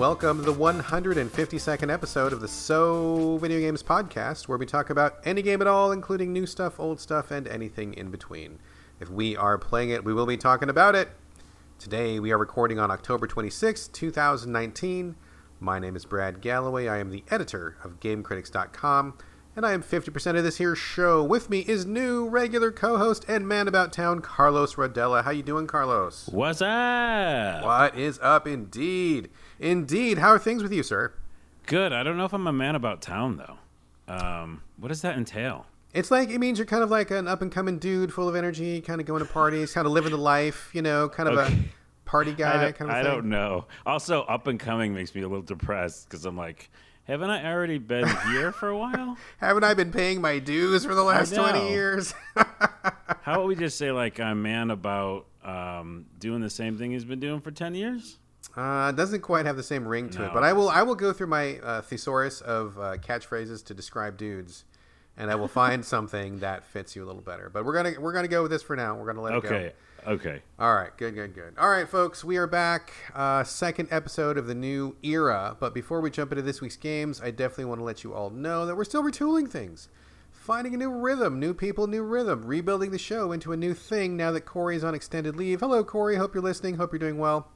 Welcome to the 152nd episode of the So Video Games Podcast, where we talk about any game at all, including new stuff, old stuff, and anything in between. If we are playing it, we will be talking about it. Today, we are recording on October 26, 2019. My name is Brad Galloway. I am the editor of GameCritics.com, and I am 50% of this here show. With me is new regular co-host and man about town, Carlos Rodella. How you doing, Carlos? What's up? What is up, indeed? Indeed. How are things with you, sir? Good. I don't know if I'm a man about town though. Um, what does that entail? It's like it means you're kind of like an up and coming dude, full of energy, kind of going to parties, kind of living the life, you know, kind of Okay. a party guy don't, kind of I don't know. Also, up and coming makes me a little depressed because I'm like, haven't I already been here for a while? Haven't I been paying my dues for the last twenty years? How about we just say like I'm man about um, doing the same thing he's been doing for ten years? Uh, it doesn't quite have the same ring to it, but I will. I will go through my uh, thesaurus of uh, catchphrases to describe dudes, and I will find something that fits you a little better. But we're gonna we're gonna go with this for now. We're gonna let it go. Okay. Okay. All right, good, good, good. All right, folks, we are back. Uh, second episode of the new era. But before we jump into this week's games, I definitely want to let you all know that we're still retooling things, finding a new rhythm, new people, new rhythm, rebuilding the show into a new thing now that Corey's on extended leave. Hello, Corey. Hope you're listening. Hope you're doing well.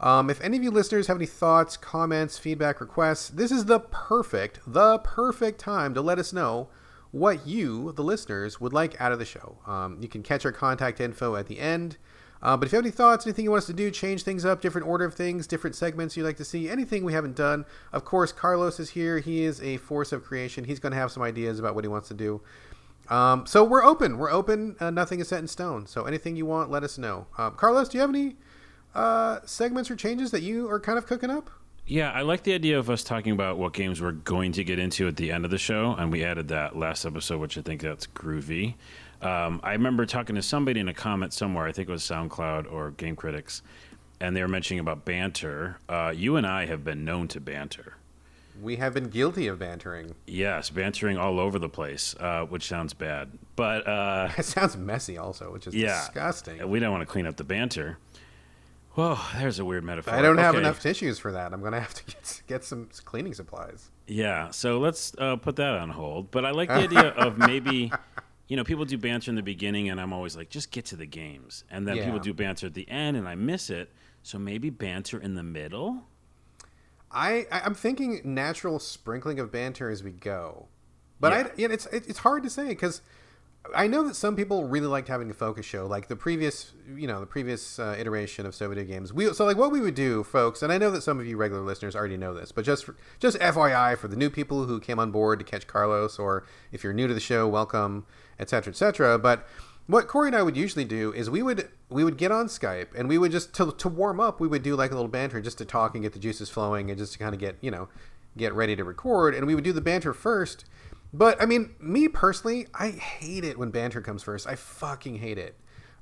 Um, if any of you listeners have any thoughts, comments, feedback, requests, this is the perfect, the perfect time to let us know what you, the listeners, would like out of the show. Um, you can catch our contact info at the end. Uh, but if you have any thoughts, anything you want us to do, change things up, different order of things, different segments you'd like to see, anything we haven't done, of course, Carlos is here. He is a force of creation. He's going to have some ideas about what he wants to do. Um, so we're open. We're open. Uh, nothing is set in stone. So anything you want, let us know. Um, Carlos, do you have any uh, segments or changes that you are kind of cooking up? Yeah, I like the idea of us talking about what games we're going to get into at the end of the show, and we added that last episode, which I think that's groovy. Um, I remember talking to somebody in a comment somewhere, I think it was SoundCloud or Game Critics, and they were mentioning about banter. Uh, you and I have been known to banter. We have been guilty of bantering. Yes, bantering all over the place, uh, which sounds bad, but uh, It sounds messy, also, which is yeah, disgusting. We don't want to clean up the banter. Whoa, there's a weird metaphor. I don't have Okay. enough tissues for that. I'm going to have to get, get some cleaning supplies. Yeah, so let's uh, put that on hold. But I like the idea of maybe, you know, people do banter in the beginning, and I'm always like, just get to the games. And then Yeah. people do banter at the end, and I miss it. So maybe banter in the middle? I, I I'm thinking natural sprinkling of banter as we go, but Yeah. I you know, it's it, it's hard to say because I know that some people really liked having a focus show, like the previous you know the previous uh, iteration of so video games. We so like what we would do, folks, and I know that some of you regular listeners already know this, but just for, just FYI for the new people who came on board to catch Carlos, or if you're new to the show, welcome, etc. etc. But what Corey and I would usually do is we would we would get on Skype and we would just to, to warm up we would do like a little banter just to talk and get the juices flowing and just to kind of get you know get ready to record and we would do the banter first. But I mean, me personally, I hate it when banter comes first. I fucking hate it.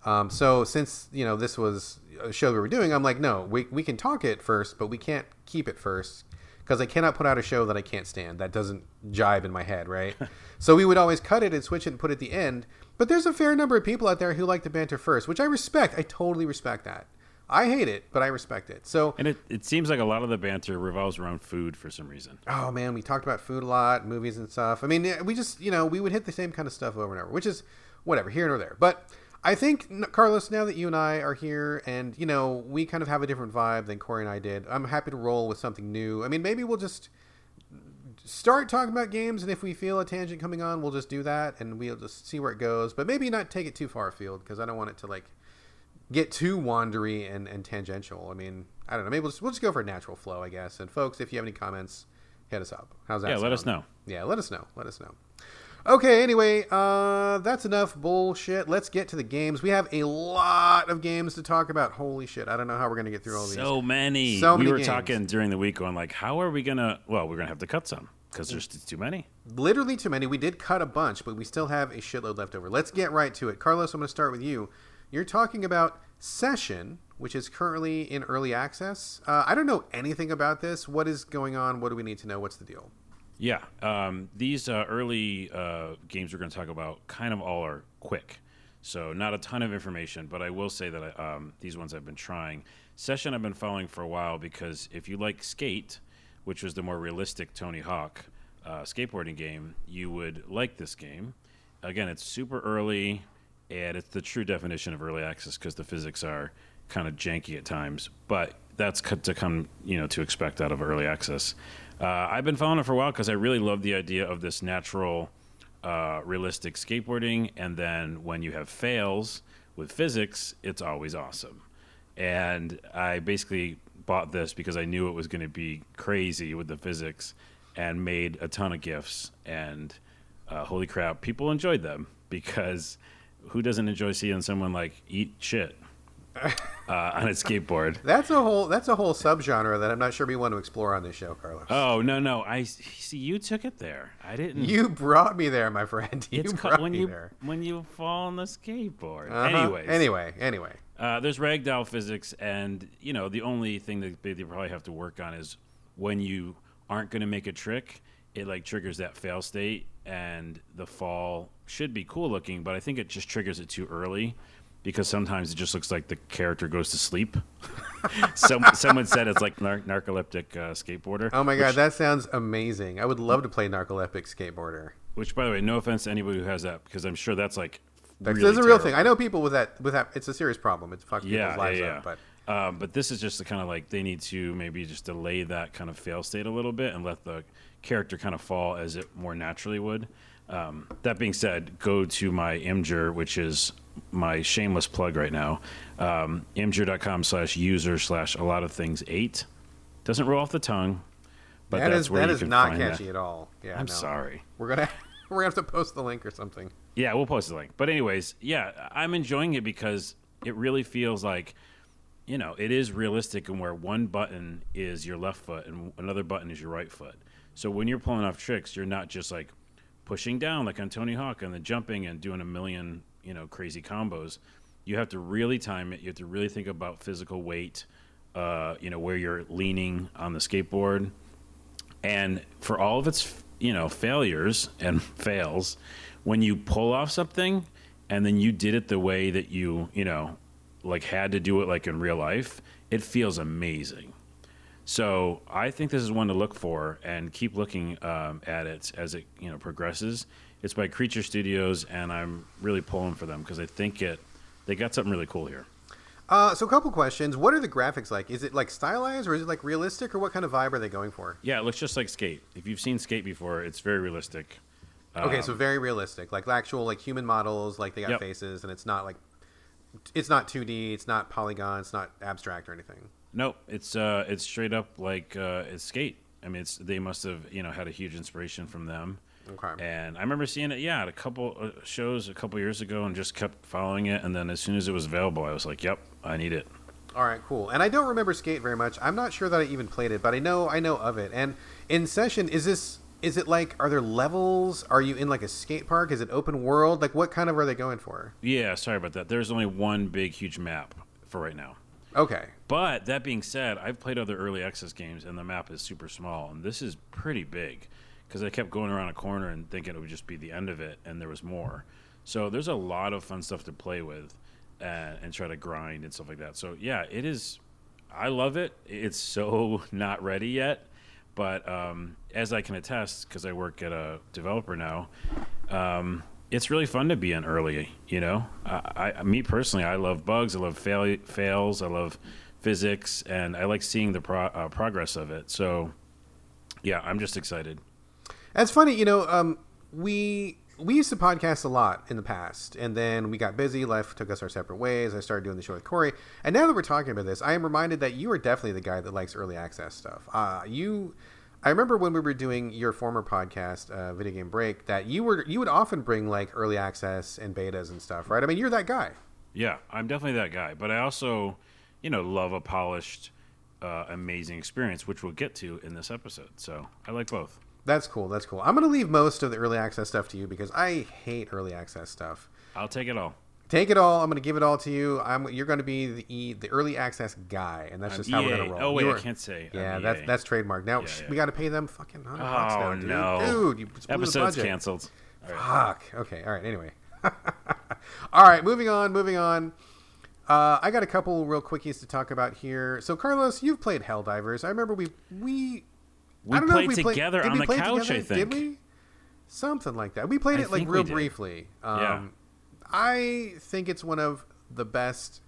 Um, so since you know this was a show we were doing, I'm like, no, we we can talk it first, but we can't keep it first because I cannot put out a show that I can't stand. That doesn't jive in my head, right? so we would always cut it and switch it and put it at the end. But there's a fair number of people out there who like to banter first, which I respect. I totally respect that. I hate it, but I respect it. So, And it, it seems like a lot of the banter revolves around food for some reason. oh man, we talked about food a lot, movies and stuff. I mean, we just, you know, we would hit the same kind of stuff over and over, which is whatever, here nor there. But I think, Carlos, now that you and I are here and, you know, we kind of have a different vibe than Corey and I did, I'm happy to roll with something new. I mean, maybe we'll just start talking about games, and if we feel a tangent coming on, we'll just do that, and we'll just see where it goes. But maybe not take it too far afield because I don't want it to like get too wandery and, and tangential. I mean, I don't know. Maybe we'll just, we'll just go for a natural flow, I guess. And folks, if you have any comments, hit us up. How's that? Yeah, let us know. Yeah, let us know. Let us know. Okay, anyway, uh, that's enough bullshit. Let's get to the games. We have a lot of games to talk about. Holy shit. I don't know how we're going to get through all these. So many. So many we were games. talking during the week going like, how are we going to, well, we're going to have to cut some because there's too many. literally too many. We did cut a bunch, but we still have a shitload left over. Let's get right to it. Carlos, I'm going to start with you. You're talking about Session, which is currently in early access. Uh, I don't know anything about this. What is going on? What do we need to know? What's the deal? Yeah, um, these uh, early uh, games we're going to talk about kind of all are quick. So not a ton of information, but I will say that I, um, these ones I've been trying. Session I've been following for a while because if you like Skate, which was the more realistic Tony Hawk uh, skateboarding game, you would like this game. Again, it's super early, and it's the true definition of early access because the physics are kind of janky at times. But that's to come, you know, to expect out of early access. Uh, I've been following it for a while because I really love the idea of this natural, uh, realistic skateboarding, and then when you have fails with physics, it's always awesome. And I basically bought this because I knew it was going to be crazy with the physics, and made a ton of GIFs. And uh, holy crap, people enjoyed them because who doesn't enjoy seeing someone like eat shit? uh, on a skateboard. That's a whole that's a whole subgenre that I'm not sure we want to explore on this show, Carlos. Oh no no! I see you took it there. I didn't. You brought me there, my friend. You it's brought when me you there. when you fall on the skateboard. Uh-huh. Anyways, Anyway, anyway. uh, there's ragdoll physics, and you know the only thing that they, they probably have to work on is when you aren't going to make a trick, it like triggers that fail state, and the fall should be cool looking, but I think it just triggers it too early because sometimes it just looks like the character goes to sleep. Some, someone said it's like nar- narcoleptic uh, skateboarder. Oh my god, which, that sounds amazing. I would love to play narcoleptic skateboarder. which, by the way, no offense to anybody who has that, because I'm sure that's like That's, really that's a real thing. I know people with that with that it's a serious problem. It fucks people's yeah, lives yeah, yeah. up, but um, but this is just the kind of like they need to maybe just delay that kind of fail state a little bit and let the character kind of fall as it more naturally would. Um, that being said, go to my Imgur, which is my shameless plug right now. Um, Imgur.com slash user slash a lot of things eight. Doesn't roll off the tongue, but that that's is where that you is can not find catchy that. at all. Yeah, I'm no. sorry. We're gonna we're gonna have to post the link or something. Yeah, we'll post the link. But anyways, yeah, I'm enjoying it because it really feels like, you know, it is realistic and where one button is your left foot and another button is your right foot. So when you're pulling off tricks, you're not just like pushing down like on Tony Hawk and then jumping and doing a million, you know, crazy combos. You have to really time it. You have to really think about physical weight, uh, you know, where you're leaning on the skateboard and for all of its you know failures and fails when you pull off something and then you did it the way that you you know like had to do it like in real life it feels amazing so i think this is one to look for and keep looking um, at it as it you know progresses it's by Crea-ture Studios and i'm really pulling for them because i think it they got something really cool here Uh, so a couple questions. What are the graphics like? Is it like stylized or is it like realistic or what kind of vibe are they going for? yeah it looks just like skate if you've seen skate before it's very realistic Okay, so very realistic, like actual like human models, like they got Yep. faces, and it's not like it's not 2D, it's not polygon, it's not abstract or anything. Nope, it's uh, it's straight up like uh, it's skate. I mean, it's they must have you know had a huge inspiration from them. Okay. And I remember seeing it, yeah, at a couple uh, shows a couple years ago, and just kept following it. And then as soon as it was available, I was like, "Yep, I need it." All right, cool. And I don't remember Skate very much. I'm not sure that I even played it, but I know I know of it. And in session, is this is it like are there levels? Are you in like a skate park? Is it open world? Like what kind of are they going for? Yeah, sorry about that. There's only one big, huge map for right now. Okay. But that being said, I've played other early access games, and the map is super small, and this is pretty big because I kept going around a corner and thinking it would just be the end of it, and there was more. So there's a lot of fun stuff to play with and, and try to grind and stuff like that. So yeah, it is. I love it. It's so not ready yet, but um, as I can attest, because I work at a developer now, um, it's really fun to be in early. You know, I, I, me personally, I love bugs. I love fail, fails. I love physics, and I like seeing the pro, uh, progress of it. So, yeah, I'm just excited. That's funny, you know. Um, we we used to podcast a lot in the past, and then we got busy. Life took us our separate ways. I started doing the show with Corey, and now that we're talking about this, I am reminded that you are definitely the guy that likes early access stuff. Uh, you, I remember when we were doing your former podcast, uh, Video Game Break, that you were you would often bring like early access and betas and stuff, right? I mean, you're that guy. Yeah, I'm definitely that guy. But I also, you know, love a polished, uh, amazing experience, which we'll get to in this episode. So I like both. That's cool. That's cool. I'm going to leave most of the early access stuff to you because I hate early access stuff. I'll take it all. Take it all. I'm going to give it all to you. I'm. You're going to be the E- the early access guy, and that's I'm just how we're going to roll. Oh wait, You I can't say. Yeah, I'm that's EA. that's trademark. Now Yeah, yeah. we got to pay them fucking hundred bucks Oh now, dude. no, dude! You episode's canceled. Right. Fuck. Okay. All right. Anyway. All right, moving on, moving on. Uh, I got a couple real quickies to talk about here. So, Carlos, you've played Helldivers. I remember we we we I don't know played if we together did on the couch. together? I think. Did we? Something like that. We played I it like real briefly. Um, Yeah. I think it's one of the best,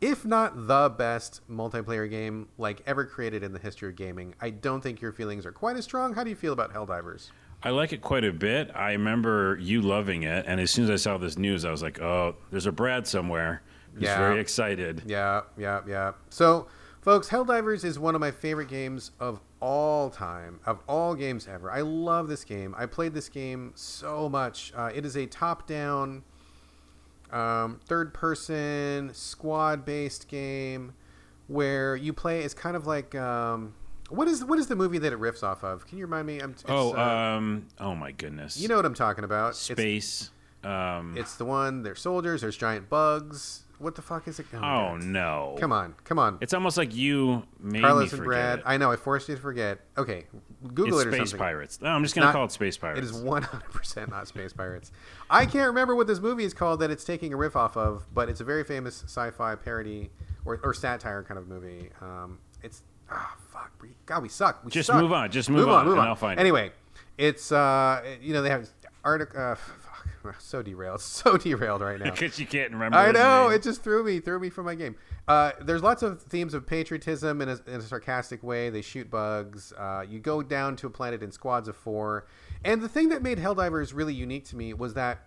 if not the best, multiplayer game like ever created in the history of gaming. I don't think your feelings are quite as strong. How do you feel about Helldivers? I like it quite a bit. I remember you loving it, and as soon as I saw this news, I was like, "Oh, there's a Brad somewhere." Just Yeah. very excited. Yeah, yeah, yeah. So, folks, Helldivers is one of my favorite games of all time, of all games ever. I love this game. I played this game so much. Uh, it is a top-down, um, third-person, squad-based game where you play. It's kind of like um, what is what is the movie that it riffs off of? Can you remind me? I'm, it's, Oh, uh, um, oh my goodness. you know what I'm talking about. It's- space. um, It's, the one. There's soldiers. There's giant bugs. What the fuck is it? oh God. no! Come on, come on. It's almost like you made Carlos me and forget Brad. it. I know. I forced you to forget. Okay, Google it's it or Space something. Pirates. No, I'm just gonna not- call it Space Pirates. It is 100% not Space Pirates. I can't remember what this movie is called that it's taking a riff off of, but it's a very famous sci-fi parody or, or satire kind of movie. Um, it's ah fuck, we, God, we suck. We Just suck. move on, just move on, and I'll find it. Anyway, it's uh, you know they have article. Uh, fuck, so derailed, so derailed right now. because you can't remember. I know name. it just threw me, threw me from my game. Uh, there's lots of themes of patriotism in a, in a sarcastic way. They shoot bugs. Uh, you go down to a planet in squads of four, and the thing that made Helldivers really unique to me was that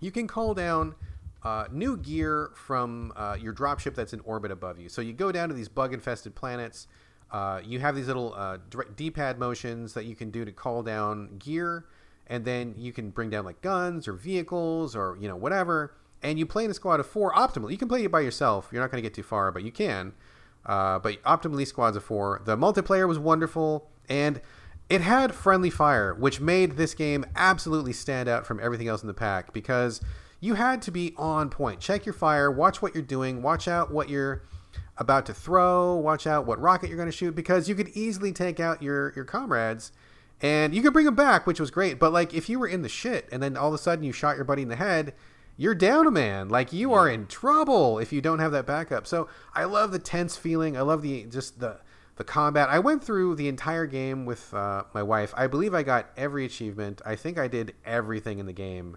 you can call down uh, new gear from uh, your dropship that's in orbit above you. So you go down to these bug-infested planets. Uh, you have these little uh, D-pad motions that you can do to call down gear, and then you can bring down like guns or vehicles or you know whatever. And you play in a squad of four optimally. You can play it by yourself. You're not going to get too far, but you can. Uh, but optimally squads of four. The multiplayer was wonderful, and it had friendly fire, which made this game absolutely stand out from everything else in the pack because you had to be on point. Check your fire, watch what you're doing, watch out what you're about to throw, watch out what rocket you're going to shoot because you could easily take out your your comrades and you could bring them back, which was great. But like if you were in the shit and then all of a sudden you shot your buddy in the head, you're down a man. Like you are in trouble if you don't have that backup. So I love the tense feeling. I love the just the the combat. I went through the entire game with uh, my wife. I believe I got every achievement. I think I did everything in the game.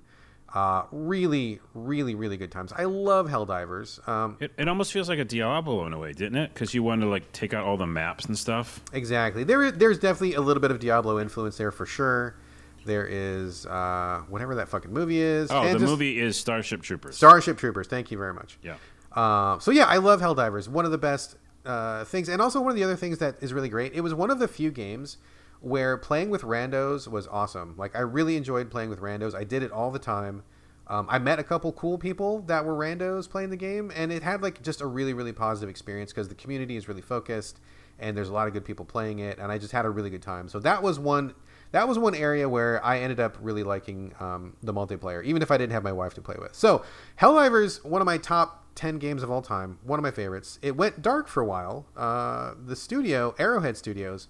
Uh, really, really, really good times. I love Helldivers. Um, It, it almost feels like a Diablo in a way, didn't it? Because you wanted to like take out all the maps and stuff. Exactly. There, is- there's definitely a little bit of Diablo influence there for sure. There is uh, whatever that fucking movie is. Oh, and the just movie is Starship Troopers. Starship Troopers. Thank you very much. yeah. Uh, so yeah, I love Helldivers. One of the best uh, things, and also one of the other things that is really great. It was one of the few games where playing with randos was awesome. Like I really enjoyed playing with randos. I did it all the time. Um, I met a couple cool people that were randos playing the game, and it had like just a really really positive experience because the community is really focused, and there's a lot of good people playing it, and I just had a really good time. So that was one. That was one area where I ended up really liking um, the multiplayer, even if I didn't have my wife to play with. So, Helldivers, one of my top 10 games of all time, one of my favorites. It went dark for a while. Uh, the studio, Arrowhead Studios,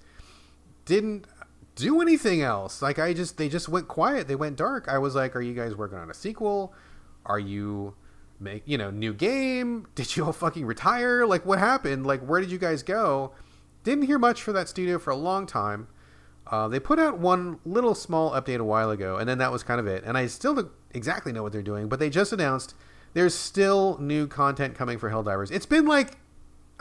didn't do anything else. Like I just they just went quiet. They went dark. I was like, "Are you guys working on a sequel? Are you make, you know, new game? Did you all fucking retire? Like what happened? Like where did you guys go?" Didn't hear much for that studio for a long time. Uh, they put out one little small update a while ago, and then that was kind of it. And I still don't exactly know what they're doing, but they just announced there's still new content coming for Helldivers. It's been like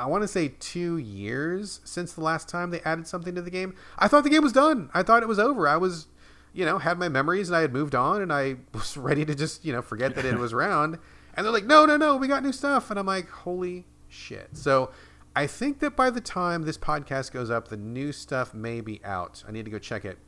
I want to say two years since the last time they added something to the game. I thought the game was done. I thought it was over. I was, you know, had my memories and I had moved on and I was ready to just, you know, forget that it was around. And they're like, no, no, no, we got new stuff. And I'm like, holy shit. So I think that by the time this podcast goes up, the new stuff may be out. I need to go check it.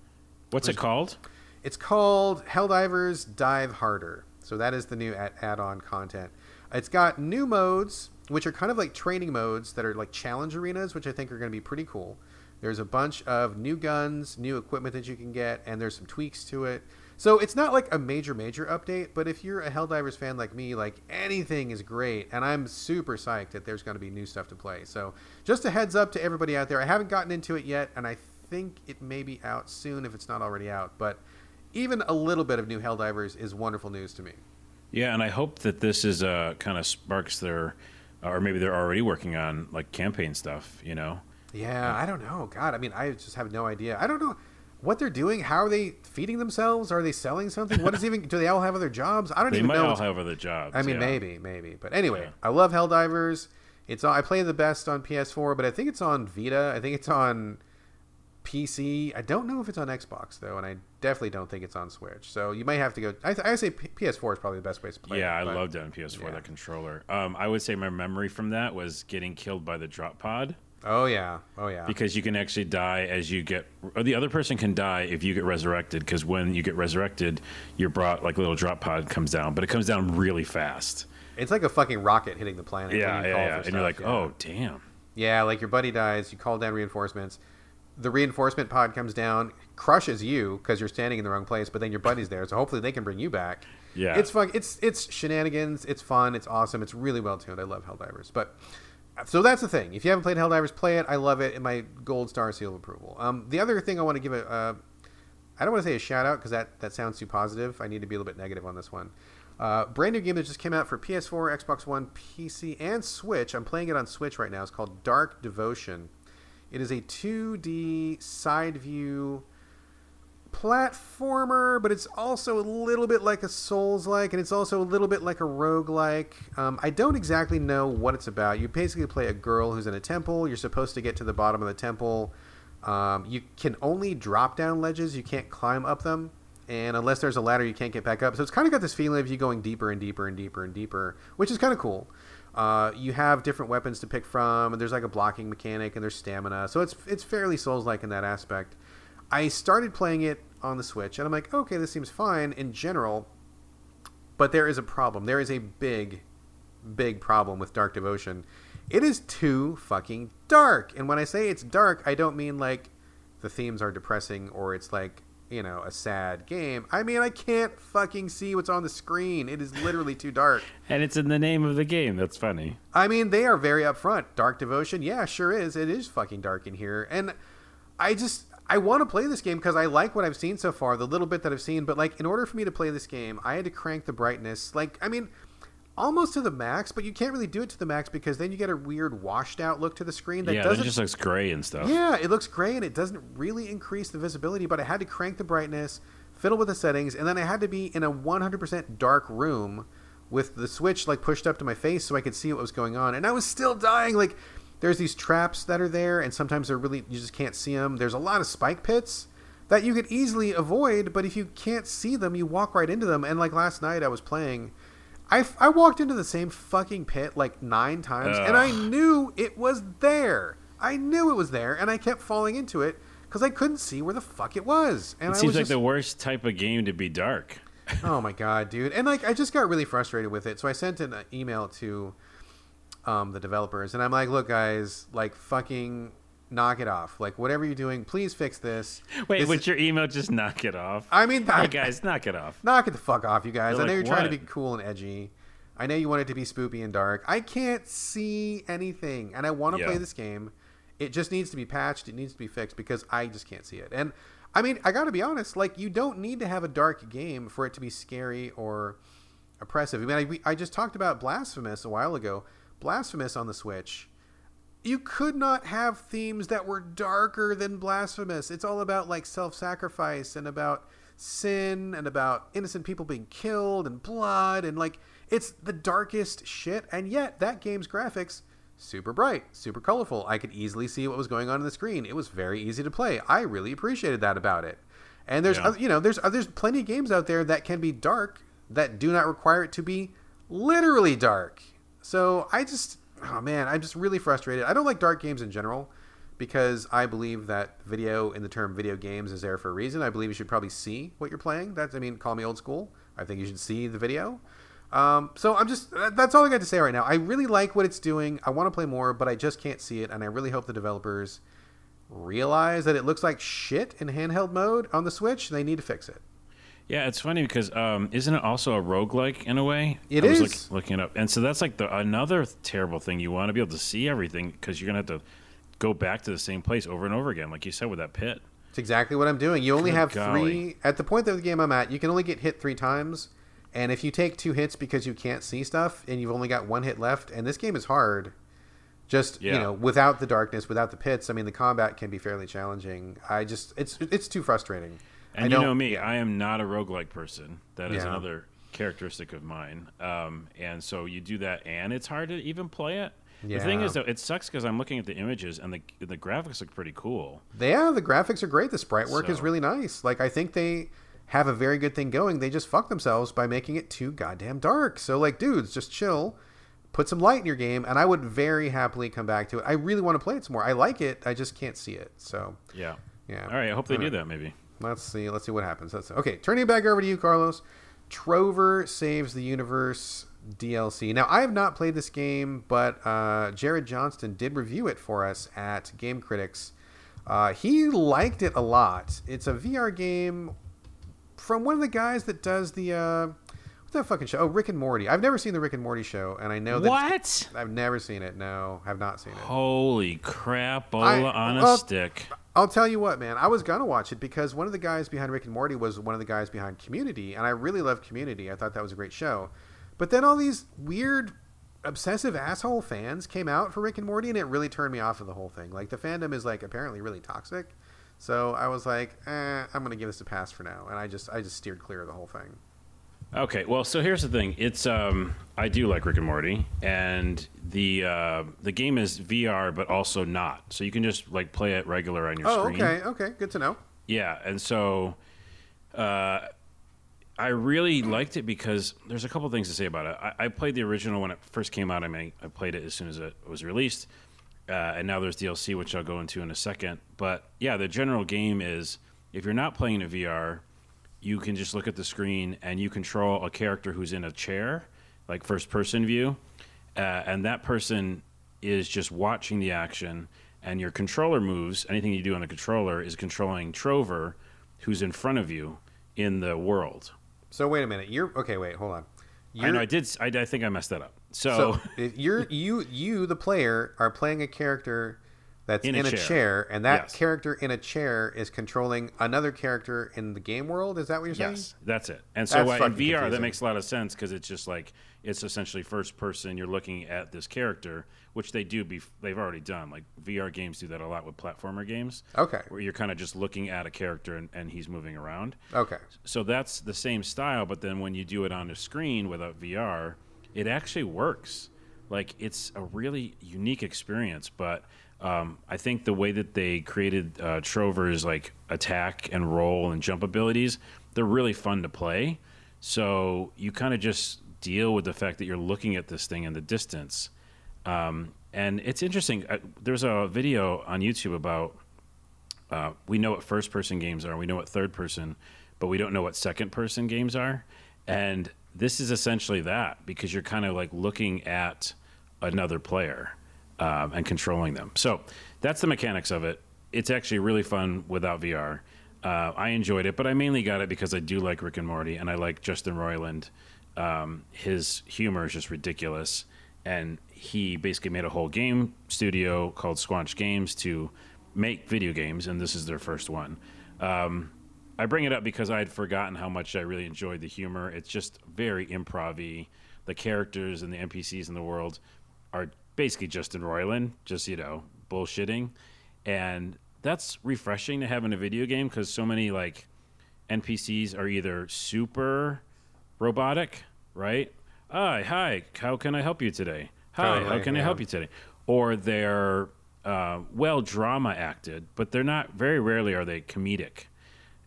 What's it called? It's called Helldivers Dive Harder. So that is the new ad- add-on content. It's got new modes, which are kind of like training modes that are like challenge arenas, which I think are going to be pretty cool. There's a bunch of new guns, new equipment that you can get, and there's some tweaks to it. So it's not like a major, major update, but if you're a Helldivers fan like me, like anything is great, and I'm super psyched that there's going to be new stuff to play. So just a heads up to everybody out there. I haven't gotten into it yet, and I think it may be out soon if it's not already out. But even a little bit of new Helldivers is wonderful news to me. Yeah, and I hope that this is uh, kind of sparks their, or maybe they're already working on like campaign stuff. You know. Yeah, I don't know. God, I mean, I just have no idea. I don't know what they're doing. How are they feeding themselves? Are they selling something? What is even? Do they all have other jobs? I don't They even know. They might all have other jobs. I mean, yeah. maybe, maybe. But anyway, Yeah. I love Helldivers. It's I play the best on PS4, but I think it's on Vita. I think it's on PC. I don't know if it's on Xbox though, and I definitely don't think it's on Switch. So you might have to go. I, th- I say P- PS4 is probably the best way to play. Yeah, it, I loved it on PS4 yeah. that controller. Um, I would say my memory from that was getting killed by the drop pod Oh yeah, oh yeah. because you can actually die as you get, or the other person can die if you get resurrected. Because when you get resurrected, you're brought like a little drop pod comes down, but it comes down really fast. It's like a fucking rocket hitting the planet. Yeah, you yeah, call yeah. for And stuff, you're like, yeah. oh damn. Yeah, like your buddy dies, you call down reinforcements. The reinforcement pod comes down, crushes you because you're standing in the wrong place, but then your buddy's there, so hopefully they can bring you back. Yeah. it's fun. It's it's shenanigans. It's fun. It's awesome. It's really well tuned. I love Helldivers. But so that's the thing. If you haven't played Helldivers, play it. I love it. And my gold star seal of approval. Um, the other thing I want to give a, uh, I don't want to say a shout out because that that sounds too positive. I need to be a little bit negative on this one. Uh, brand new game that just came out for PS4, Xbox One, PC, and Switch. I'm playing it on Switch right now. It's called Dark Devotion. It is a 2D side view platformer, but it's also a little bit like a Souls like, and it's also a little bit like a rogue like. Um, I don't exactly know what it's about. You basically play a girl who's in a temple. You're supposed to get to the bottom of the temple. Um, you can only drop down ledges, you can't climb up them. And unless there's a ladder, you can't get back up. So it's kind of got this feeling of you going deeper and deeper and deeper and deeper, which is kind of cool. Uh, you have different weapons to pick from, and there's like a blocking mechanic, and there's stamina. So it's it's fairly Souls-like in that aspect. I started playing it on the Switch, and I'm like, okay, this seems fine in general, but there is a problem. There is a big, big problem with Dark Devotion. It is too fucking dark. And when I say it's dark, I don't mean like the themes are depressing or it's like, you know, a sad game. I mean, I can't fucking see what's on the screen. It is literally too dark. And it's in the name of the game. That's funny. I mean, they are very upfront. Dark Devotion, yeah, sure is. It is fucking dark in here. And I just I want to play this game because I like what I've seen so far, the little bit that I've seen, but like in order for me to play this game, I had to crank the brightness like I mean almost to the max, but you can't really do it to the max because then you get a weird washed out look to the screen that yeah, it doesn't just looks gray and stuff. yeah, it looks gray and it doesn't really increase the visibility, but I had to crank the brightness, fiddle with the settings, and then I had to be in a 100% dark room with the switch like pushed up to my face so I could see what was going on. And I was still dying. Like, there's these traps that are there, and sometimes they're really, you just can't see them. There's a lot of spike pits that you could easily avoid, but if you can't see them, you walk right into them. And like last night, I was playing. I, I walked into the same fucking pit like nine times, and I knew it was there. I knew it was there, and I kept falling into it because I couldn't see where the fuck it was. And It I seems was like just, the worst type of game to be dark. oh my god, dude! And like, I just got really frustrated with it, so I sent an email to um, the developers, and I'm like, "Look, guys, like, fucking knock it off. Like, whatever you're doing, please fix this." Wait, This would is- your email just knock it off? I mean, hey guys, knock it off. Knock it the fuck off, you guys. They're I know like, you're trying to be cool and edgy. I know you want it to be spoopy and dark. I can't see anything, and I want to Yeah. play this game. It just needs to be patched. It needs to be fixed because I just can't see it. And I mean, I got to be honest. Like, you don't need to have a dark game for it to be scary or oppressive. I mean, I, we- I just talked about Blasphemous a while ago. Blasphemous on the Switch. You could not have themes that were darker than Blasphemous. It's all about like self sacrifice and about sin and about innocent people being killed and blood and like it's the darkest shit. And yet, that game's graphics super bright, super colorful. I could easily see what was going on in the screen. It was very easy to play. I really appreciated that about it. And there's Yeah. oth- you know there's uh, there's plenty of games out there that can be dark that do not require it to be literally dark. So I just oh man, I'm just really frustrated. I don't like dark games in general because I believe that video in the term video games is there for a reason. I believe you should probably see what you're playing. That's I mean, call me old school. I think you should see the video. Um, so I'm just that's all I got to say right now. I really like what it's doing. I want to play more, but I just can't see it, and I really hope the developers realize that it looks like shit in handheld mode on the Switch. They need to fix it. Yeah, it's funny because um, isn't it also a roguelike in a way? It I was is. look- looking it up, and so that's like the another terrible thing. You want to be able to see everything because you're gonna have to go back to the same place over and over again, like you said with that pit. It's exactly what I'm doing. You only Good have golly. three at the point of the game I'm at. You can only get hit three times, And if you take two hits because you can't see stuff and you've only got one hit left, and this game is hard, just you know, without the darkness, without the pits, I mean, the combat can be fairly challenging. I just it's it's too frustrating. I And you know me, I am not a roguelike person. That is Yeah. another characteristic of mine. Um, and so you do that, and it's hard to even play it. The thing is, though, it sucks because I'm looking at the images, and the the graphics look pretty cool. Yeah, the graphics are great. The sprite work is really nice. Like I think they have a very good thing going. They just fuck themselves by making it too goddamn dark. So like, dudes, just chill. Put some light in your game, and I would very happily come back to it. I really want to play it some more. I like it. I just can't see it. So Yeah. yeah. All right. I hope they All do right. that. Maybe. Let's see. Let's see what happens. That's okay. Turning it back over to you, Carlos. Trover saves the universe DLC. Now, I have not played this game, but uh, Jared Johnston did review it for us at Game Critics. Uh, he liked it a lot. It's a VR game from one of the guys that does the uh, what's that fucking show? Oh, Rick and Morty. I've never seen the Rick and Morty show, and I know that What? I've never seen it. No, have not seen it. Holy crap! I- on a well, stick. I'll tell you what, man. I was gonna watch it because one of the guys behind Rick and Morty was one of the guys behind Community, and I really love Community. I thought that was a great show. But then all these weird, obsessive asshole fans came out for Rick and Morty, and it really turned me off of the whole thing. Like the fandom is like apparently really toxic. So I was like, eh, I'm gonna give this a pass for now, and I just I just steered clear of the whole thing. Okay, well, so here's the thing. It's um, I do like Rick and Morty, and the uh, the game is VR, but also not. So you can just like play it regular on your screen. Oh, screen. okay, okay, good to know. Yeah, and so uh, I really liked it because there's a couple things to say about it. I, I played the original when it first came out. I mean, I played it as soon as it was released, uh, and now there's DLC, which I'll go into in a second. But yeah, the general game is if you're not playing in a VR, you can just look at the screen and you control a character who's in a chair, like first person view, uh, and that person is just watching the action. And your controller moves. Anything you do on the controller is controlling Trover, who's in front of you in the world. So wait a minute. You're okay. Wait, hold on. I know I did. I, I think I messed that up. So, So you're you you the player are playing a character that's in, In a chair. chair. and that Yes. character in a chair is controlling another character in the game world. Is that what you're saying? yes, that's it. And so uh, in VR, that makes a lot of sense because it's just like it's essentially first person. You're looking at this character, which they do. Be they've already done. Like VR games do that a lot with platformer games. Okay. where you're kind of just looking at a character and, and he's moving around. Okay. So that's the same style, but then when you do it on a screen without VR, it actually works. Like it's a really unique experience, but um, I think the way that they created uh, Trover's like attack and roll and jump abilities, they're really fun to play. So you kind of just deal with the fact that you're looking at this thing in the distance. Um, and it's interesting. Uh, there's a video on YouTube about uh, we know what first person games are, we know what third person, but we don't know what second person games are. And this is essentially that because you're kind of like looking at another player um, and controlling them. So that's the mechanics of it. It's actually really fun without VR. Uh, I enjoyed it, but I mainly got it because I do like Rick and Morty and I like Justin Roiland. Um, his humor is just ridiculous. And he basically made a whole game studio called Squanch Games to make video games, and this is their first one. Um, I bring it up because I had forgotten how much I really enjoyed the humor. It's just very improv The characters and the NPCs in the world are basically Justin Roiland, just, you know, bullshitting. And that's refreshing to have in a video game because so many, like, NPCs are either super robotic, right? Hi, hi, how can I help you today? Hi, how Totally, can I help you today? Or they're uh, well drama acted, but they're not. Very rarely are they comedic,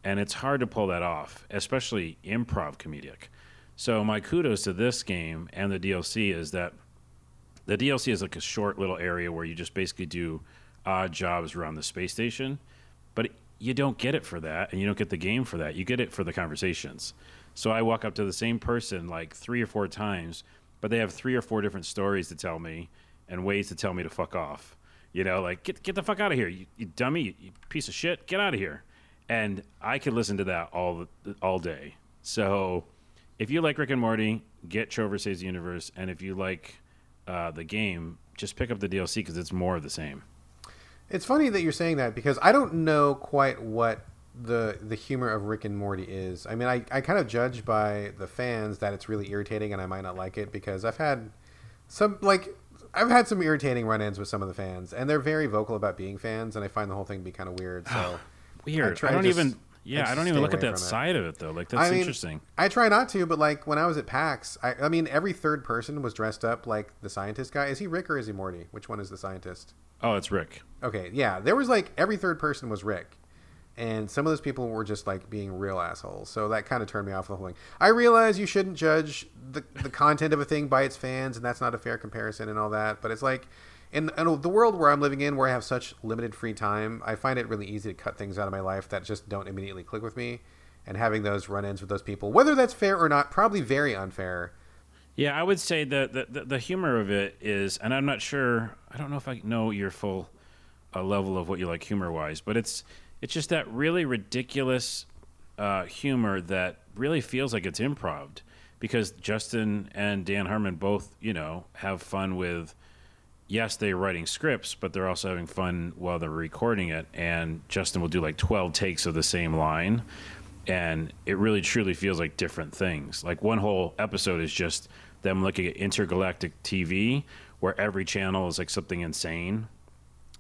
and it's hard to pull that off, especially improv comedic. So my kudos to this game and the DLC is that the DLC is like a short little area where you just basically do odd jobs around the space station, but you don't get it for that, and you don't get the game for that. You get it for the conversations. So I walk up to the same person like three or four times, but they have three or four different stories to tell me and ways to tell me to fuck off. You know, like get get the fuck out of here, you, you dummy, you, you piece of shit, get out of here. And I could listen to that all all day. So if you like Rick and Morty, get Trover Saves the Universe, and if you like uh, the game, just pick up the DLC because it's more of the same. It's funny that you're saying that because I don't know quite what the the humor of Rick and Morty is. I mean, I, I kind of judge by the fans that it's really irritating and I might not like it because I've had some like I've had some irritating run-ins with some of the fans and they're very vocal about being fans and I find the whole thing to be kind of weird. So weird. I, I don't just, even yeah, I, I don't even look at that side of it though. Like that's I mean, interesting. I try not to, but like when I was at PAX, I, I mean every third person was dressed up like the scientist guy. Is he Rick or is he Morty? Which one is the scientist? Oh, it's Rick. Okay, yeah. There was like every third person was Rick and some of those people were just like being real assholes. So that kind of turned me off the whole thing. I realize you shouldn't judge the the content of a thing by its fans, and that's not a fair comparison and all that. But it's like in, in the world where I'm living in, where I have such limited free time, I find it really easy to cut things out of my life that just don't immediately click with me. And having those run-ins with those people, whether that's fair or not, probably very unfair. Yeah, I would say the, the, the humor of it is, and I'm not sure. I don't know if I know your full uh, level of what you like humor-wise, but it's it's just that really ridiculous uh, humor that really feels like it's improv because Justin and Dan Harmon both, you know, have fun with. Yes, they're writing scripts, but they're also having fun while they're recording it. And Justin will do like 12 takes of the same line. And it really truly feels like different things. Like one whole episode is just them looking at intergalactic TV, where every channel is like something insane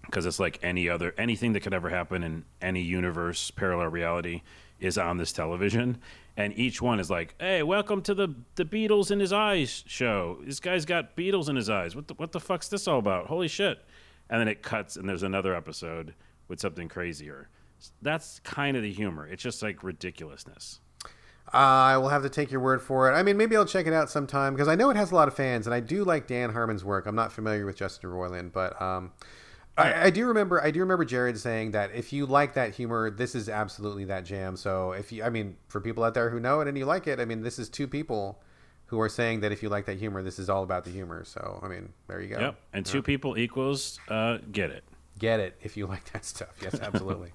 because it's like any other anything that could ever happen in any universe parallel reality is on this television and each one is like hey welcome to the the beetles in his eyes show. This guy's got Beatles in his eyes. What the, what the fuck's this all about? Holy shit. And then it cuts and there's another episode with something crazier. That's kind of the humor. It's just like ridiculousness. Uh, I will have to take your word for it. I mean, maybe I'll check it out sometime because I know it has a lot of fans, and I do like Dan Harmon's work. I'm not familiar with Justin Roiland, but um, I, I, do remember. I do remember Jared saying that if you like that humor, this is absolutely that jam. So if you, I mean, for people out there who know it and you like it, I mean, this is two people who are saying that if you like that humor, this is all about the humor. So I mean, there you go. Yep. And two people equals uh, get it. Get it if you like that stuff. Yes, absolutely.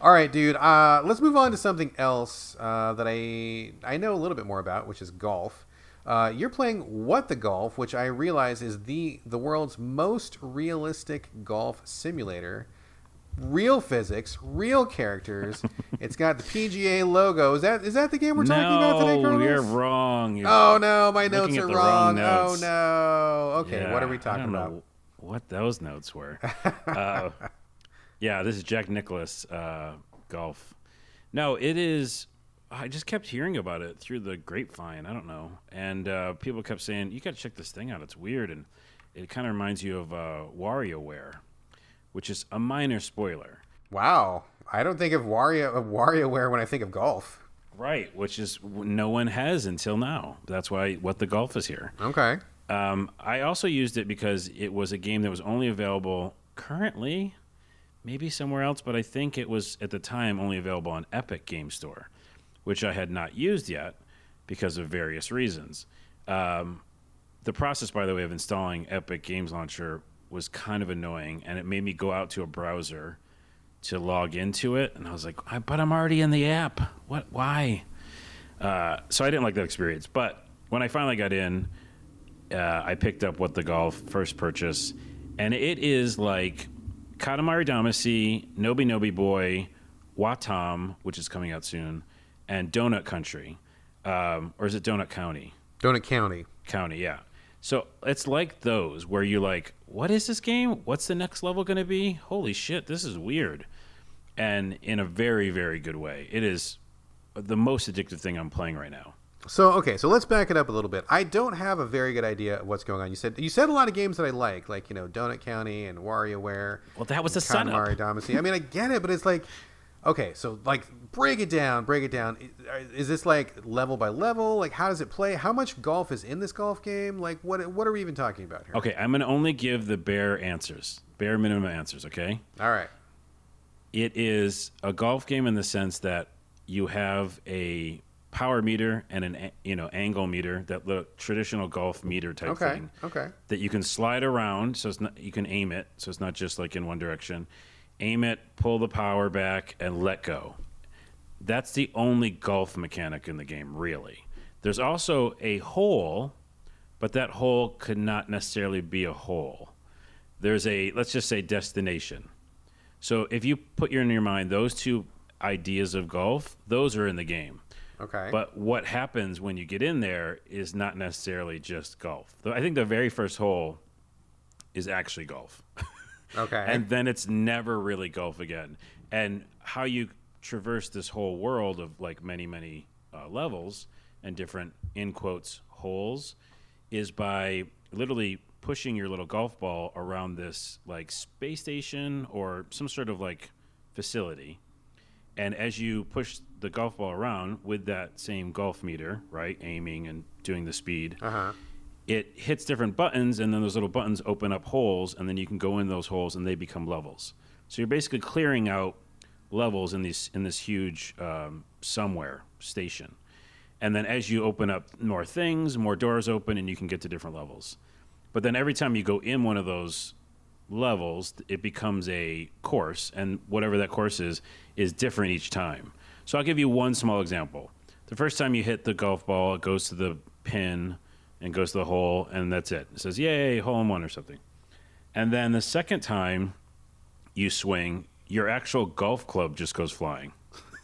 all right, dude. Uh, let's move on to something else uh, that I I know a little bit more about, which is golf. Uh, you're playing What the Golf, which I realize is the the world's most realistic golf simulator. Real physics, real characters. it's got the PGA logo. Is that is that the game we're talking no, about today, Carlos? you're wrong. You're oh no, my notes are wrong. wrong notes. Oh no. Okay, yeah, what are we talking about? what those notes were. uh, yeah, this is Jack Nicklaus uh, golf. No, it is I just kept hearing about it through the grapevine. I don't know, and uh, people kept saying you got to check this thing out. It's weird, and it kind of reminds you of uh, WarioWare, which is a minor spoiler. Wow, I don't think of Wario of WarioWare when I think of golf. Right, which is no one has until now. That's why what the golf is here. Okay. Um, I also used it because it was a game that was only available currently, maybe somewhere else, but I think it was at the time only available on Epic Game Store which I had not used yet because of various reasons. Um, the process, by the way, of installing Epic Games Launcher was kind of annoying, and it made me go out to a browser to log into it, and I was like, "But I'm already in the app. What? Why?" Uh, so I didn't like that experience. But when I finally got in, uh, I picked up what the golf first purchase, and it is like Katamari Damacy, Noby Noby Boy, Watam, which is coming out soon, and Donut Country, um, or is it Donut County? Donut County. County, yeah. So it's like those where you're like, what is this game? What's the next level going to be? Holy shit, this is weird. And in a very, very good way. It is the most addictive thing I'm playing right now. So okay, so let's back it up a little bit. I don't have a very good idea of what's going on. You said you said a lot of games that I like, like you know Donut County and WarioWare. Well, that was the setup. Damacy. I mean, I get it, but it's like Okay, so like break it down, break it down. Is this like level by level? Like how does it play? How much golf is in this golf game? Like what what are we even talking about here? Okay, I'm going to only give the bare answers. Bare minimum answers, okay? All right. It is a golf game in the sense that you have a power meter and an you know angle meter that the traditional golf meter type okay, thing. Okay. That you can slide around so it's not you can aim it so it's not just like in one direction aim it, pull the power back, and let go. That's the only golf mechanic in the game, really. There's also a hole, but that hole could not necessarily be a hole. There's a, let's just say, destination. So if you put your in your mind those two ideas of golf, those are in the game. Okay. But what happens when you get in there is not necessarily just golf. I think the very first hole is actually golf. Okay. and then it's never really golf again. And how you traverse this whole world of like many, many uh, levels and different in quotes holes is by literally pushing your little golf ball around this like space station or some sort of like facility. And as you push the golf ball around with that same golf meter, right, aiming and doing the speed, uh-huh. It hits different buttons, and then those little buttons open up holes, and then you can go in those holes, and they become levels. So you're basically clearing out levels in these in this huge um, somewhere station, and then as you open up more things, more doors open, and you can get to different levels. But then every time you go in one of those levels, it becomes a course, and whatever that course is is different each time. So I'll give you one small example. The first time you hit the golf ball, it goes to the pin and goes to the hole, and that's it. It says, Yay, hole in one or something. And then the second time you swing, your actual golf club just goes flying.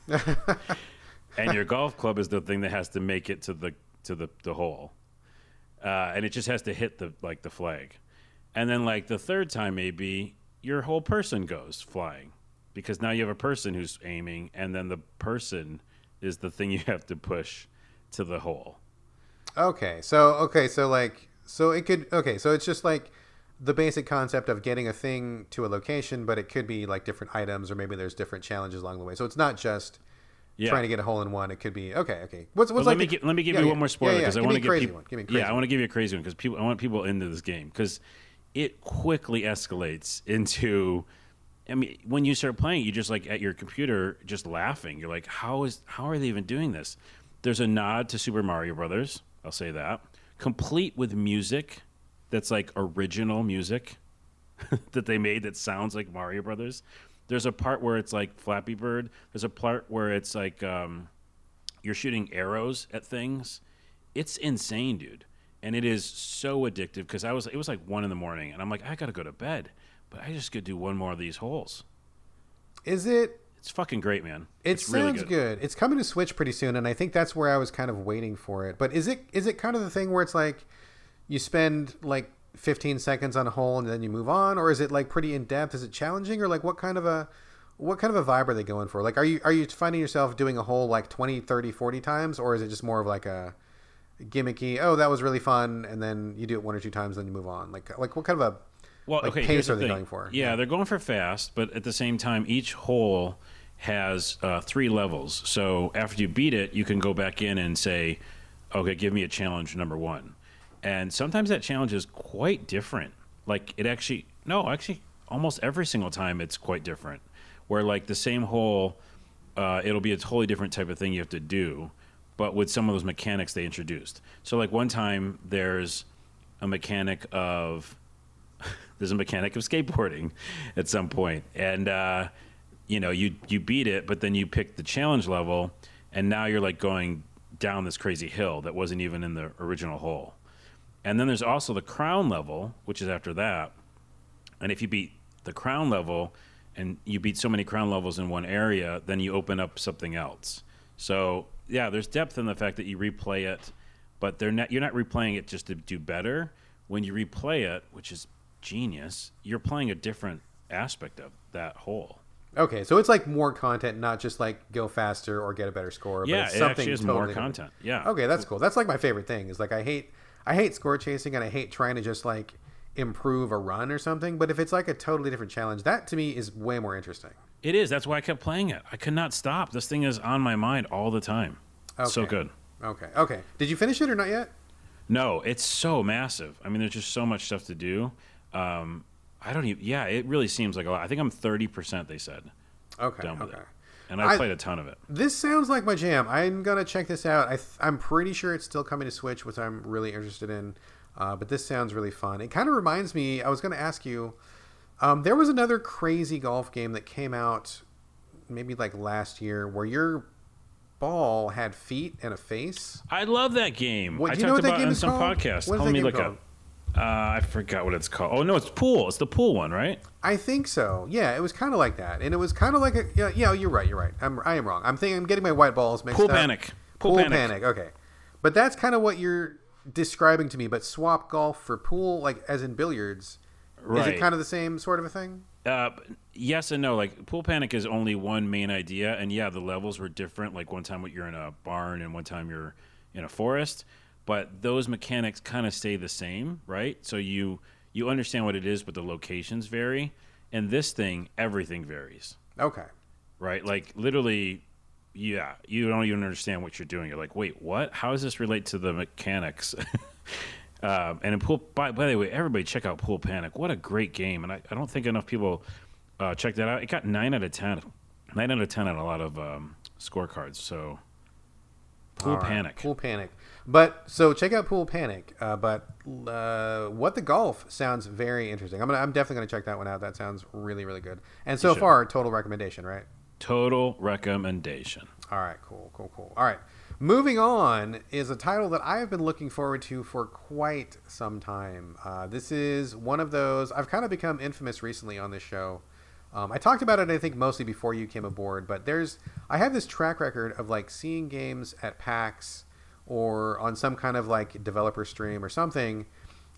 and your golf club is the thing that has to make it to the to the, the hole. Uh, and it just has to hit the like the flag. And then like the third time maybe your whole person goes flying because now you have a person who's aiming and then the person is the thing you have to push to the hole. Okay. So okay, so like so it could okay, so it's just like the basic concept of getting a thing to a location, but it could be like different items or maybe there's different challenges along the way. So it's not just Yeah. trying to get a hole in one. It could be okay, okay. What's what's But like let me the- let me give yeah, you one more spoiler Yeah, yeah. because I Give want to crazy people. one. Give me a crazy yeah, I want to give you a crazy one because people. I want people into this game because it quickly escalates into. I mean, when you start playing, you just like at your computer, just laughing. You're like, how is how are they even doing this? There's a nod to Super Mario Brothers. I'll say that, complete with music that's like original music that they made that sounds like Mario Brothers. There's a part where it's like Flappy Bird. There's a part where it's like um, you're shooting arrows at things. It's insane, dude. And it is so addictive because I was it was like one in the morning and I'm like, I gotta go to bed. But I just could do one more of these holes. Is it It's fucking great, man. It it's sounds really good. good. It's coming to Switch pretty soon, and I think that's where I was kind of waiting for it. But is it is it kind of the thing where it's like you spend like 15 seconds on a hole and then you move on, or is it like pretty in depth? Is it challenging, or like what kind of a what kind of a vibe are they going for? Like, are you are you finding yourself doing a hole like 20, 30, 40 times, or is it just more of like a gimmicky? Oh, that was really fun, and then you do it one or two times, then you move on. Like like what kind of a Well, like okay, pace here's the they thing. going for? Yeah, Yeah. they're going for fast, but at the same time, each hole has uh, three levels. So after you beat it, you can go back in and say, "Okay, give me a challenge number one." And sometimes that challenge is quite different. Like it actually, no, actually, almost every single time it's quite different. Where like the same hole, uh, it'll be a totally different type of thing you have to do, but with some of those mechanics they introduced. So like one time there's a mechanic of there's a mechanic of skateboarding at some point. And uh, you know you you beat it but then you pick the challenge level and now you're like going down this crazy hill that wasn't even in the original hole. And then there's also the crown level which is after that. And if you beat the crown level and you beat so many crown levels in one area then you open up something else. So yeah there's depth in the fact that you replay it but they're not you're not replaying it just to do better. When you replay it which is genius you're playing a different aspect of that hole Okay, so it's like more content, not just like go faster or get a better score. yeah but it's it something actually is totally more different. content yeah Okay, that's cool. That's like my favorite thing. Is like I hate I hate score chasing and I hate trying to just like improve a run or something. But if it's like a totally different challenge, that to me is way more interesting. it is that's why i kept playing it i could not stop this thing is on my mind all the time so good Okay, okay. Did you finish it or not yet? No, it's so massive. I mean, there's just so much stuff to do. Um, I don't even. Yeah, it really seems like a lot. I think I'm 30 percent. They said Okay, done with okay. it, and I, I- played a ton of it. This sounds like my jam. I'm gonna check this out. I th- I'm pretty sure it's still coming to Switch, which I'm really interested in. Uh, but this sounds really fun. It kind of reminds me. I was gonna ask you. Um, there was another crazy golf game that came out, maybe like last year, where your ball had feet and a face. I love that game. What- I do you know talked what that about game is some called? podcast. What is that me look called? up. Uh, I forgot what it's called. Oh no, it's pool. It's the pool one, right? I think so. Yeah, it was kind of like that, and it was kind of like a yeah. Yeah, you're right. You're right. I'm I am wrong. I'm thinking I'm getting my white balls mixed Pool up. panic. Pool, Pool panic. panic. Okay, but that's kind of what you're describing to me. But swap golf for pool, like as in billiards, right. is it kind of the same sort of a thing? Uh, yes and no. Like pool panic is only one main idea, and yeah, the levels were different. Like one time you're in a barn, and one time you're in a forest. But those mechanics kind of stay the same, right? So you you understand what it is, but the locations vary. And this thing, everything varies, Okay. right? Like literally, yeah, you don't even understand what you're doing. You're like, wait, what? How does this relate to the mechanics? um, and in pool, by, by the way, everybody check out Pool Panic. What a great game! And I, I don't think enough people uh, check that out. It got nine out of ten, nine out of ten on a lot of um, scorecards. So Pool right, Panic. Pool panic. But so check out Pool Panic. Uh, but uh, what the golf sounds very interesting. I'm gonna. I'm definitely gonna check that one out. That sounds really really good. And so far, total recommendation, right? Total recommendation. All right, cool, cool, cool. All right. Moving on is a title that I have been looking forward to for quite some time. Uh, this is one of those, I've kind of become infamous recently on this show. Um, I talked about it, I think, mostly before you came aboard, but there's, I have this track record of like seeing games at PAX or on some kind of like developer stream or something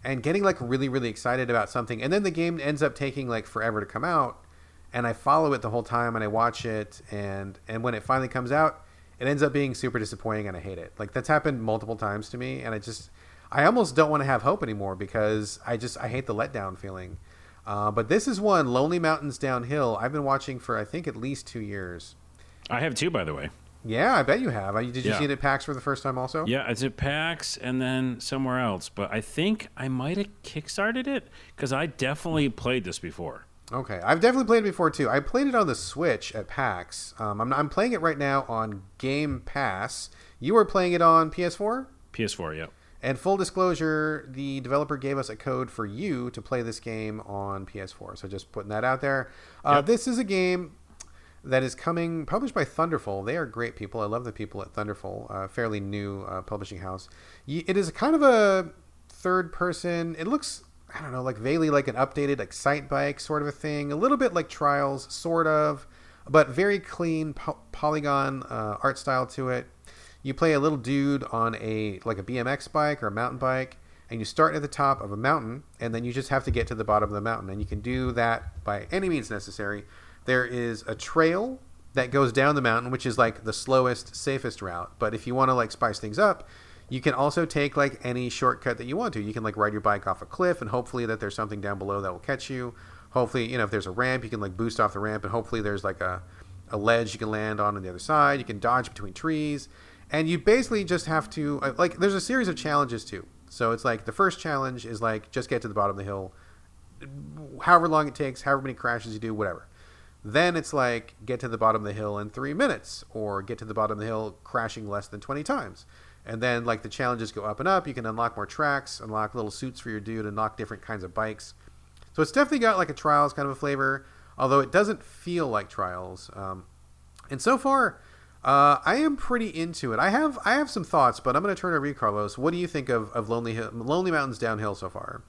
and getting like really, really excited about something. And then the game ends up taking like forever to come out and I follow it the whole time and I watch it and and when it finally comes out, it ends up being super disappointing and I hate it. Like that's happened multiple times to me and I just I almost don't want to have hope anymore because I just I hate the letdown feeling. Uh, but this is one Lonely Mountains Downhill. I've been watching for I think at least two years. I have two, by the way. Yeah, I bet you have. Did you Yeah. see it at PAX for the first time also? Yeah, it's at PAX and then somewhere else. But I think I might have kickstarted it because I definitely played this before. Okay, I've definitely played it before too. I played it on the Switch at PAX. Um, I'm, I'm playing it right now on Game Pass. You were playing it on PS4? PS4, yeah. And full disclosure, the developer gave us a code for you to play this game on PS4. So just putting that out there. Uh, Yep. This is a game that is coming, published by Thunderful. They are great people. I love the people at Thunderful, a fairly new uh, publishing house. It is kind of a third person. It looks, I don't know, like vaguely like an updated like Excitebike sort of a thing. A little bit like Trials, sort of, but very clean po- polygon uh, art style to it. You play a little dude on a like a BMX bike or a mountain bike, and you start at the top of a mountain, and then you just have to get to the bottom of the mountain, and you can do that by any means necessary. There is a trail that goes down the mountain, which is like the slowest, safest route. But if you want to like spice things up, you can also take like any shortcut that you want to. You can like ride your bike off a cliff, and hopefully that there's something down below that will catch you. Hopefully, you know, if there's a ramp, you can like boost off the ramp, and hopefully there's like a a ledge you can land on on the other side. You can dodge between trees, and you basically just have to uh, like. There's a series of challenges too. So it's like the first challenge is like just get to the bottom of the hill, however long it takes, however many crashes you do, whatever. Then it's like get to the bottom of the hill in three minutes, or get to the bottom of the hill crashing less than 20 times. And then like the challenges go up and up. You can unlock more tracks, unlock little suits for your dude, unlock different kinds of bikes. So it's definitely got like a Trials kind of a flavor, although it doesn't feel like Trials. Um, and so far, uh, I am pretty into it. I have I have some thoughts, but I'm going to turn over to you, Carlos. What do you think of, of Lonely Hill, Lonely Mountains Downhill so far?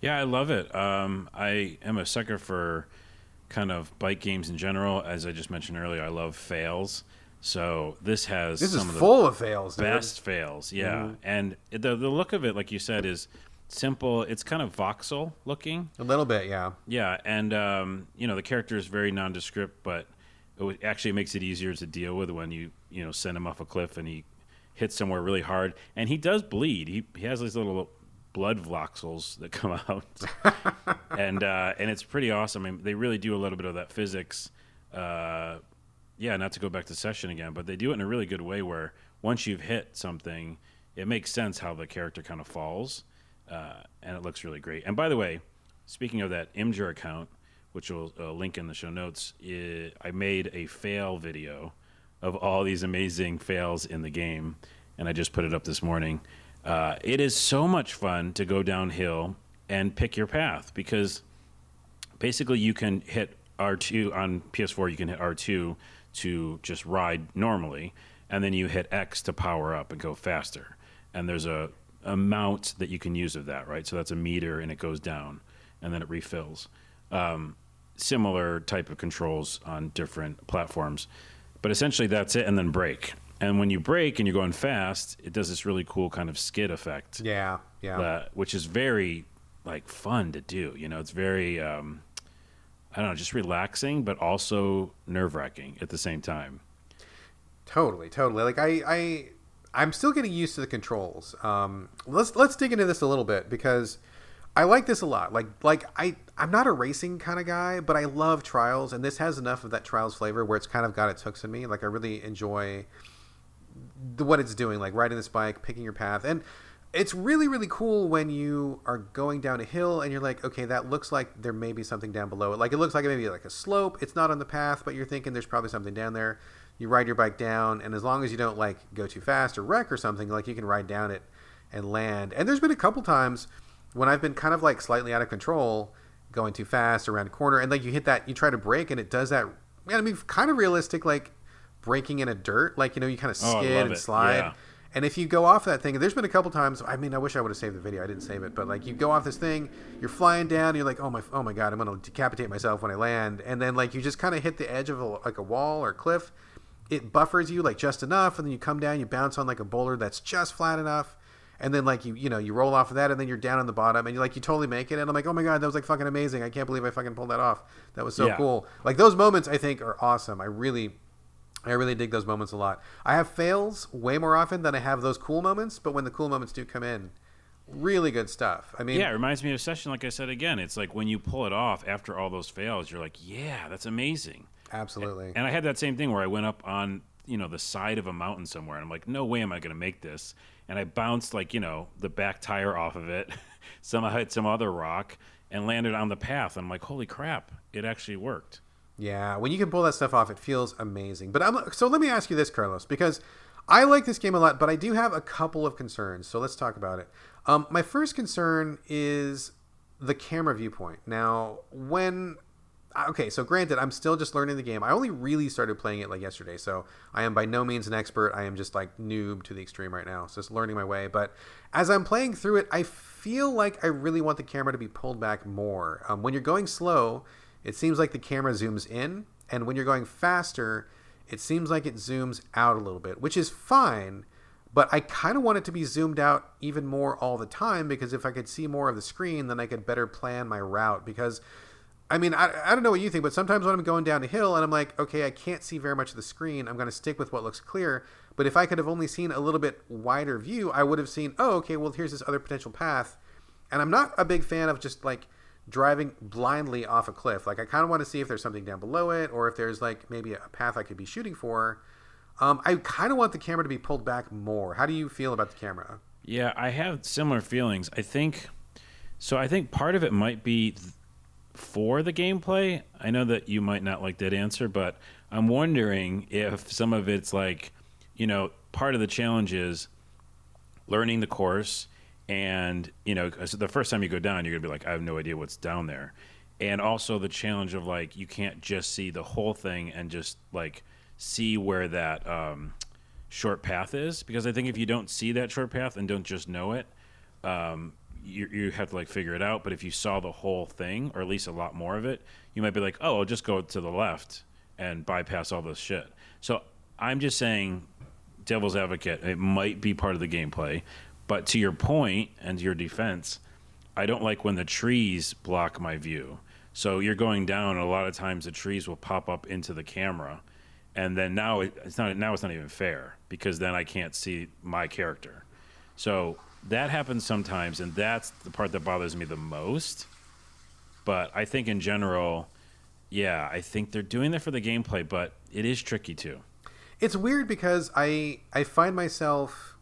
Yeah, I love it. Um, I am a sucker for kind of bike games in general. As I just mentioned earlier, I love fails. So this has This is some of the full of fails, dude. best fails. Yeah, and the the look of it, like you said, is simple. It's kind of voxel looking. A little bit, yeah. Yeah, and um, you know the character is very nondescript, but it actually makes it easier to deal with when you you know send him off a cliff and he hits somewhere really hard, and he does bleed. He he has these little blood voxels that come out, and uh, and it's pretty awesome. I mean, they really do a little bit of that physics. Uh, yeah, not to go back to session again, but they do it in a really good way where once you've hit something, it makes sense how the character kind of falls, uh, and it looks really great. And by the way, speaking of that Imgur account, which will uh, link in the show notes, i I made a fail video of all these amazing fails in the game, and I just put it up this morning. Uh, it is so much fun to go downhill and pick your path because basically you can hit R2 on PS4 you can hit R2 to just ride normally and then you hit X to power up and go faster and there's a amount that you can use of that, right? So that's a meter, and it goes down, and then it refills. Um, similar type of controls on different platforms, but essentially that's it, and then brake. And when you brake and you're going fast, it does this really cool kind of skid effect. Yeah, yeah. Which is very like fun to do. You know, it's very um, I don't know, just relaxing, but also nerve wracking at the same time. Totally, totally. Like I, I, I'm still getting used to the controls. Um, let's let's dig into this a little bit because I like this a lot. Like like I, I'm not a racing kind of guy, but I love Trials, and this has enough of that Trials flavor where it's kind of got its hooks in me. Like I really enjoy the, what it's doing, like riding this bike, picking your path, and it's really really cool when you are going down a hill and you're like okay that looks like there may be something down below it. Like it looks like it may be like a slope. It's not on the path but you're thinking there's probably something down there. You ride your bike down and as long as you don't like go too fast or wreck or something like you can ride down it and land. And there's been a couple times when i've been kind of like slightly out of control going too fast around a corner and like you hit that you try to brake and it does that. I mean kind of realistic like braking in a dirt like you know you kind of Oh, skid love and it. slide Yeah. and if you go off that thing, there's been a couple times. I mean, I wish I would have saved the video. I didn't save it, but like you go off this thing, you're flying down, you're like, oh my, oh my god, I'm gonna decapitate myself when I land, and then like you just kind of hit the edge of a, like a wall or cliff. It buffers you like just enough, and then you come down, you bounce on like a boulder that's just flat enough, and then like you, you know, you roll off of that, and then you're down on the bottom, and you like you totally make it, and I'm like, oh my god, that was like fucking amazing. I can't believe I fucking pulled that off. That was so Yeah. cool. Like those moments, I think are awesome. I really. I really dig those moments a lot. I have fails way more often than I have those cool moments, but when the cool moments do come in, really good stuff. I mean, Yeah, it reminds me of Session. Like I said again, it's like when you pull it off after all those fails, you're like, yeah, that's amazing. absolutely. And I had that same thing where I went up on you know the side of a mountain somewhere, and I'm like, no way am I going to make this. And I bounced like you know the back tire off of it, somehow hit some other rock, and landed on the path. I'm like, holy crap, it actually worked. Yeah, when you can pull that stuff off, it feels amazing. But I'm so let me ask you this, Carlos, because I like this game a lot, but I do have a couple of concerns. So let's talk about it. Um, my first concern is the camera viewpoint. Now, when okay, so granted, I'm still just learning the game. I only really started playing it like yesterday, so I am by no means an expert. I am just like noob to the extreme right now, so just learning my way. But as I'm playing through it, I feel like I really want the camera to be pulled back more. Um, when you're going slow, it seems like the camera zooms in, and when you're going faster, it seems like it zooms out a little bit, which is fine. But I kind of want it to be zoomed out even more all the time because if I could see more of the screen, then I could better plan my route. Because I mean, I, I don't know what you think, but sometimes when I'm going down a hill and I'm like, okay, I can't see very much of the screen, I'm going to stick with what looks clear. But if I could have only seen a little bit wider view, I would have seen, oh, okay, well, here's this other potential path. And I'm not a big fan of just like driving blindly off a cliff. Like, I kind of want to see if there's something down below it or if there's like maybe a path I could be shooting for. Um, I kind of want the camera to be pulled back more. How do you feel about the camera? Yeah, I have similar feelings. I think so. I think part of it might be th- for the gameplay. I know that you might not like that answer, but I'm wondering if some of it's like, you know, part of the challenge is learning the course, and you know, the first time you go down, you're gonna be like, I have no idea what's down there, and also the challenge of like you can't just see the whole thing and just like see where that um, short path is because I think if you don't see that short path and don't just know it, um, you, you have to like figure it out. But if you saw the whole thing, or at least a lot more of it, you might be like, oh, I'll just go to the left and bypass all this shit. So I'm just saying, devil's advocate, it might be part of the gameplay. But to your point and your defense, I don't like when the trees block my view. So you're going down, and a lot of times the trees will pop up into the camera, and then now it's not now it's not even fair because then I can't see my character. So that happens sometimes, and that's the part that bothers me the most. But I think in general, yeah, I think they're doing that for the gameplay, but it is tricky too. It's weird because I I find myself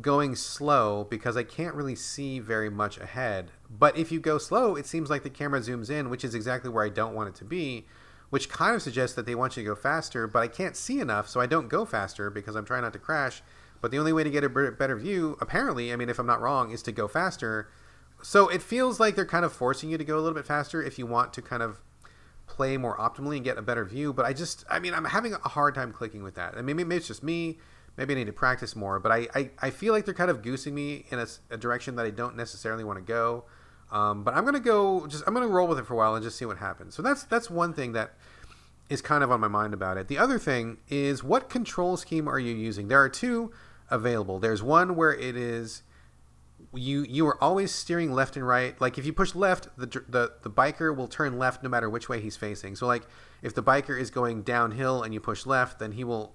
going slow because I can't really see very much ahead. But if you go slow, it seems like the camera zooms in, which is exactly where I don't want it to be, which kind of suggests that they want you to go faster, but I can't see enough, so I don't go faster because I'm trying not to crash. But the only way to get a better view, apparently, I mean, if I'm not wrong, is to go faster. So it feels like they're kind of forcing you to go a little bit faster if you want to kind of play more optimally and get a better view. But I just, I mean, I'm having a hard time clicking with that. I mean, maybe it's just me. Maybe I need to practice more. But I, I, I feel like they're kind of goosing me in a, a direction that I don't necessarily want to go. Um, but I'm gonna go just I'm gonna roll with it for a while and just see what happens. So that's that's one thing that is kind of on my mind about it. The other thing is what control scheme are you using? There are two available. There's one where it is you you are always steering left and right. Like if you push left, the the the biker will turn left no matter which way he's facing. So like if the biker is going downhill and you push left, then he will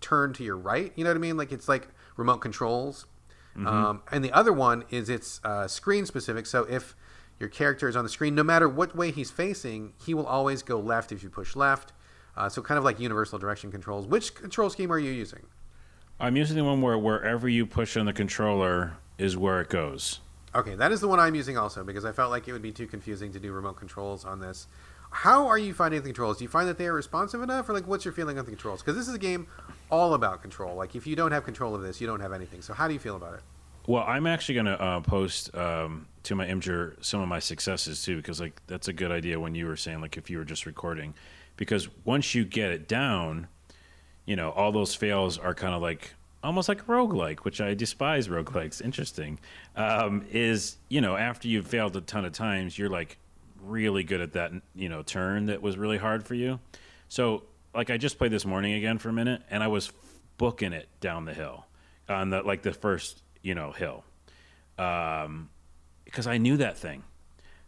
turn to your right. You know what I mean? Like it's like remote controls. Mm-hmm. Um, and the other one is it's uh, screen specific. So if your character is on the screen, no matter what way he's facing, he will always go left if you push left. Uh, so kind of like universal direction controls. Which control scheme are you using? I'm using the one where wherever you push on the controller is where it goes. Okay, that is the one I'm using also because I felt like it would be too confusing to do remote controls on this. How are you finding the controls? Do you find that they are responsive enough, or like what's your feeling on the controls? Because this is a game all about control. Like if you don't have control of this, you don't have anything. So how do you feel about it? Well, I'm actually going to uh, post um, to my Imgur some of my successes too, because like that's a good idea when you were saying like if you were just recording, because once you get it down, you know all those fails are kind of like almost like roguelike, which I despise rogue roguelikes. Interesting. Um, is, you know, after you've failed a ton of times, you're like really good at that, you know, turn that was really hard for you. So, like, I just played this morning again for a minute and I was booking it down the hill on the, like, the first, you know, hill. Um, because I knew that thing.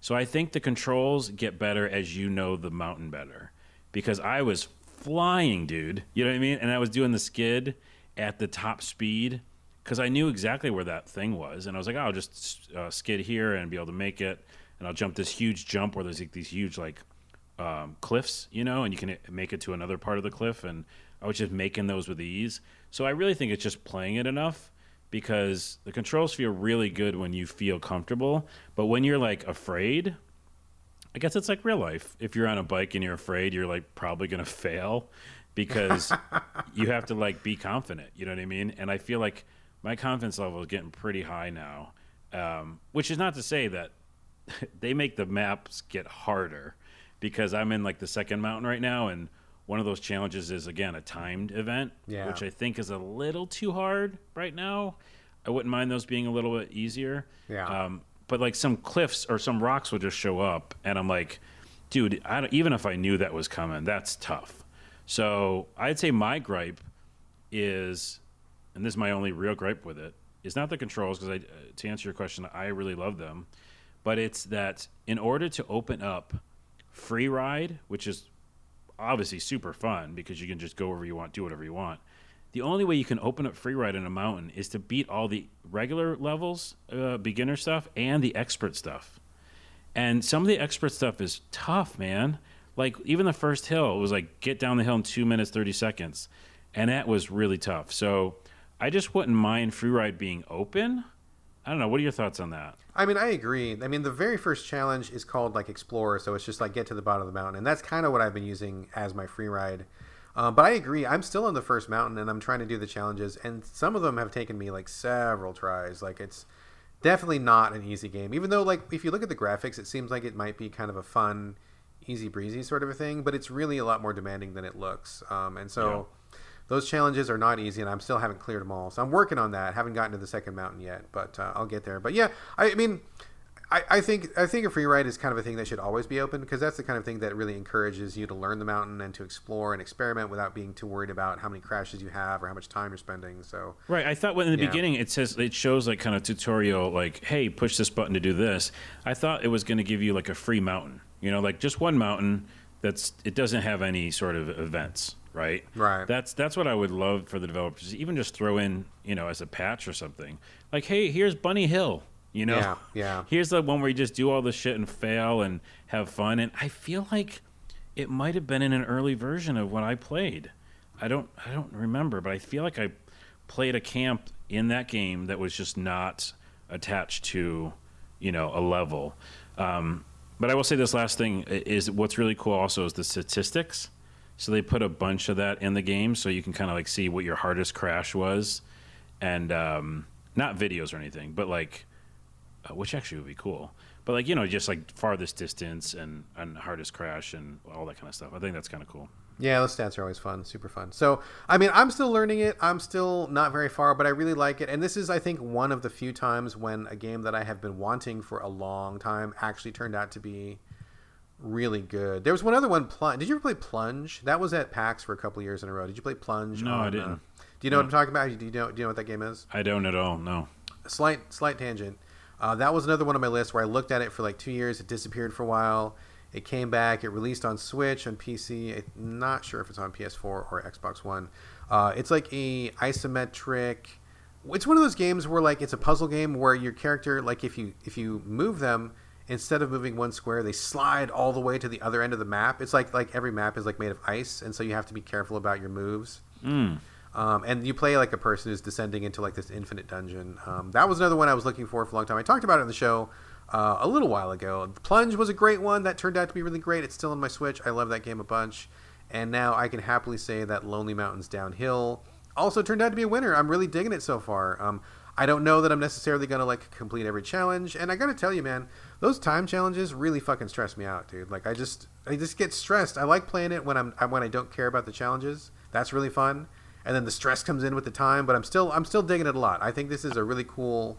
So I think the controls get better as you know the mountain better. Because I was flying, dude. You know what I mean? And I was doing the skid at the top speed because I knew exactly where that thing was, and I was like, oh, I'll just uh, skid here and be able to make it, and I'll jump this huge jump where there's like these huge like um, cliffs, you know, and you can make it to another part of the cliff, and I was just making those with ease. So I really think it's just playing it enough because the controls feel really good when you feel comfortable, but when you're like afraid. I guess it's like real life. If you're on a bike and you're afraid, you're like probably going to fail because you have to like be confident. You know what I mean? And I feel like my confidence level is getting pretty high now, um, which is not to say that they make the maps get harder because I'm in like the second mountain right now, and one of those challenges is again a timed event, yeah. which I think is a little too hard right now. I wouldn't mind those being a little bit easier. Yeah. Um, but like some cliffs or some rocks will just show up, and I'm like, dude, I don't even if I knew that was coming, that's tough. So I'd say my gripe is, and this is my only real gripe with it, is not the controls because I, to answer your question, I really love them, but it's that in order to open up free ride, which is obviously super fun because you can just go wherever you want, do whatever you want. The only way you can open up free ride in a mountain is to beat all the regular levels, uh, beginner stuff, and the expert stuff. And some of the expert stuff is tough, man like even the first hill it was like get down the hill in two minutes thirty seconds, and that was really tough. So I just wouldn't mind free ride being open. I don't know. What are your thoughts on that? I mean, I agree. I mean, the very first challenge is called like Explorer, so it's just like get to the bottom of the mountain, and that's kind of what I've been using as my free ride. Uh, but I agree. I'm still on the first mountain, and I'm trying to do the challenges, and some of them have taken me like several tries. Like it's definitely not an easy game, even though like if you look at the graphics, it seems like it might be kind of a fun easy breezy sort of a thing, but it's really a lot more demanding than it looks. Um, and so yeah. Those challenges are not easy, and I'm still haven't cleared them all. So I'm working on that. Haven't gotten to the second mountain yet, but uh, I'll get there. But yeah, I, I mean. I, I, think I think a free ride is kind of a thing that should always be open because that's the kind of thing that really encourages you to learn the mountain and to explore and experiment without being too worried about how many crashes you have or how much time you're spending. So right, I thought when in the yeah. beginning it says it shows like kind of tutorial like, hey, push this button to do this. I thought it was going to give you like a free mountain, you know, like just one mountain that's it doesn't have any sort of events, right? Right. That's that's what I would love for the developers. Even just throw in, you know, as a patch or something. Like, hey, here's Bunny Hill. You know, yeah, yeah. Here's the one where you just do all the shit and fail and have fun. And I feel like it might have been in an early version of what I played. I don't I don't remember, but I feel like I played a camp in that game that was just not attached to, you know, a level. Um, but I will say this last thing is what's really cool also is the statistics. So they put a bunch of that in the game, so you can kind of like see what your hardest crash was, and um, not videos or anything, but like, uh, which actually would be cool. But like you know, just like farthest distance and and hardest crash and all that kind of stuff. I think that's kind of cool. Yeah, those stats are always fun, super fun. So, I mean, I'm still learning it. I'm still not very far, but I really like it. And this is, I think, one of the few times when a game that I have been wanting for a long time actually turned out to be really good. There was one other one, Plunge. Did you ever play Plunge? That was at PAX for a couple years in a row. Did you play Plunge? No, on, I didn't. Uh, do you know no. what I'm talking about? Do you know? Do you know what that game is? I don't at all. No. Slight, slight tangent. Uh, that was another one on my list where I looked at it for like two years. It disappeared for a while. It came back. It released on Switch, on PC. I'm not sure if it's on PS4 or Xbox One. Uh, it's like a isometric. It's one of those games where like it's a puzzle game where your character like if you if you move them instead of moving one square, they slide all the way to the other end of the map. It's like like every map is like made of ice, and so you have to be careful about your moves. Mm. Um, and you play like a person who's descending into like this infinite dungeon. Um, that was another one I was looking for for a long time. I talked about it in the show uh, a little while ago. Plunge was a great one that turned out to be really great. It's still on my Switch. I love that game a bunch. And now I can happily say that Lonely Mountains Downhill also turned out to be a winner. I'm really digging it so far. Um, I don't know that I'm necessarily gonna like complete every challenge, and I gotta tell you, man, those time challenges really fucking stress me out, dude. Like I just, I just get stressed. I like playing it when I'm when I don't care about the challenges. That's really fun, and then the stress comes in with the time. But I'm still, I'm still digging it a lot. I think this is a really cool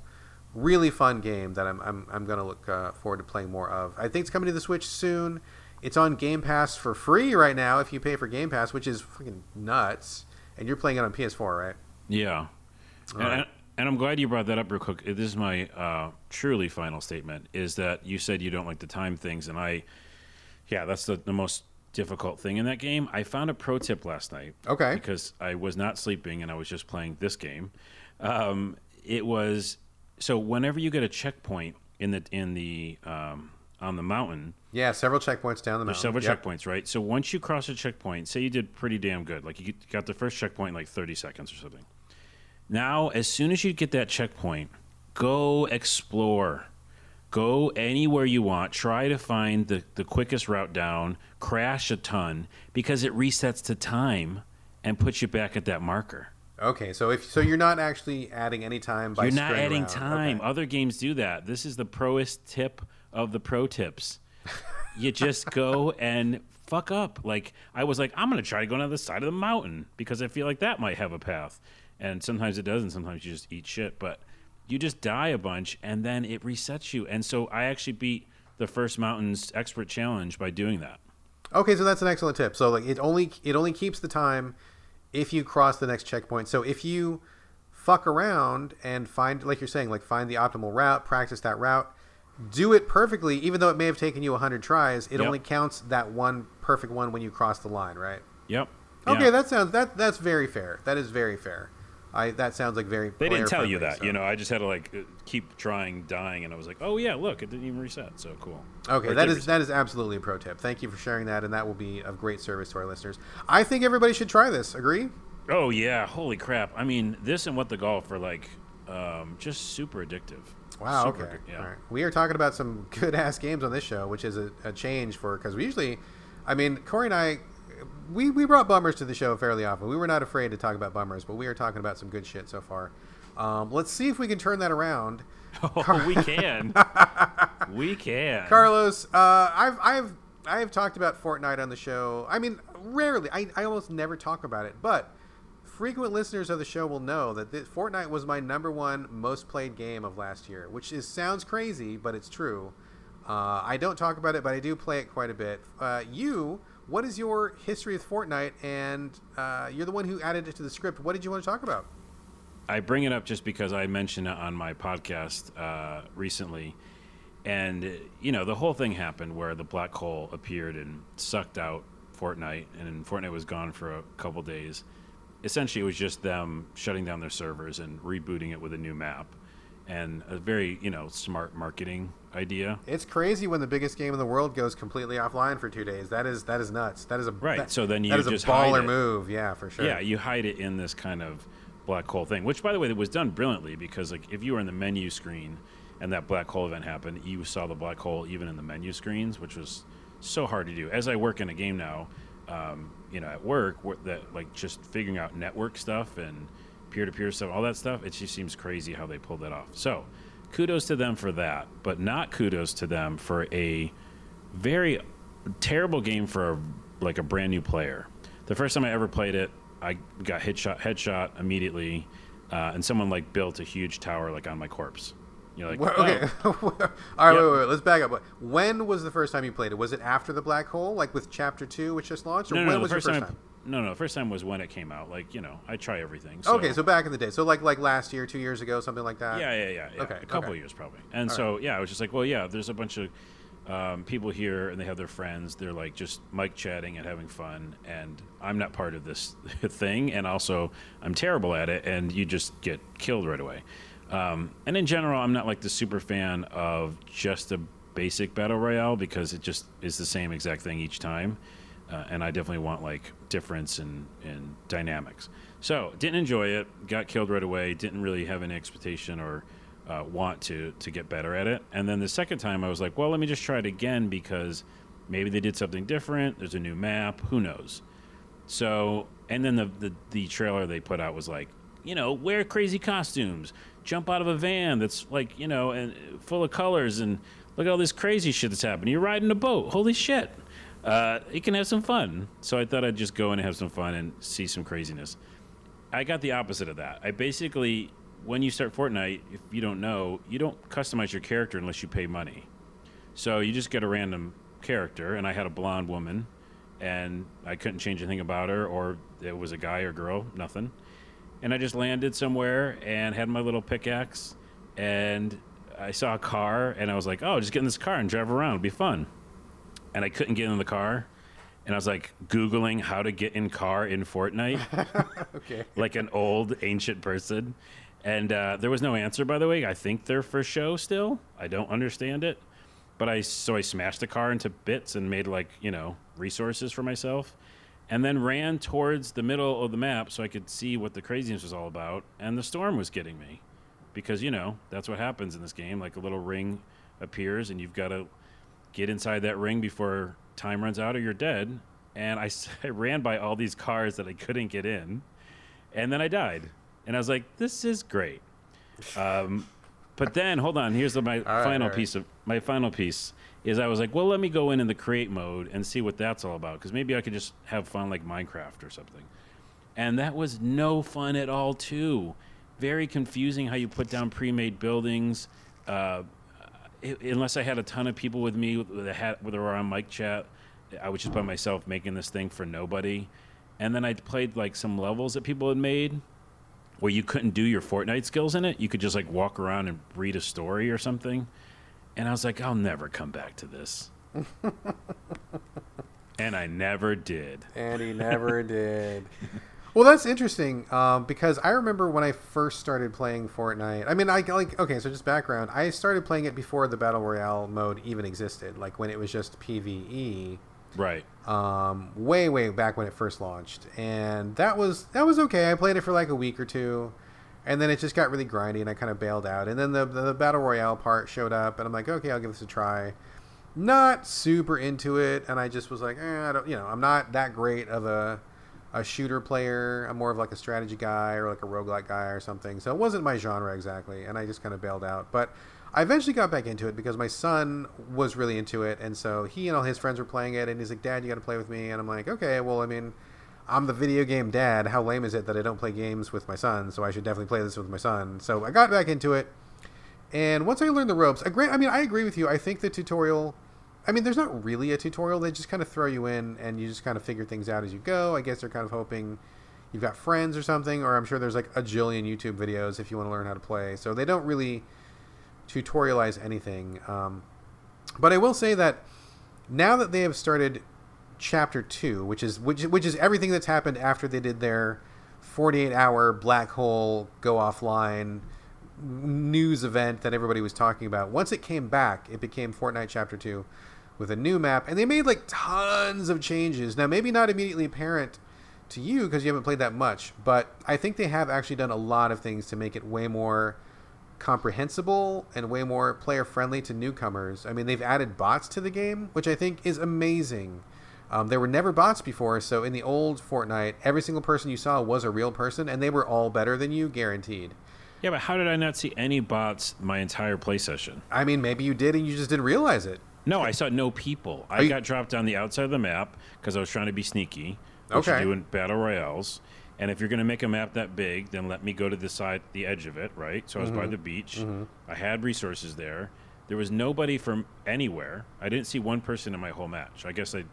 really fun game that I'm I'm, I'm gonna look uh, forward to playing more of. I think it's coming to the Switch soon. It's on Game Pass for free right now if you pay for Game Pass, which is fucking nuts. And you're playing it on PS4, right? Yeah. Right. and, I'm glad you brought that up real quick. This is my uh, truly final statement: is that you said you don't like to time things, and I, yeah, that's the, the most difficult thing in that game. I found a pro tip last night. Okay. Because I was not sleeping and I was just playing this game. Um, it was so whenever you get a checkpoint in the in the um, on the mountain, yeah, several checkpoints down the mountain. several yep. checkpoints, right? So once you cross a checkpoint, say you did pretty damn good, like you got the first checkpoint in like thirty seconds or something. Now, as soon as you get that checkpoint, go explore. Go anywhere you want. Try to find the, the quickest route down. Crash a ton because it resets to time and puts you back at that marker. Okay, so if so, you're not actually adding any time by you're not adding around. time. Okay. Other games do that. This is the proest tip of the pro tips. you just go and fuck up. Like I was like, I'm gonna try to go down the side of the mountain because I feel like that might have a path. And sometimes it doesn't. Sometimes you just eat shit. But you just die a bunch and then it resets you. And so I actually beat the first mountains expert challenge by doing that. Okay, so that's an excellent tip. So like it only it only keeps the time if you cross the next checkpoint. So if you fuck around and find, like you're saying, like find the optimal route, practice that route, do it perfectly, even though it may have taken you 100 tries, it yep. only counts that one perfect one when you cross the line, right? Yep. Okay, yeah. that sounds that that's very fair. That is very fair. I that sounds like very. They didn't tell you that, so. you know. I just had to like keep trying, dying, and I was like, oh yeah, look, it didn't even reset. So cool. Okay, that is reset. that is absolutely a pro tip. Thank you for sharing that, and that will be of great service to our listeners. I think everybody should try this. Agree? Oh yeah, holy crap! I mean, this and what the golf are like, um, just super addictive. Wow. Super okay. yeah. All right. We are talking about some good ass games on this show, which is a, a change for because we usually, I mean, Corey and I we, we brought bummers to the show fairly often. We were not afraid to talk about bummers, but we are talking about some good shit so far. Um, let's see if we can turn that around. Oh, Car- we can. we can. Carlos, uh, I've I've I have talked about Fortnite on the show. I mean, rarely. I, I almost never talk about it, but frequent listeners of the show will know that this, Fortnite was my number one most played game of last year, which is sounds crazy, but it's true. Uh, I don't talk about it, but I do play it quite a bit. Uh, you what is your history with Fortnite? And uh, you're the one who added it to the script. What did you want to talk about? I bring it up just because I mentioned it on my podcast uh, recently. And, you know, the whole thing happened where the black hole appeared and sucked out Fortnite, and Fortnite was gone for a couple days. Essentially, it was just them shutting down their servers and rebooting it with a new map and a very you know smart marketing idea. It's crazy when the biggest game in the world goes completely offline for two days. That is that is nuts. That is a right. That, so then you that is just a baller move. Yeah, for sure. Yeah, you hide it in this kind of black hole thing, which by the way, it was done brilliantly because like if you were in the menu screen and that black hole event happened, you saw the black hole even in the menu screens, which was so hard to do. As I work in a game now, um, you know, at work, that like just figuring out network stuff and peer to peer stuff, all that stuff, it just seems crazy how they pulled that off. So kudos to them for that, but not kudos to them for a very terrible game for a, like a brand new player. the first time I ever played it, I got headshot headshot immediately, uh, and someone like built a huge tower like on my corpse. You're like, Well, "Oh." okay. All right, Yep. wait, wait, wait. Let's back up. When was the first time you played it? Was it after the black hole, like with Chapter Two, which just launched, or No, no, when no. was The your first first time, time? No, no. The first time was when it came out. Like you know, I try everything. okay, so back in the day, so like like last year, two years ago, something like that. Yeah, yeah, yeah. yeah. Okay, a couple okay. years probably. And so yeah, I was just like, well, yeah, there's a bunch of um, people here, and they have their friends. They're like just mic chatting and having fun, and I'm not part of this thing, and also I'm terrible at it, and you just get killed right away. Um, and in general, I'm not like the super fan of just a basic battle royale because it just is the same exact thing each time. Uh, and I definitely want like difference in, in dynamics. So didn't enjoy it. Got killed right away. Didn't really have any expectation or uh, want to to get better at it. And then the second time, I was like, well, let me just try it again because maybe they did something different. There's a new map. Who knows? So, and then the, the the trailer they put out was like, you know, wear crazy costumes, jump out of a van that's like, you know, and full of colors, and look at all this crazy shit that's happening. You're riding a boat. Holy shit! Uh, you can have some fun. So I thought I'd just go in and have some fun and see some craziness. I got the opposite of that. I basically, when you start Fortnite, if you don't know, you don't customize your character unless you pay money. So you just get a random character, and I had a blonde woman, and I couldn't change anything about her, or it was a guy or girl, nothing. And I just landed somewhere and had my little pickaxe, and I saw a car, and I was like, "Oh, just get in this car and drive around. It'll be fun." And I couldn't get in the car, and I was like googling how to get in car in Fortnite Okay. like an old ancient person. And uh, there was no answer, by the way. I think they're for show still. I don't understand it. But I so I smashed the car into bits and made like you know resources for myself, and then ran towards the middle of the map so I could see what the craziness was all about. And the storm was getting me, because you know that's what happens in this game. Like a little ring appears, and you've got to get inside that ring before time runs out or you're dead. And I ran by all these cars that I couldn't get in, and then I died. And I was like, "This is great." Um, but then, hold on. Here's the, my right, final right. piece of my final piece is I was like, "Well, let me go in in the create mode and see what that's all about, because maybe I could just have fun like Minecraft or something." And that was no fun at all, too. Very confusing how you put down pre-made buildings. Uh, i- unless I had a ton of people with me that had that were on mic chat, I was just by myself making this thing for nobody. And then I played like some levels that people had made where you couldn't do your Fortnite skills in it. You could just like walk around and read a story or something. And I was like, I'll never come back to this. and I never did. And he never did. Well, that's interesting um, because I remember when I first started playing Fortnite. I mean, I like okay, so just background. I started playing it before the battle royale mode even existed, like when it was just PVE. Right. um, way way back when it first launched, and that was that was okay. I played it for like a week or two, and then it just got really grindy, and I kind of bailed out. And then the the battle royale part showed up, and I'm like, okay, I'll give this a try. Not super into it, and I just was like, eh, I don't, you know, I'm not that great of a a shooter player. I'm more of like a strategy guy or like a roguelike guy or something. So it wasn't my genre exactly, and I just kind of bailed out. But I eventually got back into it because my son was really into it, and so he and all his friends were playing it, and he's like, "Dad, you got to play with me." And I'm like, "Okay, well, I mean, I'm the video game dad. How lame is it that I don't play games with my son? So I should definitely play this with my son." So I got back into it, and once I learned the ropes, I. I mean, I agree with you. I think the tutorial. I mean, there's not really a tutorial. They just kind of throw you in, and you just kind of figure things out as you go. I guess they're kind of hoping you've got friends or something, or I'm sure there's like a jillion YouTube videos if you want to learn how to play. So they don't really tutorialize anything. Um, but I will say that now that they have started chapter two, which is which which is everything that's happened after they did their 48 hour black hole go offline news event that everybody was talking about. Once it came back, it became Fortnite chapter two with a new map, and they made like tons of changes. Now, maybe not immediately apparent to you because you haven't played that much, but I think they have actually done a lot of things to make it way more comprehensible and way more player friendly to newcomers. I mean, they've added bots to the game, which I think is amazing. Um, there were never bots before, so in the old Fortnite, every single person you saw was a real person, and they were all better than you, guaranteed. Yeah, but how did I not see any bots my entire play session? I mean, maybe you did and you just didn't realize it. No, I saw no people. I you- got dropped on the outside of the map because I was trying to be sneaky. Okay. you do in battle royales. And if you're going to make a map that big, then let me go to the side, the edge of it, right? So I was by Mm-hmm. the beach. I had resources there. There was nobody from anywhere. I didn't see one person in my whole match. I guess I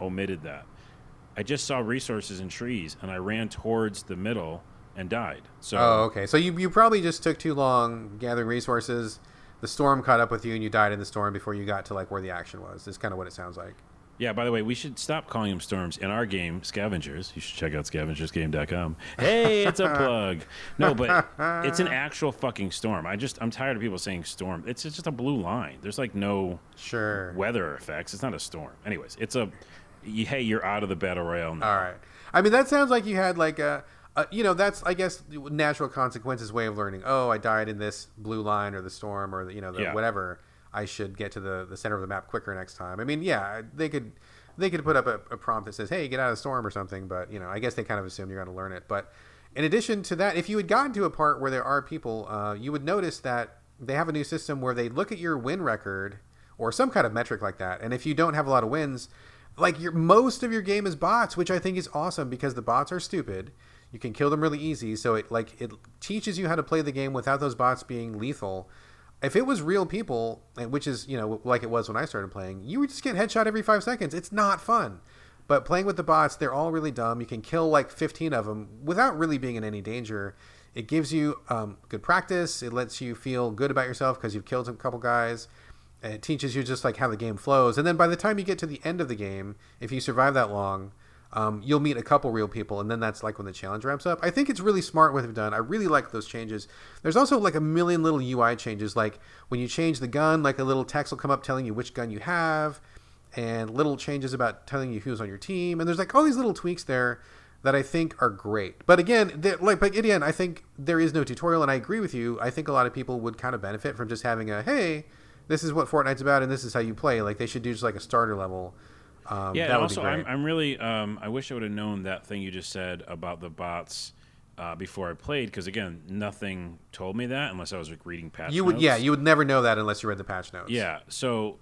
omitted that. I just saw resources and trees, and I ran towards the middle and died. So Oh, okay. So you, you probably just took too long gathering resources. The storm caught up with you, and you died in the storm before you got to like where the action was. Is kind of what it sounds like. Yeah, by the way, we should stop calling them storms. In our game, Scavengers, you should check out scavengersgame.com. Hey, it's a plug. No, but it's an actual fucking storm. I just, I'm tired of people saying storm. It's just a blue line. There's like no Sure. weather effects. It's not a storm. Anyways, it's a, hey, you're out of the battle royale now. All right. I mean, that sounds like you had like a, a, you know, that's I guess natural consequences way of learning. Oh, I died in this blue line or the storm or the, you know the Yeah. whatever. I should get to the the center of the map quicker next time. I mean, yeah, they could they could put up a, a prompt that says, "Hey, get out of the storm" or something. But you know, I guess they kind of assume you're going to learn it. But in addition to that, if you had gotten to a part where there are people, uh, you would notice that they have a new system where they look at your win record or some kind of metric like that, and if you don't have a lot of wins, like your most of your game is bots, which I think is awesome because the bots are stupid. You can kill them really easy, so it like it teaches you how to play the game without those bots being lethal. If it was real people, which is you know like it was when I started playing, you would just get headshot every five seconds. It's not fun. But playing with the bots, they're all really dumb. You can kill like 15 of them without really being in any danger. It gives you um, good practice. It lets you feel good about yourself because you've killed a couple guys. It teaches you just like how the game flows. And then by the time you get to the end of the game, if you survive that long, um, you'll meet a couple real people, and then that's like when the challenge ramps up. I think it's really smart what they've done. I really like those changes. There's also like a million little UI changes, like when you change the gun, like a little text will come up telling you which gun you have, and little changes about telling you who's on your team. And there's like all these little tweaks there that I think are great. But again, like but again, I think there is no tutorial, and I agree with you. I think a lot of people would kind of benefit from just having a hey, this is what Fortnite's about, and this is how you play. Like they should do just like a starter level. Um, Yeah, that and would be also. I'm, I'm really, um, I wish I would have known that thing you just said about the bots uh, before I played, because again, nothing told me that unless I was like, reading patch You would, notes. yeah, you would never know that unless you read the patch notes. Yeah, so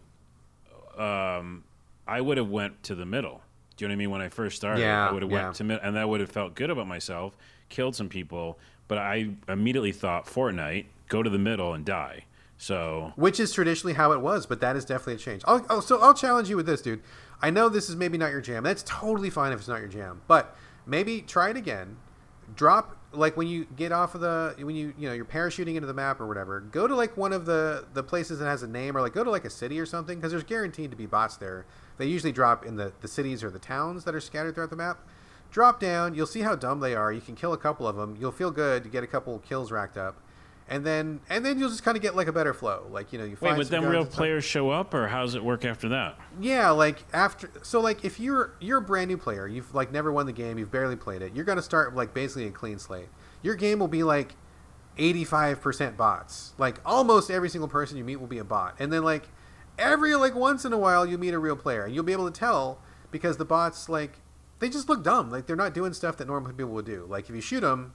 um, I would have went to the middle. Do you know what I mean? When I first started, Yeah, I would have yeah. went to middle, and I would have felt good about myself, killed some people, but I immediately thought Fortnite, go to the middle and die. So which is traditionally how it was, but that is definitely a change. I'll, I'll, so I'll challenge you with this, dude. I know this is maybe not your jam. That's totally fine if it's not your jam, but maybe try it again. Drop like when you get off of the when you you know you're parachuting into the map or whatever. Go to like one of the the places that has a name, or like go to like a city or something, because there's guaranteed to be bots there. They usually drop in the the cities or the towns that are scattered throughout the map. Drop down. You'll see how dumb they are. You can kill a couple of them. You'll feel good. You get a couple kills racked up and then and then you'll just kind of get like a better flow. Like you know, you find. wait, but then real players show up, or how does it work after that? Yeah, like after so like if you're you're a brand new player, you've like never won the game, you've barely played it. You're gonna start like basically a clean slate. Your game will be like 85% bots. Like almost every single person you meet will be a bot, and then like every like once in a while you meet a real player, and you'll be able to tell because the bots like they just look dumb. Like they're not doing stuff that normal people would do. Like if you shoot them,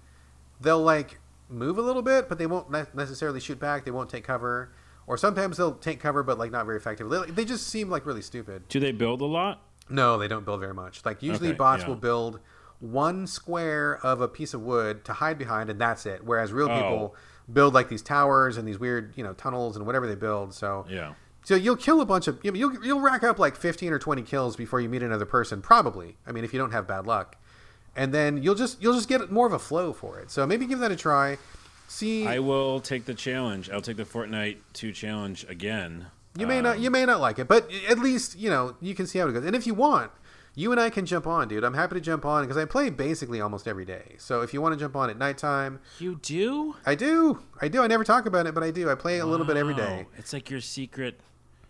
they'll like move a little bit, but they won't ne- necessarily shoot back. They won't take cover, or sometimes they'll take cover, but like not very effectively. They, they just seem like really stupid. Do they build a lot? No, they don't build very much. Like usually Okay, bots yeah. will build one square of a piece of wood to hide behind, and that's it. Whereas real Oh. people build like these towers and these weird, you know, tunnels and whatever they build. So Yeah. so you'll kill a bunch of you you'll you'll rack up like 15 or 20 kills before you meet another person probably. I mean if you don't have bad luck. And then you'll just you'll just get more of a flow for it. So maybe give that a try. See I will take the challenge. I'll take the Fortnite 2 challenge again. you may not you may not like it, but at least, you know, you can see how it goes. And if you want, you and I can jump on, dude. I'm happy to jump on because I play basically almost every day. So if you want to jump on at nighttime, You do? I do. I do. I never talk about it, but I do. I play a little bit every day. Wow. It's like your secret.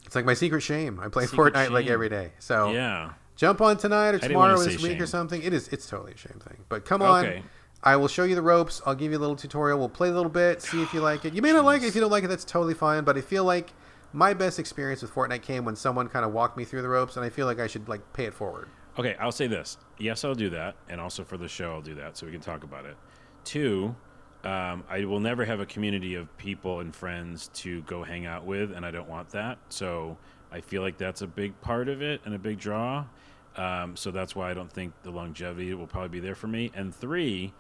It's like my secret shame. I play Secret Fortnite like every day. So Yeah. Jump on tonight or tomorrow or this week or something. It is. It's totally a shame thing. But come on. Okay. I will show you the ropes. I'll give you a little tutorial. We'll play a little bit, see if you like it. You may not like it. If you don't like it, that's totally fine. But I feel like my best experience with Fortnite came when someone kind of walked me through the ropes, and I feel like I should like pay it forward. Okay, I'll say this. Yes, I'll do that, and also for the show, I'll do that so we can talk about it. Two, um, I will never have a community of people and friends to go hang out with, and I don't want that. So I feel like that's a big part of it and a big draw. Um, so that's why I don't think the longevity will probably be there for me. And three,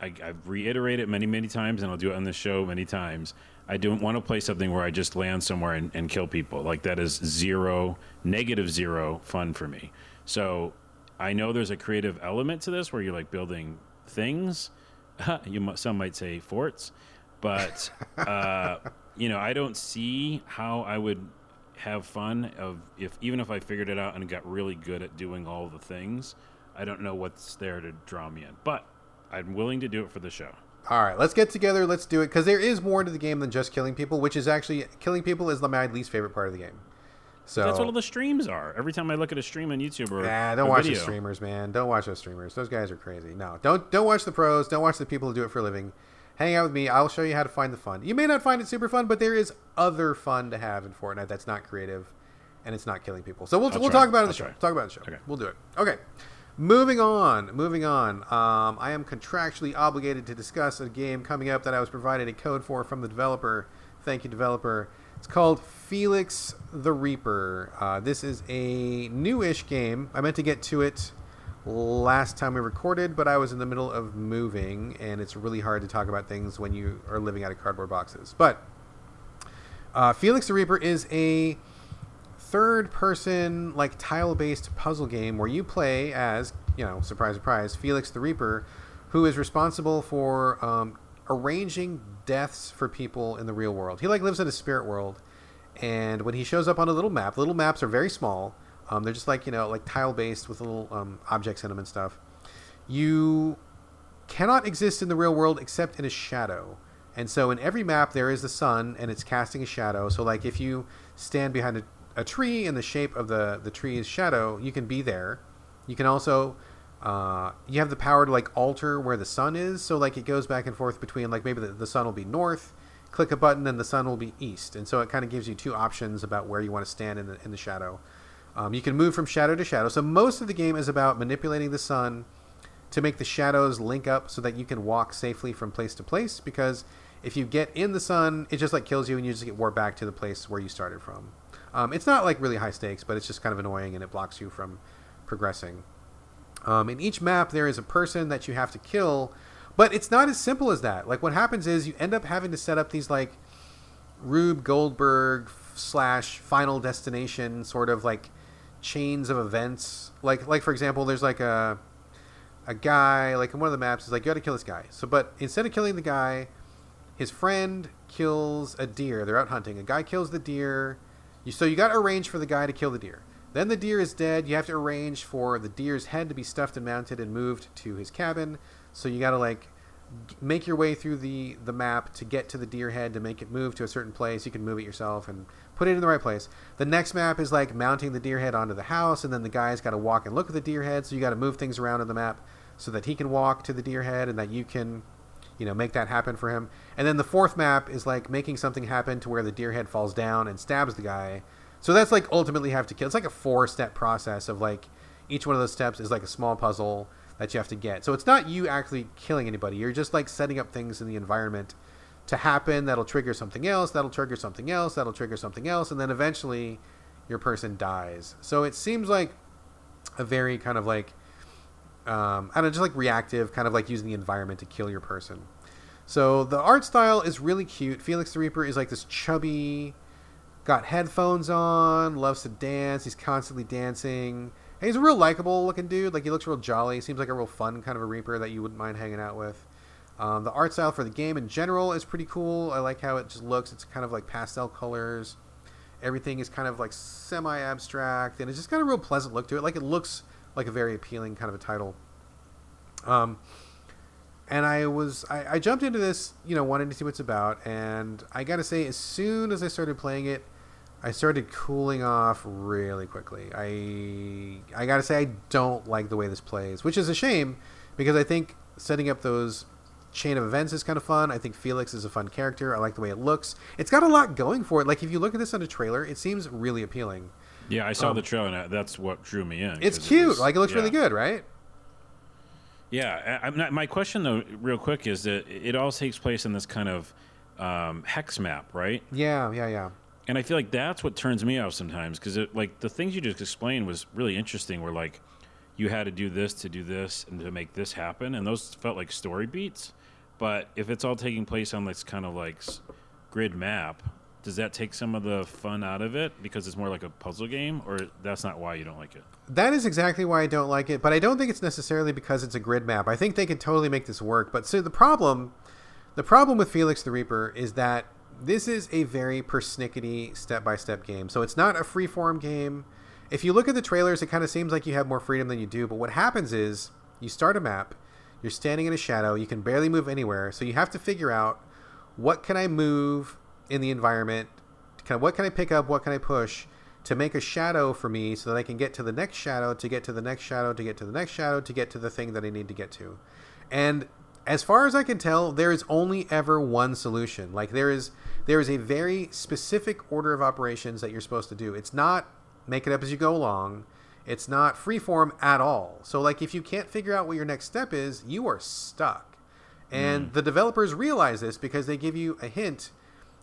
I, I've reiterated many, many times, and I'll do it on the show many times. I don't want to play something where I just land somewhere and, and kill people. Like that is zero, negative zero fun for me. So I know there's a creative element to this where you're like building things. you some might say forts, but uh, you know I don't see how I would have fun of if even if I figured it out and got really good at doing all the things. I don't know what's there to draw me in, but I'm willing to do it for the show. All right, let's get together. Let's do it because there is more to the game than just killing people, which is actually killing people is the my least favorite part of the game. So That's what all the streams are. Every time I look at a stream on YouTube or Nah, don't watch video, the streamers, man. Don't watch those streamers. Those guys are crazy. No, don't don't watch the pros. Don't watch the people who do it for a living. Hang out with me. I'll show you how to find the fun. You may not find it super fun, but there is other fun to have in Fortnite that's not creative, and it's not killing people. So we'll, I'll we'll try. talk about it in the I'll show. try. Talk about the show. Okay. We'll do it. Okay. Moving on. Moving on. Um, I am contractually obligated to discuss a game coming up that I was provided a code for from the developer. Thank you, developer. It's called Felix the Reaper. Uh, this is a newish game. I meant to get to it last time we recorded, but I was in the middle of moving, and it's really hard to talk about things when you are living out of cardboard boxes. But uh, Felix the Reaper is a third person like tile based puzzle game where you play as you know surprise surprise felix the reaper who is responsible for um, arranging deaths for people in the real world he like lives in a spirit world and when he shows up on a little map little maps are very small um, they're just like you know like tile based with little um, objects in them and stuff you cannot exist in the real world except in a shadow. And so in every map there is the sun and it's casting a shadow. So like if you stand behind a, a tree in the shape of the the tree's shadow, you can be there. You can also uh, you have the power to like alter where the sun is. So like it goes back and forth between like maybe the, the sun will be north. Click a button and the sun will be east. And so it kind of gives you two options about where you want to stand in the in the shadow. Um, you can move from shadow to shadow. So most of the game is about manipulating the sun to make the shadows link up so that you can walk safely from place to place because if you get in the sun it just like kills you and you just get warped back to the place where you started from. Um, it's not like really high stakes but it's just kind of annoying and it blocks you from progressing. Um, in each map there is a person that you have to kill but it's not as simple as that. Like what happens is you end up having to set up these like rube goldberg slash final destination sort of like chains of events. Like like for example there's like a a guy like in one of the maps is like you got to kill this guy. So but instead of killing the guy his friend kills a deer. They're out hunting. A guy kills the deer. You, so you got to arrange for the guy to kill the deer. Then the deer is dead. You have to arrange for the deer's head to be stuffed and mounted and moved to his cabin. So you got to like make your way through the the map to get to the deer head to make it move to a certain place. You can move it yourself and put it in the right place. The next map is like mounting the deer head onto the house and then the guy's got to walk and look at the deer head so you got to move things around on the map so that he can walk to the deer head and that you can you know make that happen for him. And then the fourth map is like making something happen to where the deer head falls down and stabs the guy. So that's like ultimately have to kill it's like a four step process of like each one of those steps is like a small puzzle that you have to get. So it's not you actually killing anybody you're just like setting up things in the environment to happen that'll trigger something else that'll trigger something else that'll trigger something else and then eventually your person dies so it seems like a very kind of like um, I don't know, just like reactive, kind of like using the environment to kill your person. So the art style is really cute. Felix the Reaper is like this chubby, got headphones on, loves to dance. He's constantly dancing. And he's a real likable looking dude. Like he looks real jolly. Seems like a real fun kind of a Reaper that you wouldn't mind hanging out with. Um, the art style for the game in general is pretty cool. I like how it just looks. It's kind of like pastel colors. Everything is kind of like semi abstract, and it's just got a real pleasant look to it. Like it looks like a very appealing kind of a title. Um, and I was I, I jumped into this, you know, wanting to see what it's about, and I gotta say, as soon as I started playing it, I started cooling off really quickly. I I gotta say, I don't like the way this plays, which is a shame because I think setting up those chain of events is kind of fun. I think Felix is a fun character. I like the way it looks. It's got a lot going for it. Like if you look at this on a trailer, it seems really appealing. Yeah, I saw Um, the trailer, and that's what drew me in. It's 'cause it cute. was- like it looks really good, right? Yeah, I, I'm not, my question though, real quick, is that it all takes place in this kind of um, hex map, right? Yeah, yeah, yeah. And I feel like that's what turns me off sometimes because like the things you just explained was really interesting. Where like you had to do this to do this and to make this happen, and those felt like story beats. But if it's all taking place on this kind of like grid map, does that take some of the fun out of it because it's more like a puzzle game, or that's not why you don't like it? That is exactly why I don't like it, but I don't think it's necessarily because it's a grid map. I think they could totally make this work. But so the problem, the problem with Felix the Reaper is that this is a very persnickety step-by-step game. So it's not a free-form game. If you look at the trailers, it kind of seems like you have more freedom than you do. But what happens is you start a map, you're standing in a shadow, you can barely move anywhere, so you have to figure out what can I move in the environment, of what can I pick up, what can I push to make a shadow for me so that I can get to the next shadow, to get to the next shadow, to get to the next shadow, to get to the thing that I need to get to. And as far as I can tell, there is only ever one solution. Like there is there is a very specific order of operations that you're supposed to do. It's not make it up as you go along. It's not freeform at all. So like if you can't figure out what your next step is, you are stuck. And mm. the developers realize this because they give you a hint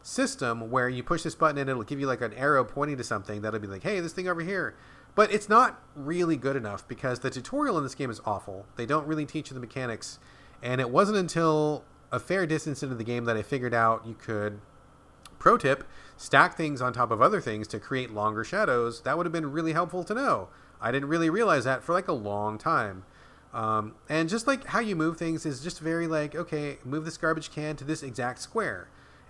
system where you push this button and it'll give you like an arrow pointing to something that'll be like, hey, this thing over here. But it's not really good enough because the tutorial in this game is awful. They don't really teach you the mechanics. And it wasn't until a fair distance into the game that I figured out you could, pro tip, stack things on top of other things to create longer shadows. That would have been really helpful to know. I didn't really realize that for like a long time. Um, and just like how you move things is just very like, okay, move this garbage can to this exact square.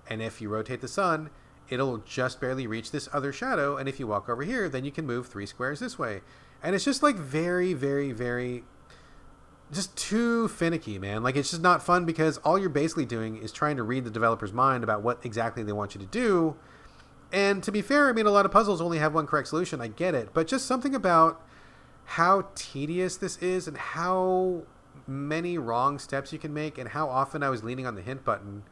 And if you rotate the sun, it'll just barely reach this other shadow. And if you walk over here, then you can move three squares this way. And it's just like very, very, very, just too finicky, man. Like it's just not fun because all you're basically doing is trying to read the developer's mind about what exactly they want you to do. And to be fair, I mean, a lot of puzzles only have one correct solution. I get it. But just something about how tedious this is and how many wrong steps you can make and how often I was leaning on the hint button.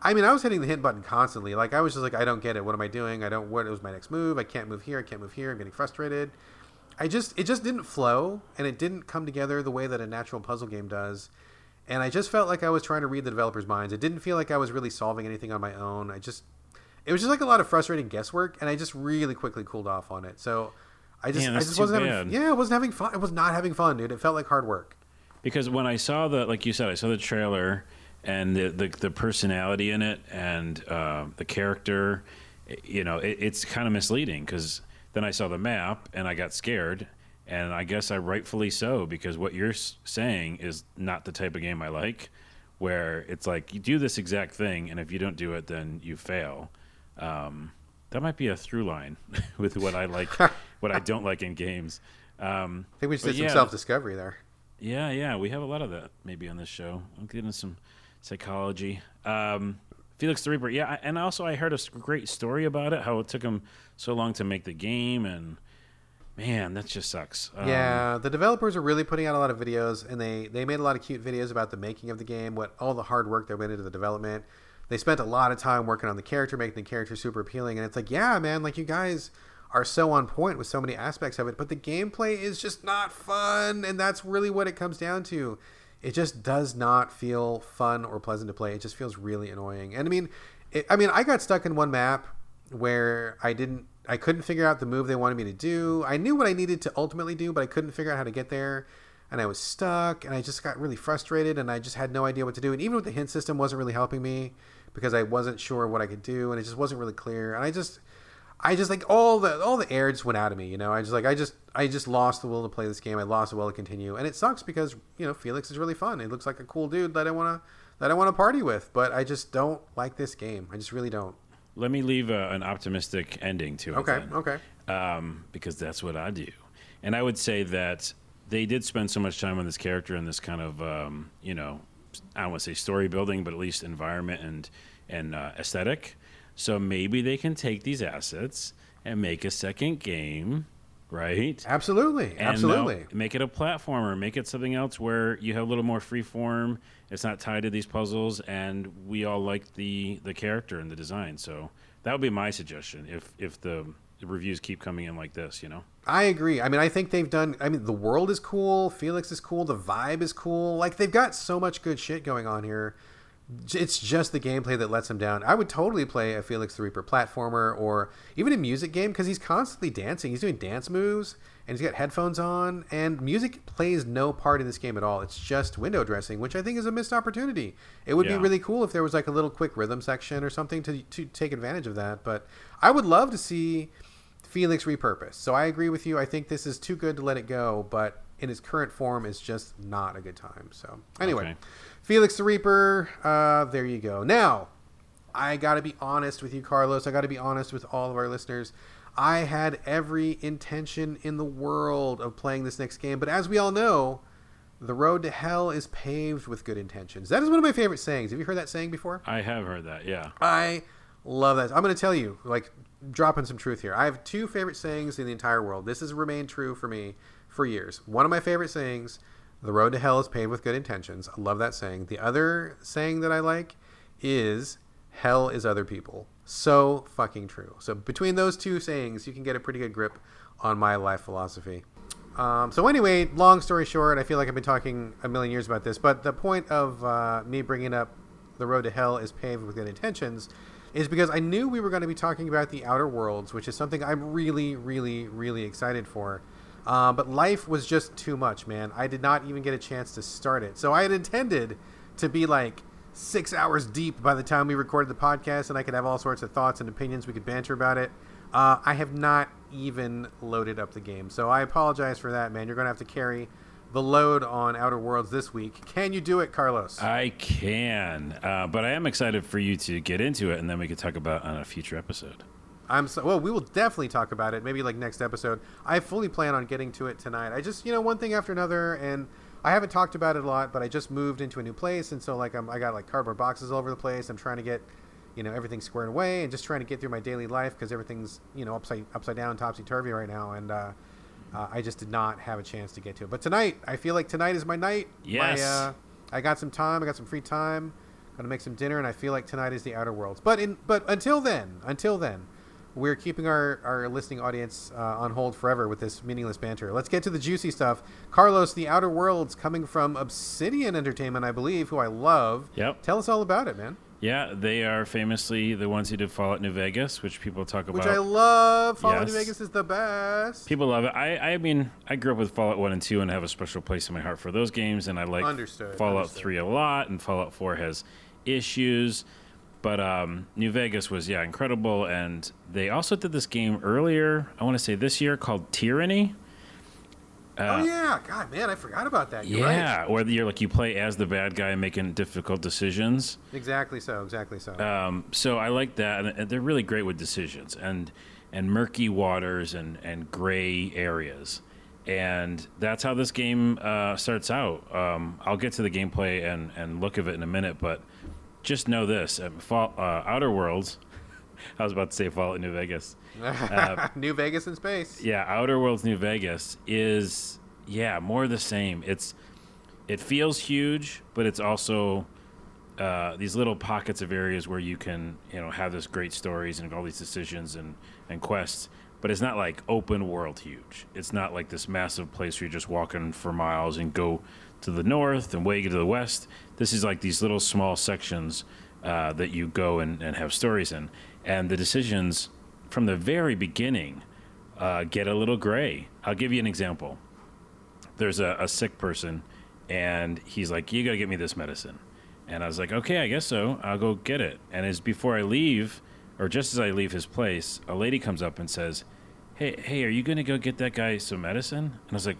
I mean, I was hitting the hint button constantly. Like I was just like, I don't get it. What am I doing? I don't. What was my next move? I can't move here. I can't move here. I'm getting frustrated. I just it just didn't flow and it didn't come together the way that a natural puzzle game does. And I just felt like I was trying to read the developers' minds. It didn't feel like I was really solving anything on my own. I just it was just like a lot of frustrating guesswork and I just really quickly cooled off on it. So I just Man, I just wasn't bad. having yeah, I wasn't having fun. I was not having fun, dude. It felt like hard work. because when I saw the like you said, I saw the trailer and the the, the personality in it and uh, the character, you know, it, it's kind of misleading because then I saw the map and I got scared. And I guess I rightfully so because what you're saying is not the type of game I like, where it's like you do this exact thing, and if you don't do it, then you fail. Um, that might be a through line with what I like, what I don't like in games. Um, I think we just did some self discovery there. yeah, yeah, we have a lot of that maybe on this show. I'm getting some psychology. Um, Felix the Reaper, yeah, and also I heard a great story about it. How it took him so long to make the game, and man, that just sucks. Um, yeah, the developers are really putting out a lot of videos, and they they made a lot of cute videos about the making of the game, what all the hard work that went into the development. They spent a lot of time working on the character, making the character super appealing, and it's like, yeah, man, like you guys are so on point with so many aspects of it, but the gameplay is just not fun, and that's really what it comes down to. It just does not feel fun or pleasant to play. It just feels really annoying. And I mean, it, I mean, I got stuck in one map where I didn't I couldn't figure out the move they wanted me to do. I knew what I needed to ultimately do, but I couldn't figure out how to get there. And I was stuck and I just got really frustrated and I just had no idea what to do. And even with the hint system wasn't really helping me because I wasn't sure what I could do and it just wasn't really clear. And I just I just like all the all the air just went out of me, you know. I just like I just I just lost the will to play this game. I lost the will to continue, and it sucks because you know Felix is really fun. He looks like a cool dude that I want to that I want to party with, but I just don't like this game. I just really don't. Let me leave a, an optimistic ending to it. Okay, then. okay. um, because that's what I do. And I would say that they did spend so much time on this character and this kind of, um, you know, I don't want to say story building, but at least environment and and uh, aesthetic. So maybe they can take these assets and make a second game, right? Absolutely, And absolutely. Make it a platformer. Make it something else where you have a little more free form. It's not tied to these puzzles, and we all like the the character and the design. So that would be my suggestion. If if the reviews keep coming in like this, you know. I agree. I mean, I think they've done. I mean, the world is cool. Felix is cool. The vibe is cool. Like they've got so much good shit going on here it's just the gameplay that lets him down. I would totally play a Felix the Reaper platformer or even a music game because he's constantly dancing. He's doing dance moves and he's got headphones on, and music plays no part in this game at all. It's just window dressing, which I think is a missed opportunity. It would Yeah. be really cool if there was like a little quick rhythm section or something to to take advantage of that. But I would love to see Felix repurposed. So I agree with you. I think this is too good to let it go, but in its current form, is just not a good time. So anyway, Okay. Felix the Reaper. Uh, there you go. Now, I got to be honest with you, Carlos. I got to be honest with all of our listeners. I had every intention in the world of playing this next game, but as we all know, the road to hell is paved with good intentions. That is one of my favorite sayings. Have you heard that saying before? I have heard that. Yeah. I love that. I'm going to tell you, like, dropping some truth here. I have two favorite sayings in the entire world. This has remained true for me for years. One of my favorite sayings, the road to hell is paved with good intentions. I love that saying. The other saying that I like is hell is other people. So fucking true. So between those two sayings, you can get a pretty good grip on my life philosophy. Um, so anyway, long story short, I feel like I've been talking a million years about this, but the point of uh, me bringing up the road to hell is paved with good intentions is because I knew we were going to be talking about the Outer Worlds, which is something I'm really, really, really excited for. Uh, but life was just too much, man. I did not even get a chance to start it. So I had intended to be like six hours deep by the time we recorded the podcast, and I could have all sorts of thoughts and opinions. We could banter about it. Uh, I have not even loaded up the game, so I apologize for that, man. You're going to have to carry the load on Outer Worlds this week. Can you do it, Carlos? I can, uh, but I am excited for you to get into it, and then we could talk about it on a future episode. I'm so well. We will definitely talk about it. Maybe like next episode. I fully plan on getting to it tonight. I just you know one thing after another, and I haven't talked about it a lot. But I just moved into a new place, and so like I'm, I got like cardboard boxes all over the place. I'm trying to get you know everything squared away, and just trying to get through my daily life because everything's you know upside upside down, topsy turvy right now, and uh, uh, I just did not have a chance to get to it. But tonight, I feel like tonight is my night. Yes. My, uh, I got some time. I got some free time. Gonna make some dinner, and I feel like tonight is the Outer Worlds. But in but until then, until then, we're keeping our our listening audience uh, on hold forever with this meaningless banter. Let's get to the juicy stuff. Carlos, the Outer Worlds, coming from Obsidian Entertainment, I believe, who I love. Yep. Tell us all about it, man. Yeah, they are famously the ones who did Fallout New Vegas, which people talk about. Which I love. Fallout New Vegas is the best. People love it. I, I mean, I grew up with Fallout 1 and 2 and have a special place in my heart for those games. And I like Understood, Fallout understood. 3 a lot, and Fallout 4 has issues. But um, New Vegas was, yeah, incredible. And they also did this game earlier, I want to say this year, called Tyranny. Oh yeah, God, man, I forgot about that. You're yeah, right. where you're like you play as the bad guy making difficult decisions. Exactly so. Exactly so. Um, so I like that, and- and they're really great with decisions and and murky waters and and gray areas, and that's how this game uh, starts out. Um, I'll get to the gameplay and and look of it in a minute, but just know this: um, Fall, uh, Outer Worlds. I was about to say Fallout New Vegas. New Vegas in space. Yeah, Outer Worlds New Vegas is yeah more the same. It's it feels huge, but it's also uh, these little pockets of areas where you can you know have this great stories and all these decisions and and quests. But it's not like open world huge. It's not like this massive place where you're just walking for miles and go to the north and way to the west. This is like these little small sections uh, that you go and, and have stories in. And the decisions from the very beginning uh, get a little gray. I'll give you an example. There's a, a sick person, and he's like, "You gotta get me this medicine," and I was like, "Okay, I guess so. I'll go get it." And as before I leave, or just as I leave his place, a lady comes up and says, "Hey, hey, are you gonna go get that guy some medicine?" And I was like,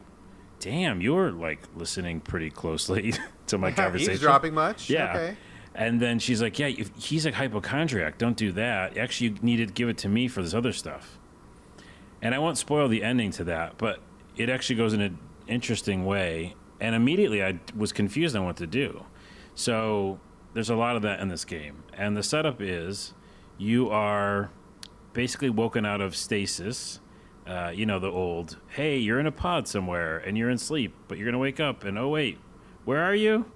"Damn, you're like listening pretty closely to my conversation." He's dropping much. Yeah. Okay. And then she's like, "Yeah, he's a hypochondriac. Don't do that. Actually, you need to give it to me for this other stuff." And I won't spoil the ending to that, but it actually goes in an interesting way. And immediately, I was confused on what to do. So there's a lot of that in this game, and the setup is you are basically woken out of stasis. Uh, you know the old, "Hey, you're in a pod somewhere, and you're in sleep, but you're gonna wake up, and oh wait, where are you?"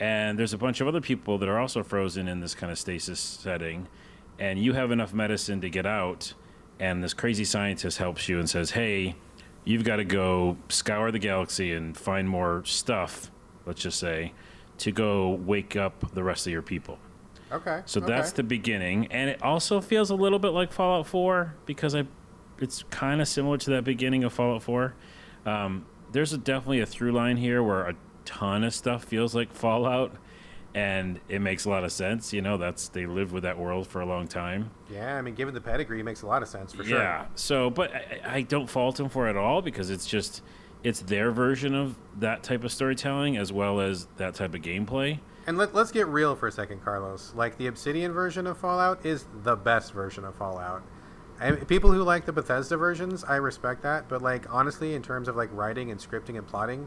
And there's a bunch of other people that are also frozen in this kind of stasis setting and you have enough medicine to get out and this crazy scientist helps you and says hey you've got to go scour the galaxy and find more stuff let's just say to go wake up the rest of your people. Okay. So okay. that's the beginning, and it also feels a little bit like Fallout 4 because I, it's kind of similar to that beginning of Fallout 4. Um, there's a, definitely a through line here where a ton of stuff feels like Fallout, and it makes a lot of sense. You know, that's they lived with that world for a long time. Yeah, I mean, given the pedigree, it makes a lot of sense for sure. Yeah. So, but I, I don't fault them for it at all because it's just it's their version of that type of storytelling as well as that type of gameplay. And let, let's get real for a second, Carlos. Like the Obsidian version of Fallout is the best version of Fallout. And people who like the Bethesda versions, I respect that. But like honestly, in terms of like writing and scripting and plotting,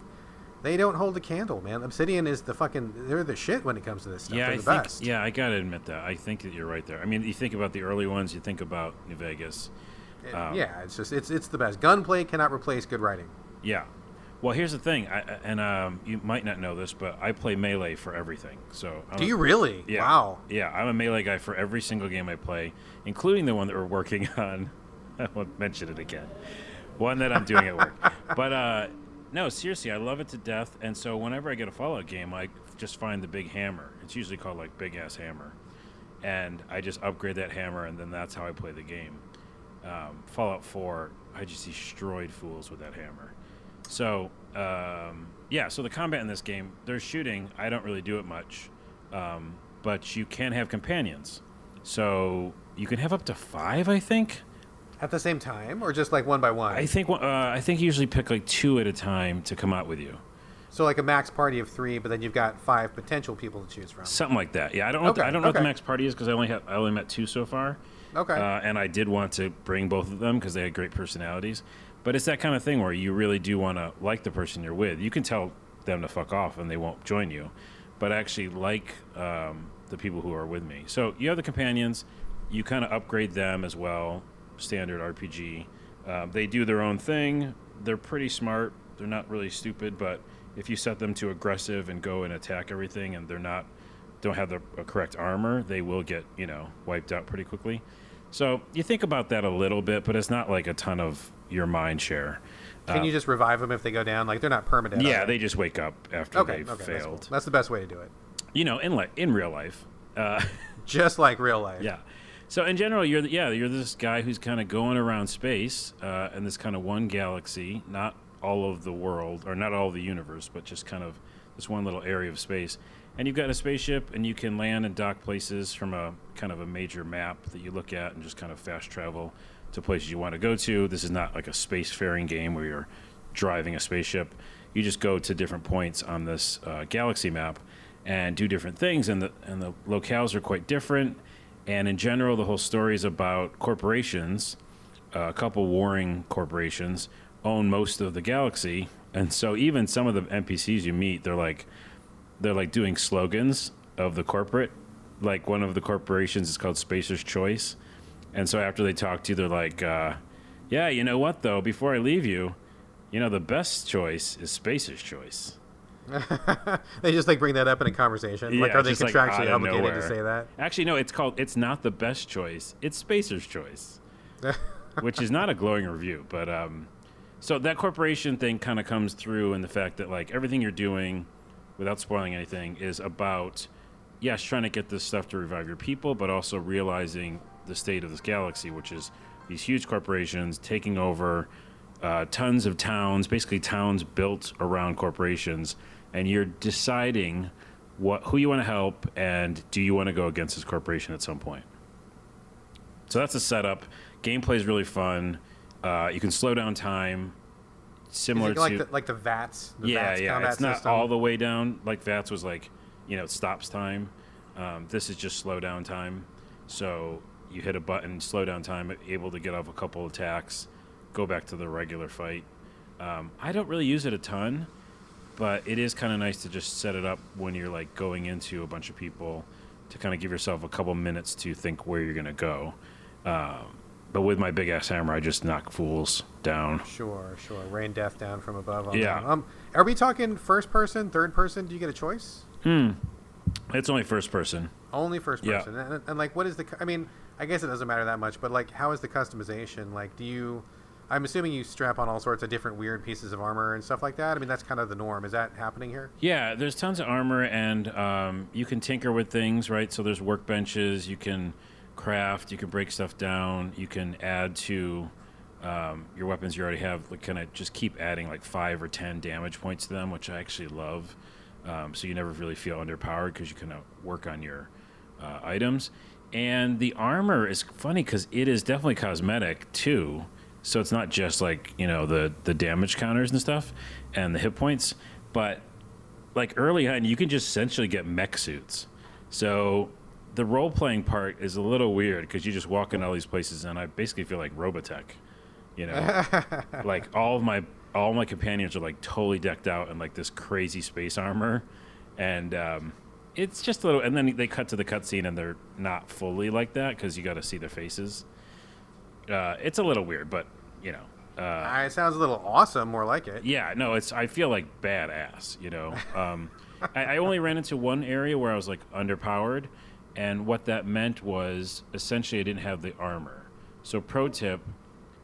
they don't hold a candle, man. Obsidian is the fucking they're the shit when it comes to this stuff. Yeah, they're I the think. best. Yeah, I gotta admit that. I think that you're right there. I mean, you think about the early ones. You think about New Vegas. It- Um, yeah, it's just it's it's the best. Gunplay cannot replace good writing. Yeah. Well, here's the thing, I, and um, you might not know this, but I play melee for everything. So I'm Do a- you really? Yeah. Wow. Yeah, I'm a melee guy for every single game I play, including the one that we're working on. I won't mention it again. One that I'm doing at work. but uh, no, seriously, I love it to death. And so whenever I get a Fallout game, I just find the big hammer. It's usually called like Big Ass Hammer, and I just upgrade that hammer, and then that's how I play the game. Um, Fallout 4, I just destroyed fools with that hammer. So um, yeah, so the combat in this game, there's shooting. I don't really do it much, um, but you can have companions. So you can have up to five, I think. At the same time, or just like one by one? I think uh, I think you usually pick like two at a time to come out with you, so like a max party of three, but then you've got five potential people to choose from. something like that. Yeah, I don't know. what the- I don't know what the max party is because I only have I only met two so far. Okay. Uh, and I did want to bring both of them because they had great personalities. But it's that kind of thing where you really do want to like the person you're with. You can tell them to fuck off and they won't join you, but actually like um, the people who are with me. So you have the companions. You kind of upgrade them as well. Standard RPG. Um, they do their own thing. They're pretty smart. They're not really stupid, but if you set them to aggressive and go and attack everything, and they're not don't have the uh, correct armor, they will get you know wiped out pretty quickly. So you think about that a little bit, but it's not like a ton of your mind share. Can you just revive them if they go down? Like they're not permanent. Yeah, they just wake up after Okay. they've Okay. That's, cool. failed. that's the best way to do it. You know, in li- in real life. Uh, Just like real life. yeah. So in general, you're the, yeah you're this guy who's kind of going around space uh, in this kind of one galaxy, not all of the world or not all of the universe, but just kind of this one little area of space. And you've got a spaceship, and you can land and dock places from a kind of a major map that you look at and just kind of fast travel to places you want to go to. This is not like a spacefaring game where you're driving a spaceship. You just go to different points on this uh, galaxy map and do different things, and the and the locales are quite different. And in general, the whole story is about corporations. Uh, a couple warring corporations own most of the galaxy, and so even some of the NPCs you meet, they're like they're like doing slogans of the corporate. Like one of the corporations is called Spacer's Choice, and so after they talk to you, they're like, uh, "Yeah, you know what though? Before I leave you, you know the best choice is Spacer's Choice." they just like bring that up in a conversation. like, are they just, like, contractually obligated nowhere. to say that? Actually, no. It's called. It's not the best choice. It's Spacer's Choice, which is not a glowing review. But um, so that corporation thing kind of comes through in the fact that like everything you're doing, without spoiling anything, is about yes, trying to get this stuff to revive your people, but also realizing the state of this galaxy, which is these huge corporations taking over uh, tons of towns, basically towns built around corporations, and you're deciding what who you want to help and do you want to go against this corporation at some point. So that's the setup. Gameplay is really fun. Uh, you can slow down time, similar it like to the, like the VATS? The yeah, VATS yeah. It's not system? all the way down. Like VATS was like, you know, it stops time. Um, this is just slow down time. So you hit a button, slow down time, able to get off a couple attacks, go back to the regular fight. Um, I don't really use it a ton, but it is kind of nice to just set it up when you're like going into a bunch of people to kind of give yourself a couple minutes to think where you're gonna go. Um, but with my big ass hammer, I just knock fools down. Sure, sure. Rain death down from above. On Yeah. them. Um, are we talking first person, third person? Do you get a choice? Hmm. It's only first person. Only first Yeah. person. And, and like, what is the? I mean, I guess it doesn't matter that much, but like, how is the customization? Like, do you I'm assuming you strap on all sorts of different weird pieces of armor and stuff like that. I mean, that's kind of the norm. Is that happening here? Yeah, there's tons of armor, and um, you can tinker with things, right? So there's workbenches. You can craft. You can break stuff down. You can add to um, your weapons you already have. Like, kind of just keep adding like five or ten damage points to them, which I actually love. Um, so you never really feel underpowered because you can work on your uh, items. And the armor is funny because it is definitely cosmetic too. So it's not just like you know the the damage counters and stuff and the hit points, but like early on you can just essentially get mech suits. So the role playing part is a little weird because you just walk in all these places and I basically feel like Robotech. You know, like all of my all my companions are like totally decked out in like this crazy space armor, and um, it's just a little. And then they cut to the cutscene and they're not fully like that because you got to see their faces. Uh, it's a little weird, but you know. Uh, it sounds a little awesome, more like it. yeah, no, it's. I feel like badass. You know, um, I, I only ran into one area where I was like underpowered, and what that meant was essentially I didn't have the armor. So, pro tip: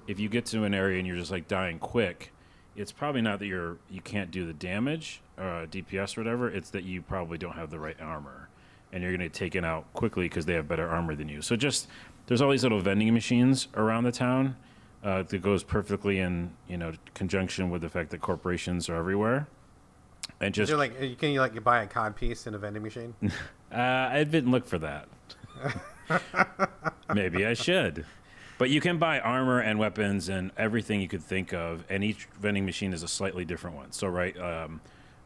if you get to an area and you're just like dying quick, it's probably not that you're you can't do the damage, uh, DPS or whatever. It's that you probably don't have the right armor, and you're going to get taken out quickly because they have better armor than you. So just there's all these little vending machines around the town uh, that goes perfectly in you know conjunction with the fact that corporations are everywhere. And just like, uh, can you like buy a cod piece in a vending machine? uh, I didn't look for that. Maybe I should. But you can buy armor and weapons and everything you could think of, and each vending machine is a slightly different one. So, right, um,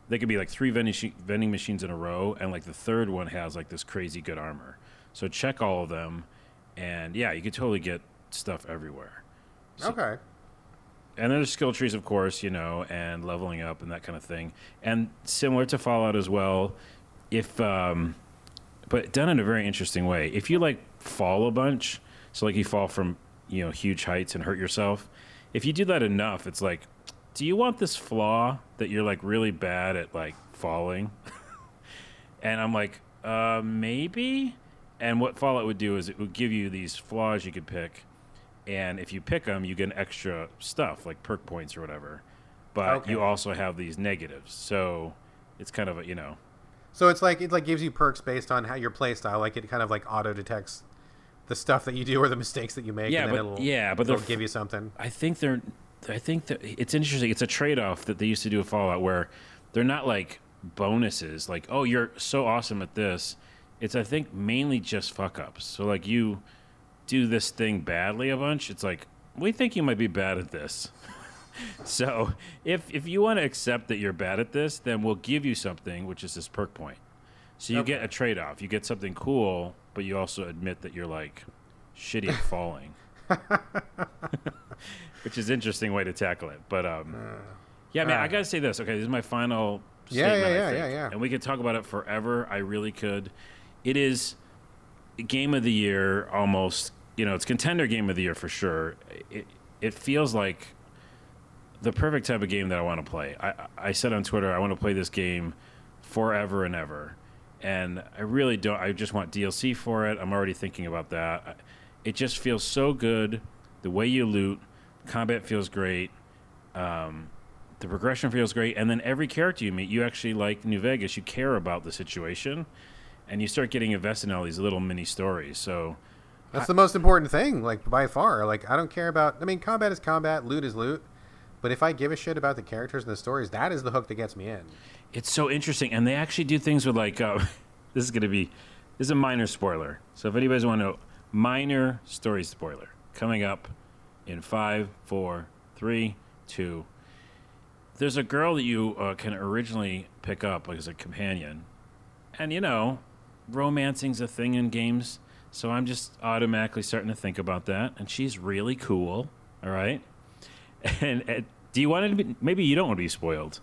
they could be like three vending, vending machines in a row, and like the third one has like this crazy good armor. So, check all of them, and yeah, you could totally get stuff everywhere. okay. And there's skill trees, of course, you know, and leveling up and that kind of thing. And similar to Fallout as well, if, um, but done in a very interesting way. If you like fall a bunch, so like you fall from, you know, huge heights and hurt yourself, if you do that enough, it's like, do you want this flaw that you're like really bad at like falling? and I'm like, uh, maybe. And what Fallout would do is it would give you these flaws you could pick and if you pick them, you get extra stuff like perk points or whatever. But Okay. you also have these negatives, so it's kind of a you know. So it's like it like gives you perks based on how your play style. Like it kind of like auto detects the stuff that you do or the mistakes that you make. Yeah, and then but- it'll, yeah, but it'll give you something. I think they're. I think that it's interesting. It's a trade off that they used to do with Fallout, where they're not like bonuses. Like, oh, you're so awesome at this. It's I think mainly just fuck ups. So like you do this thing badly a bunch. It's like we think you might be bad at this. so if if you want to accept that you're bad at this, then we'll give you something, which is this perk point. So you get a trade off. You get something cool, but you also admit that you're like shitty at falling. Which is an interesting way to tackle it. But um yeah, man, I gotta say this. Okay, this is my final Yeah, statement. yeah, I yeah, think. yeah, yeah. And we could talk about it forever. I really could. It is game of the year almost. You know, it's contender game of the year for sure. It it feels like the perfect type of game that I want to play. I I said on Twitter I want to play this game forever and ever, and I really don't. I just want DLC for it. I'm already thinking about that. It just feels so good. The way you loot, combat feels great. Um, the progression feels great, and then every character you meet, you actually like New Vegas. You care about the situation, and you start getting invested in all these little mini stories. So. That's the most important thing, like by far. Like I don't care about. I mean, combat is combat, loot is loot. But if I give a shit about the characters and the stories, that is the hook that gets me in. It's so interesting, and they actually do things with like uh, this is going to be this is a minor spoiler. So if anybody's want to know, minor story spoiler coming up in five, four, three, two. There's a girl that you uh, can originally pick up as a companion, and you know, romancing's a thing in games. So I'm just automatically starting to think about that, and she's really cool. All right, and, and do you want to be? Maybe you don't want to be spoiled.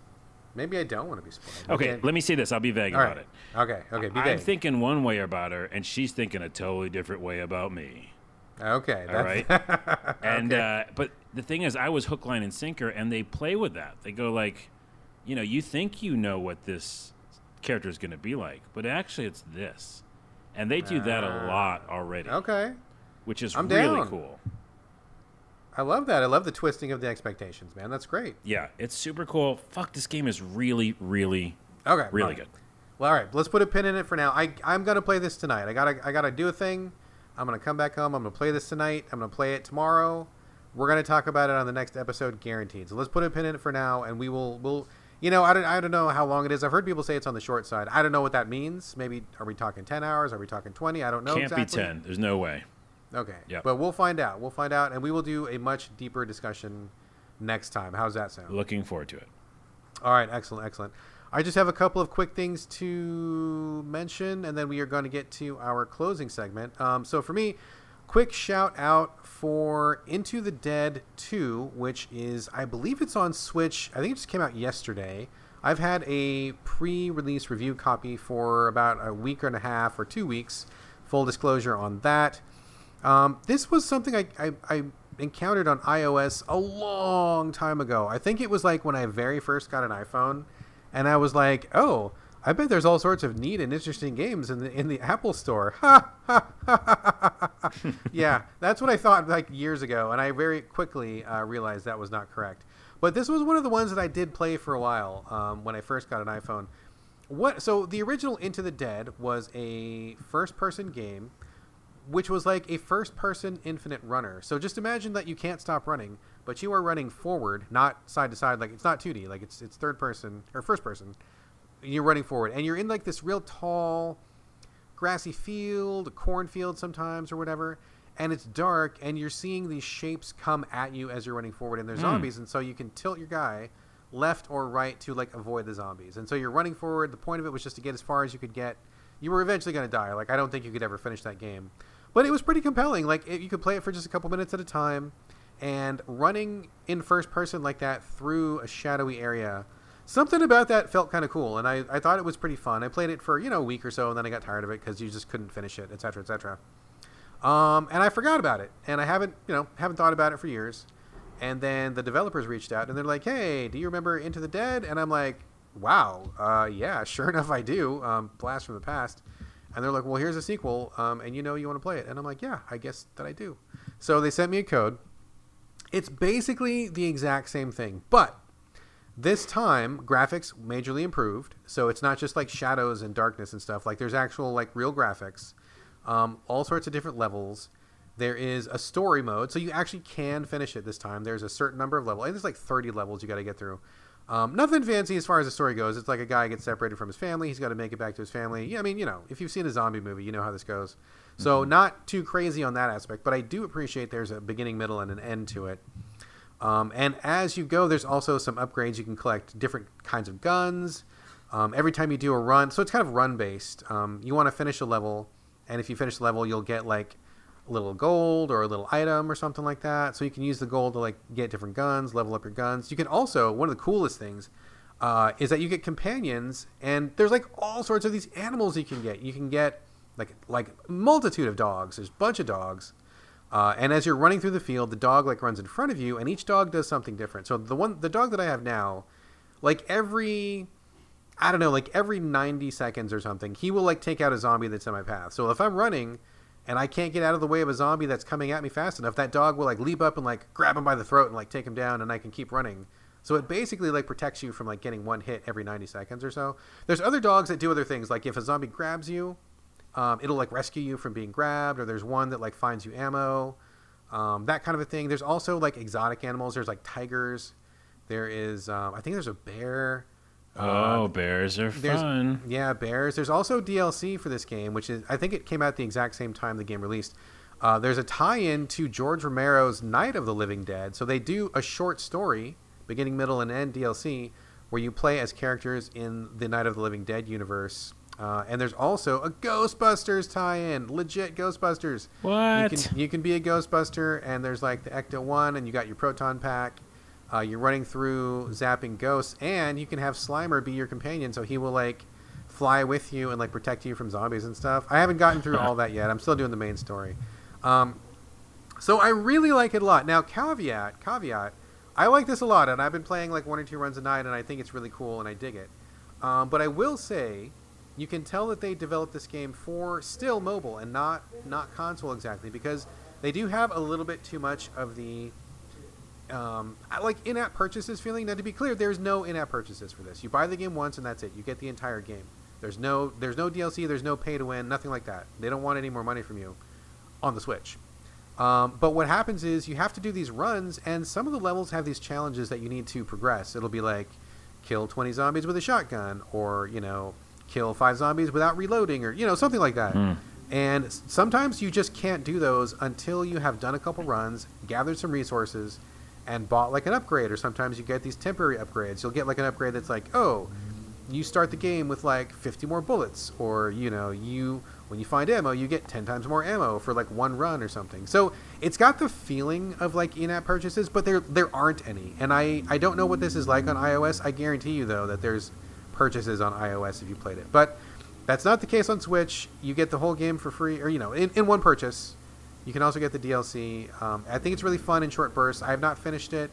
Maybe I don't want to be spoiled. Okay, Okay. let me say this. I'll be vague All about right. it. Okay. Okay. Be I'm thinking one way about her, and she's thinking a totally different way about me. okay. All right. And Okay. uh, but the thing is, I was hook, line, and sinker, and they play with that. They go like, you know, you think you know what this character is going to be like, but actually, it's this, and they do that a Ah. lot already, okay. which is I'm really down. cool. I love that. I love the twisting of the expectations, man. That's great. Yeah, it's super cool. Fuck, this game is really, really, Okay, really all right. good. Well, all right, let's put a pin in it for now. I I'm gonna play this tonight. I gotta I gotta do a thing. I'm gonna come back home. I'm gonna play this tonight. I'm gonna play it tomorrow. We're gonna talk about it on the next episode, guaranteed. So let's put a pin in it for now, and we will we'll. You know, I don't, I don't know how long it is. I've heard people say it's on the short side. I don't know what that means. Maybe are we talking ten hours? Are we talking twenty? I don't know. Can't exactly. be ten. There's no way. Okay. Yep. But we'll find out. We'll find out, and we will do a much deeper discussion next time. How's that sound? Looking forward to it. All right, excellent, excellent. I just have a couple of quick things to mention, and then we are going to get to our closing segment. Um, so for me, quick shout out for Into the Dead 2, which is, I believe it's on Switch. I think it just came out yesterday. I've had a pre release review copy for about a week and a half or two weeks. Full disclosure on that. Um, this was something I, I, I encountered on iOS a long time ago. I think it was like when I very first got an iPhone, and I was like, "Oh, I bet there's all sorts of neat and interesting games in the in the Apple Store." Yeah, that's what I thought like years ago, and I very quickly uh, realized that was not correct. But this was one of the ones that I did play for a while um, when I first got an iPhone. What? So the original Into the Dead was a first-person game which was like a first person infinite runner. So just imagine that you can't stop running, but you are running forward, not side to side. Like it's not 2D, like it's it's third person or first person. You're running forward, and you're in like this real tall, grassy field, a cornfield sometimes or whatever, and it's dark, and you're seeing these shapes come at you as you're running forward, and they're hmm. zombies, and so you can tilt your guy left or right to like avoid the zombies, and so you're running forward. The point of it was just to get as far as you could get. You were eventually going to die. Like I don't think you could ever finish that game but it was pretty compelling. Like it, you could play it for just a couple minutes at a time, and running in first person like that through a shadowy area, something about that felt kind of cool, and I, I thought it was pretty fun. I played it for you know a week or so, and then I got tired of it because you just couldn't finish it, etc., etc. Um, and I forgot about it, and I haven't you know haven't thought about it for years. And then the developers reached out, and they're like, "Hey, do you remember Into the Dead?" And I'm like, "Wow, uh, yeah, sure enough, I do." Um, blast from the past. And they're like, well, here's a sequel, um, and you know you want to play it. And I'm like, yeah, I guess that I do. So they sent me a code. It's basically the exact same thing, but this time graphics majorly improved. So it's not just like shadows and darkness and stuff. Like there's actual like real graphics, um, all sorts of different levels. There is a story mode, so you actually can finish it this time. There's a certain number of levels. I think there's like 30 levels you got to get through. Um, nothing fancy as far as the story goes. It's like a guy gets separated from his family. He's got to make it back to his family. Yeah, I mean, you know, if you've seen a zombie movie, you know how this goes. So not too crazy on that aspect, but I do appreciate there's a beginning, middle, and an end to it. Um, and as you go, there's also some upgrades. You can collect different kinds of guns. Um, every time you do a run, so it's kind of run based. Um, you want to finish a level, and if you finish the level, you'll get like a little gold or a little item or something like that. So you can use the gold to like get different guns, level up your guns. You can also one of the coolest things uh, is that you get companions, and there's like all sorts of these animals you can get. You can get like like multitude of dogs. There's a bunch of dogs. Uh, and as you're running through the field, the dog like runs in front of you, and each dog does something different. So the one, the dog that I have now, like every, I don't know, like every 90 seconds or something, he will like take out a zombie that's in my path. So if I'm running, and I can't get out of the way of a zombie that's coming at me fast enough, that dog will like leap up and like grab him by the throat and like take him down, and I can keep running. So it basically like protects you from like getting one hit every 90 seconds or so. There's other dogs that do other things, like if a zombie grabs you, um, it'll like rescue you from being grabbed, or there's one that like finds you ammo, um, that kind of a thing. There's also like exotic animals. There's like tigers. There is, um, I think there's a bear. Oh, bears are there's- fun. Yeah, bears. There's also DLC for this game, which is I think it came out the exact same time the game released. Uh, there's a tie-in to George Romero's Night of the Living Dead. So they do a short story, beginning, middle, and end DLC, where you play as characters in the Night of the Living Dead universe. Uh, and there's also a Ghostbusters tie-in, legit Ghostbusters. What? You can you can be a Ghostbuster, and there's like the Ecto One, and you got your proton pack. Uh, you're running through zapping ghosts, and you can have Slimer be your companion, so he will like fly with you and like protect you from zombies and stuff. I haven't gotten through all that yet. I'm still doing the main story. Um, so I really like it a lot. Now, caveat, caveat, I like this a lot, and I've been playing like one or two runs a night, and I think it's really cool, and I dig it. Um, but I will say, you can tell that they developed this game for still mobile and not not console exactly, because they do have a little bit too much of the um, like in-app purchases feeling. Now, to be clear, there's no in-app purchases for this. You buy the game once and that's it. You get the entire game. There's no there's no DLC. There's no pay to win. Nothing like that. They don't want any more money from you on the Switch. Um, but what happens is you have to do these runs, and some of the levels have these challenges that you need to progress. It'll be like kill 20 zombies with a shotgun, or you know, kill five zombies without reloading, or you know, something like that. Mm. And sometimes you just can't do those until you have done a couple runs, gathered some resources, and bought like an upgrade. Or sometimes you get these temporary upgrades. You'll get like an upgrade that's like, oh, you start the game with like 50 more bullets, or you know, you when you find ammo, you get 10 times more ammo for like one run or something. So it's got the feeling of like in-app purchases, but there there aren't any. And I I don't know what this is like on iOS. I guarantee you though that there's purchases on iOS if you played it. But that's not the case on Switch. You get the whole game for free, or you know, in, in one purchase. You can also get the DLC. Um, I think it's really fun in short bursts. I have not finished it,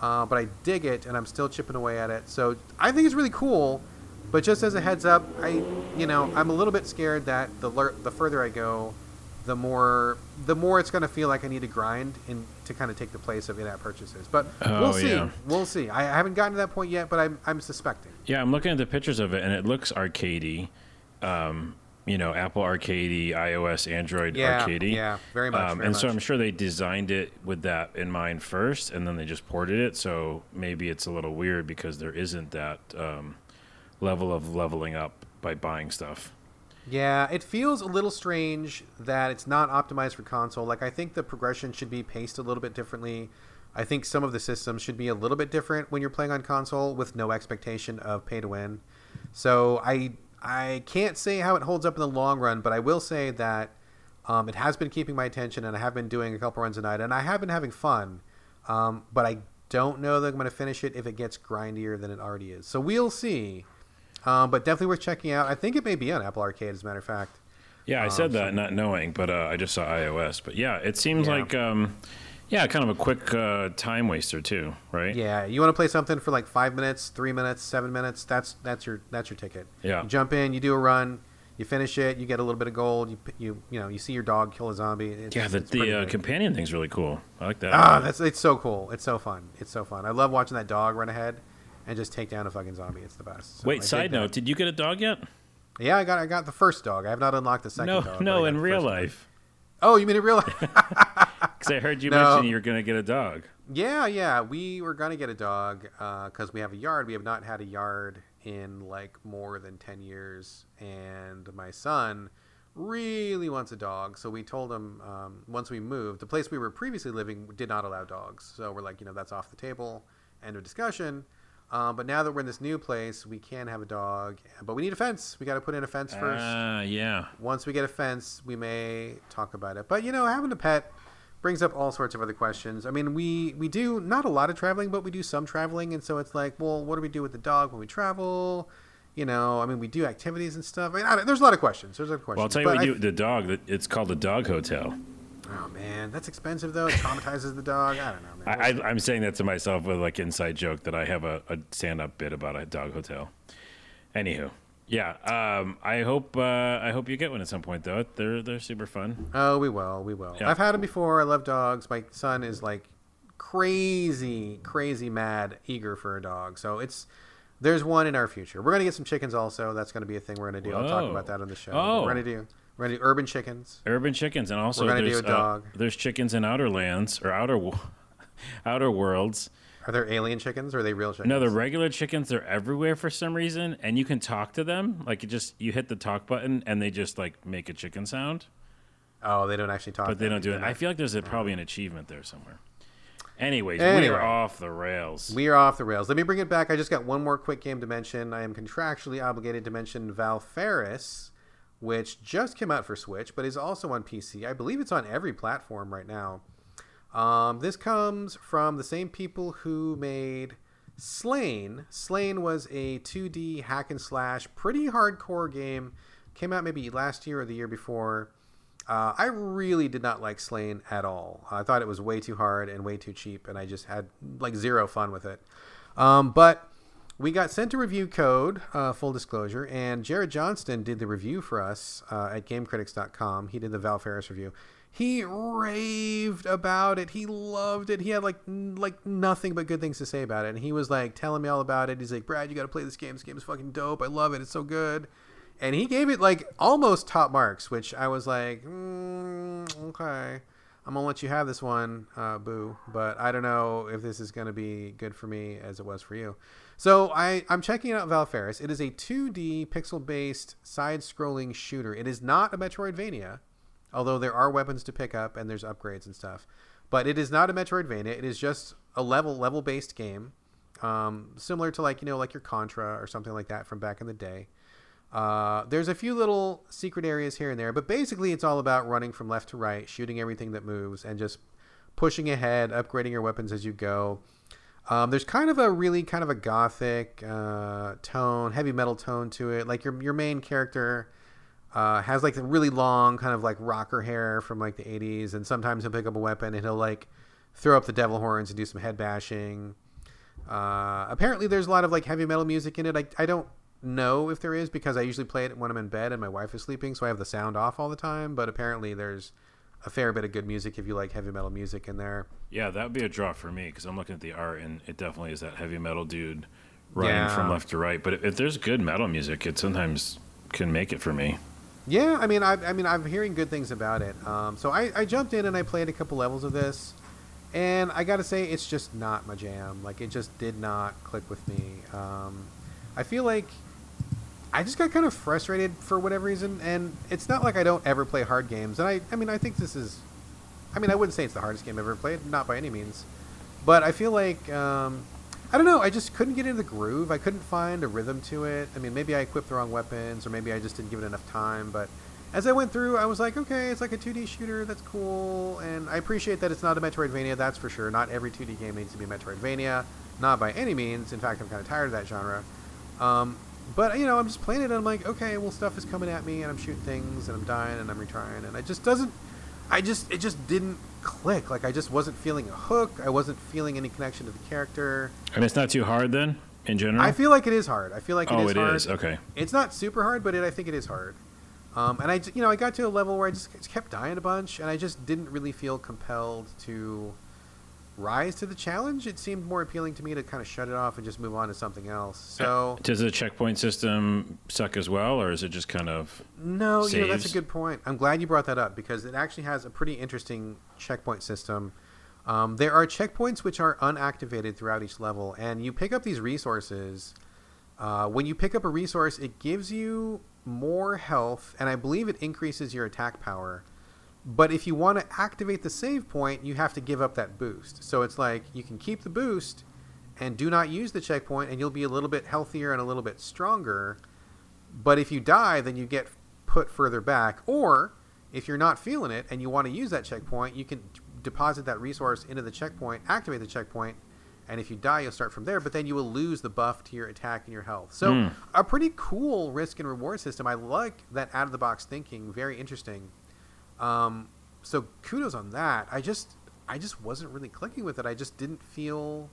uh, but I dig it, and I'm still chipping away at it. So I think it's really cool. But just as a heads up, I, you know, I'm a little bit scared that the the further I go, the more the more it's going to feel like I need to grind in to kind of take the place of in-app purchases. But Oh, we'll see. yeah. We'll see. I, haven't gotten to that point yet, but I'm I'm suspecting. Yeah, I'm looking at the pictures of it, and it looks arcadey. Um, you know, Apple arcadey, iOS, Android Yeah, arcadey. yeah, very much, Um, very and so. I'm sure they designed it with that in mind first, and then they just ported it. So maybe it's a little weird because there isn't that um, level of leveling up by buying stuff. Yeah, it feels a little strange that it's not optimized for console. Like I think the progression should be paced a little bit differently. I think some of the systems should be a little bit different when you're playing on console with no expectation of pay to win. So I I can't say how it holds up in the long run, but I will say that um, it has been keeping my attention, and I have been doing a couple runs a night, and I have been having fun. Um, but I don't know that I'm going to finish it if it gets grindier than it already is. So we'll see. Um, but definitely worth checking out. I think it may be on Apple Arcade, as a matter of fact. Yeah, I Um, said so- that not knowing, but uh, I just saw iOS. But yeah, it seems Yeah. like, um, yeah, kind of a quick uh, time waster too, right? Yeah, you want to play something for like five minutes, three minutes, seven minutes. That's that's your that's your ticket. Yeah. You jump in, you do a run, you finish it, you get a little bit of gold. You you you know you see your dog kill a zombie. It's, Yeah, the, the uh, companion thing's really cool. I like that. ah, that's it's so cool. It's so fun. It's so fun. I love watching that dog run ahead and just take down a fucking zombie. It's the best. So Wait, dig side note, did you get a dog yet? Yeah, I got I got the first dog. I have not unlocked the second No, dog. no, in real first dog. life. Oh, you mean in real life? Because I heard you No. mention you're going to get a dog. Yeah, yeah. We were gonna get a dog because we have a yard. We have not had a yard in like more than ten years, and my son really wants a dog. So we told him um, once we moved, the place we were previously living did not allow dogs. So we're like, you know, that's off the table. End of discussion. Um, but now that we're in this new place, we can have a dog, but we need a fence. We got to put in a fence first. Ah, yeah. Once we get a fence, we may talk about it. But you know, having a pet brings up all sorts of other questions. I mean, we we do not a lot of traveling, but we do some traveling, and so it's like, well, what do we do with the dog when we travel? You know, I mean, we do activities and stuff. I mean, I there's a lot of questions. There's a lot of questions. Well, I'll tell you But what I- you do. The dog, it's called the Dog Hotel. Oh man, that's expensive though. It traumatizes the dog. I don't know, man. I, I, I'm saying that to myself with like inside joke that I have a, a stand-up bit about a dog hotel. Anywho, yeah. Um, I hope uh, I hope you get one at some point though. They're they're super fun. Oh, we will. We will. Yeah. I've had them before. I love dogs. My son is like crazy, crazy mad, eager for a dog. So it's there's one in our future. We're gonna get some chickens also. That's gonna be a thing we're gonna do. I'll talk about that on the show. Oh. We're gonna do we're gonna do urban chickens. Urban chickens, and also We're gonna do there's a dog. Uh, there's chickens in outer lands or outer outer worlds. Are there alien chickens or are they real chickens? No, the regular chickens they're everywhere for some reason, and you can talk to them. Like you just you hit the talk button, and they just like make a chicken sound, oh, they don't actually talk. but they don't do it. I feel like there's a, probably an achievement there somewhere. Anyways, we are off the rails. We are off the rails. Let me bring it back. I just got one more quick game to mention. I am contractually obligated to mention Valfaris, which just came out for Switch, but is also on PC. I believe it's on every platform right now. Um, this comes from the same people who made Slain. Slain was a 2D hack and slash, pretty hardcore game. Came out maybe last year or the year before. Uh, I really did not like Slain at all. I thought it was way too hard and way too cheap, and I just had like zero fun with it. Um, but we got sent a review code, uh, full disclosure, and Jared Johnston did the review for us uh, at GameCritics.com. He did the Valfaris review. He raved about it. He loved it. He had like n- like nothing but good things to say about it. And he was like telling me all about it. He's like, Brad, you got to play this game. This game is fucking dope. I love it. It's so good. And he gave it like almost top marks, which I was like, mm, okay. I'm gonna let you have this one, uh, boo. But I don't know if this is gonna be good for me as it was for you. So I I'm checking out Valfaris. It is a 2D pixel-based side-scrolling shooter. It is not a Metroidvania, although there are weapons to pick up and there's upgrades and stuff. But it is not a Metroidvania. It is just a level level-based game, um, similar to like you know like your Contra or something like that from back in the day. Uh, there's a few little secret areas here and there, but basically it's all about running from left to right, shooting everything that moves, and just pushing ahead, upgrading your weapons as you go. Um, there's kind of a really kind of a gothic uh, tone, heavy metal tone to it. Like your your main character uh, has like the really long kind of like rocker hair from like the 80s, and sometimes he'll pick up a weapon and he'll like throw up the devil horns and do some head bashing. Uh, apparently, there's a lot of like heavy metal music in it. I, I don't know if there is because I usually play it when I'm in bed and my wife is sleeping, so I have the sound off all the time. But apparently, there's a fair bit of good music if you like heavy metal music in there. Yeah, that would be a draw for me because I'm looking at the art and it definitely is that heavy metal dude running Yeah. from left to right. But if, if there's good metal music, it sometimes can make it for me. Yeah, I mean, I, I mean, I'm hearing good things about it. Um, so I, I jumped in and I played a couple levels of this, and I got to say, it's just not my jam. Like, it just did not click with me. Um, I feel like I just got kind of frustrated for whatever reason, and it's not like I don't ever play hard games. And I, I mean, I think this is, I mean, I wouldn't say it's the hardest game I've ever played, not by any means, but I feel like. Um, I don't know. I just couldn't get into the groove. I couldn't find a rhythm to it. I mean, maybe I equipped the wrong weapons, or maybe I just didn't give it enough time. But as I went through, I was like, okay, it's like a 2D shooter. That's cool, and I appreciate that it's not a Metroidvania. That's for sure. Not every 2D game needs to be a Metroidvania. Not by any means. In fact, I'm kind of tired of that genre. Um, but you know, I'm just playing it, and I'm like, okay, well, stuff is coming at me, and I'm shooting things, and I'm dying, and I'm retrying, and it just doesn't. I just it just didn't click. Like I just wasn't feeling a hook. I wasn't feeling any connection to the character. And it's not too hard then, in general? I feel like it is hard. I feel like it oh, is it hard. is. Okay. It's not super hard, but it, I think it is hard. Um, and I, you know, I got to a level where I just kept dying a bunch, and I just didn't really feel compelled to rise to the challenge. It seemed more appealing to me to kind of shut it off and just move on to something else. So Does the checkpoint system suck as well, or is it just kind of. no, you know, that's a good point. I'm glad you brought that up because it actually has a pretty interesting checkpoint system. Um, there are checkpoints which are unactivated throughout each level, and you pick up these resources. Uh, when you pick up a resource, it gives you more health, and I believe it increases your attack power. But if you want to activate the save point, you have to give up that boost. So it's like you can keep the boost and do not use the checkpoint, and you'll be a little bit healthier and a little bit stronger. But if you die, then you get put further back. Or if you're not feeling it and you want to use that checkpoint, you can deposit that resource into the checkpoint, activate the checkpoint, and if you die, you'll start from there. But then you will lose the buff to your attack and your health. So Hmm. a pretty cool risk and reward system. I like that out of the box thinking. Very interesting. Um, so kudos on that. I just I just wasn't really clicking with it. I just didn't feel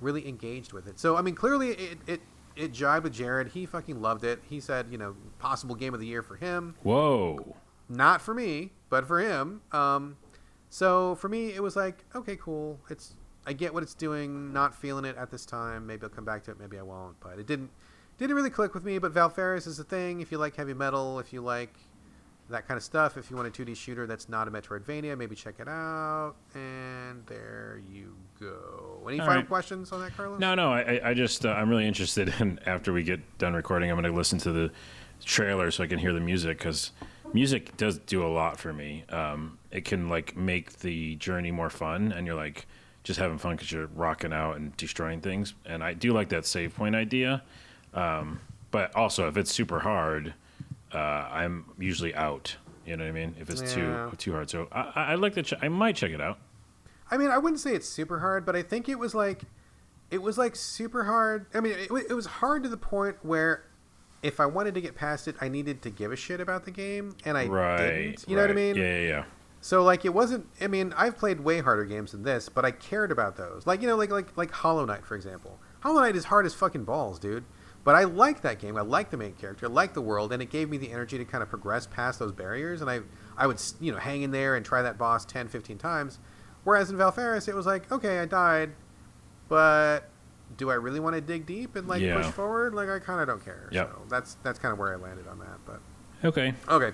really engaged with it. So I mean, clearly it it it jibed with Jared. He fucking loved it. He said, you know, possible game of the year for him. Whoa. Not for me, but for him. Um, so for me, it was like, okay, cool. It's I get what it's doing. Not feeling it at this time. Maybe I'll come back to it. Maybe I won't. But it didn't didn't really click with me. But Valfaris is a thing. If you like heavy metal, if you like that kind of stuff, if you want a 2D shooter that's not a Metroidvania, maybe check it out. And there you go. Any All final right. questions on that, Carlos? No, no. I, I- just uh, I'm really interested in after we get done recording, I'm going to listen to the trailer so I can hear the music because music does do a lot for me. Um, it can like make the journey more fun, and you're like just having fun because you're rocking out and destroying things. And I do like that save point idea. Um, but also, if it's super hard, uh, I'm usually out. You know what I mean? If it's Yeah. too too hard, so I, I like to. Ch- I might check it out. I mean, I wouldn't say it's super hard, but I think it was like, it was like super hard. I mean, it, it was hard to the point where, if I wanted to get past it, I needed to give a shit about the game, and I right. didn't. You know what I mean? Yeah, yeah, yeah. So like, it wasn't. I mean, I've played way harder games than this, but I cared about those. Like you know, like like like Hollow Knight, for example. Hollow Knight is hard as fucking balls, dude. But I like that game. I like the main character. I like the world, and it gave me the energy to kind of progress past those barriers. And I, I would you know hang in there and try that boss 10, 15 times. Whereas in Valfaris, it was like, okay, I died, but do I really want to dig deep and like Yeah. push forward? Like I kind of don't care. Yep. So that's that's kind of where I landed on that. But Okay. okay.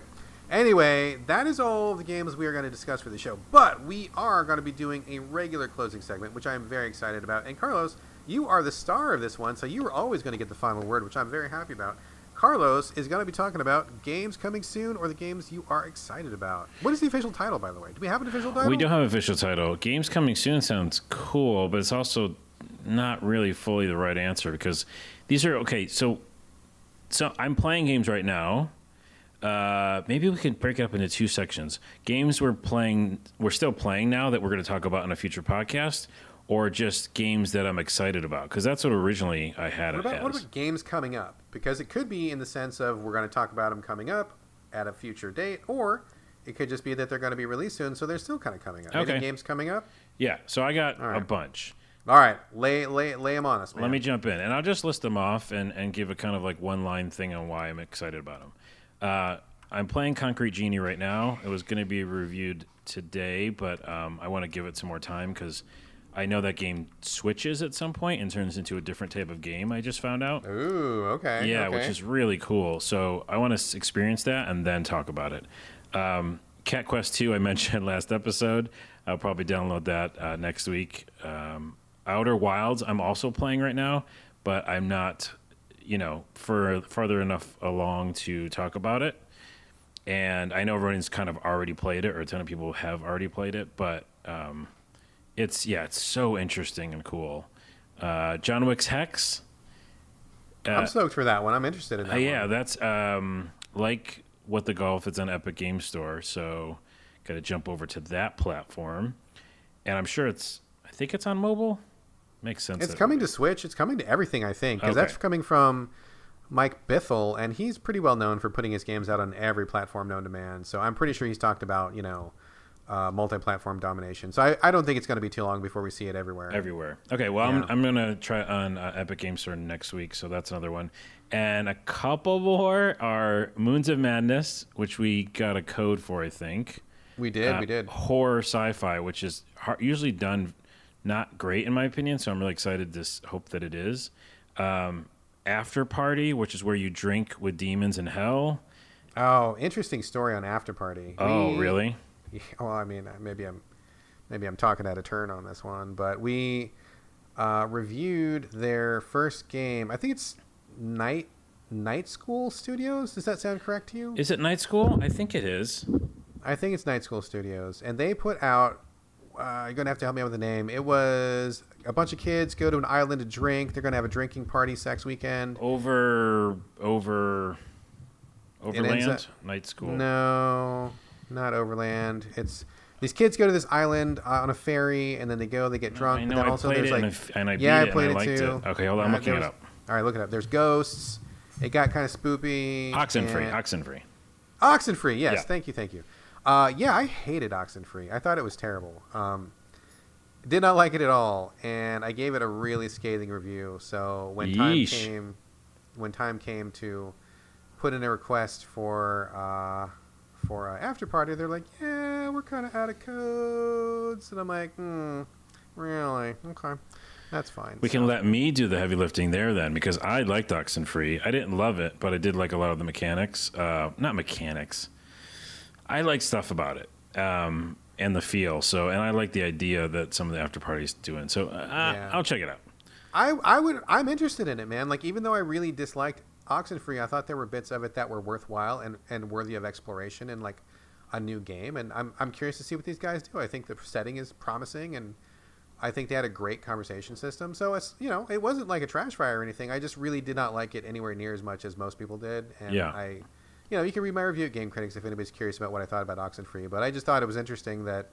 Anyway, that is all the games we are going to discuss for the show. But we are going to be doing a regular closing segment, which I am very excited about. And Carlos, you are the star of this one, so you are always going to get the final word, which I'm very happy about. Carlos is going to be talking about games coming soon or the games you are excited about. What is the official title, by the way? Do we have an official title? We don't have an official title. Games coming soon sounds cool, but it's also not really fully the right answer because these are okay. So, so I'm playing games right now. Uh, maybe we could break it up into two sections. Games we're playing, we're still playing now that we're going to talk about in a future podcast, or just games that I'm excited about because that's what originally I had What it about, as. what about games coming up? Because it could be in the sense of we're going to talk about them coming up at a future date, or it could just be that they're going to be released soon, so they're still kind of coming up. Any Okay. games coming up? yeah, so I got All a bunch. All right, lay lay lay them on us, man. Let me jump in, and I'll just list them off and, and give a kind of like one line thing on why I'm excited about them. Uh, I'm playing Concrete Genie right now. It was going to be reviewed today, but um, I want to give it some more time because I know that game switches at some point and turns into a different type of game. I just found out. Ooh, okay. Yeah, okay. which is really cool. So I want to experience that and then talk about it. Um, Cat Quest 2, I mentioned last episode. I'll probably download that uh, next week. Um, Outer Wilds, I'm also playing right now, but I'm not, you know, for farther enough along to talk about it. And I know everyone's kind of already played it, or a ton of people have already played it, but um, it's yeah, it's so interesting and cool. Uh, John Wick's Hex. I'm stoked for that one. I'm interested in that. Uh, yeah, one. that's um, like what the golf. It's on Epic Game Store, so got to jump over to that platform, and I'm sure it's. I think it's on mobile. Makes sense. it's coming to Switch. It's coming to everything, I think, because Okay. that's coming from Mike Bithell, and he's pretty well known for putting his games out on every platform known to man. So I'm pretty sure he's talked about you know uh, multi-platform domination. So I, I don't think it's going to be too long before we see it everywhere. everywhere. Okay, well, Yeah. I'm, I'm gonna try on uh, Epic Game Store next week, so that's another one. And a couple more are Moons of Madness, which we got a code for, I think. we did, uh, we did. horror sci-fi, which is usually done not great in my opinion. So I'm really excited to hope that it is. Um, After Party, which is where you drink with demons in hell. Oh, interesting story on After Party. Oh, We- really? Yeah, well, I mean, uh, maybe I'm maybe I'm talking out of turn on this one, but we uh, reviewed their first game. I think it's Night Night School Studios. Does that sound correct to you? Is it Night School? I think it is. I think it's Night School Studios, and they put out. Uh, you're gonna have to help me out with the name. It was a bunch of kids go to an island to drink. They're gonna have a drinking party, sex weekend. Over, over, Overland, up- Night School. No, not Overland. It's these kids go to this island uh, on a ferry, and then they go, they get drunk. I know. then I also there's like, and, I, and I yeah, I played and it too. it. Okay, hold on. I'm looking it up. All right, look it up. There's ghosts. It got kind of spoopy. Oxenfree. and- Oxenfree. Oxenfree, yes. Yeah. Thank you, thank you. Uh, yeah, I hated Oxenfree. I thought it was terrible. Um, did not like it at all, and I gave it a really scathing review. So when time came, when time came to put in a request for uh, for uh, after party, they're like, "Yeah, we're kind of out of codes," and I'm like, "Hmm, really? Okay, that's fine." We So- can let me do the heavy lifting there then, because I liked Oxenfree. I didn't love it, but I did like a lot of the mechanics. Uh, not mechanics. I like stuff about it um, and the feel. So, and I like the idea that some of the after parties doing. So, uh, Yeah. I'll check it out. I I would I'm interested in it, man. Like even though I really disliked Oxenfree, I thought there were bits of it that were worthwhile and, and worthy of exploration and like a new game. And I'm I'm curious to see what these guys do. I think the setting is promising, and I think they had a great conversation system. So it's you know it wasn't like a trash fire or anything. I just really did not like it anywhere near as much as most people did. And Yeah. I. You know, you can read my review at Game Critics if anybody's curious about what I thought about Oxenfree. But I just thought it was interesting that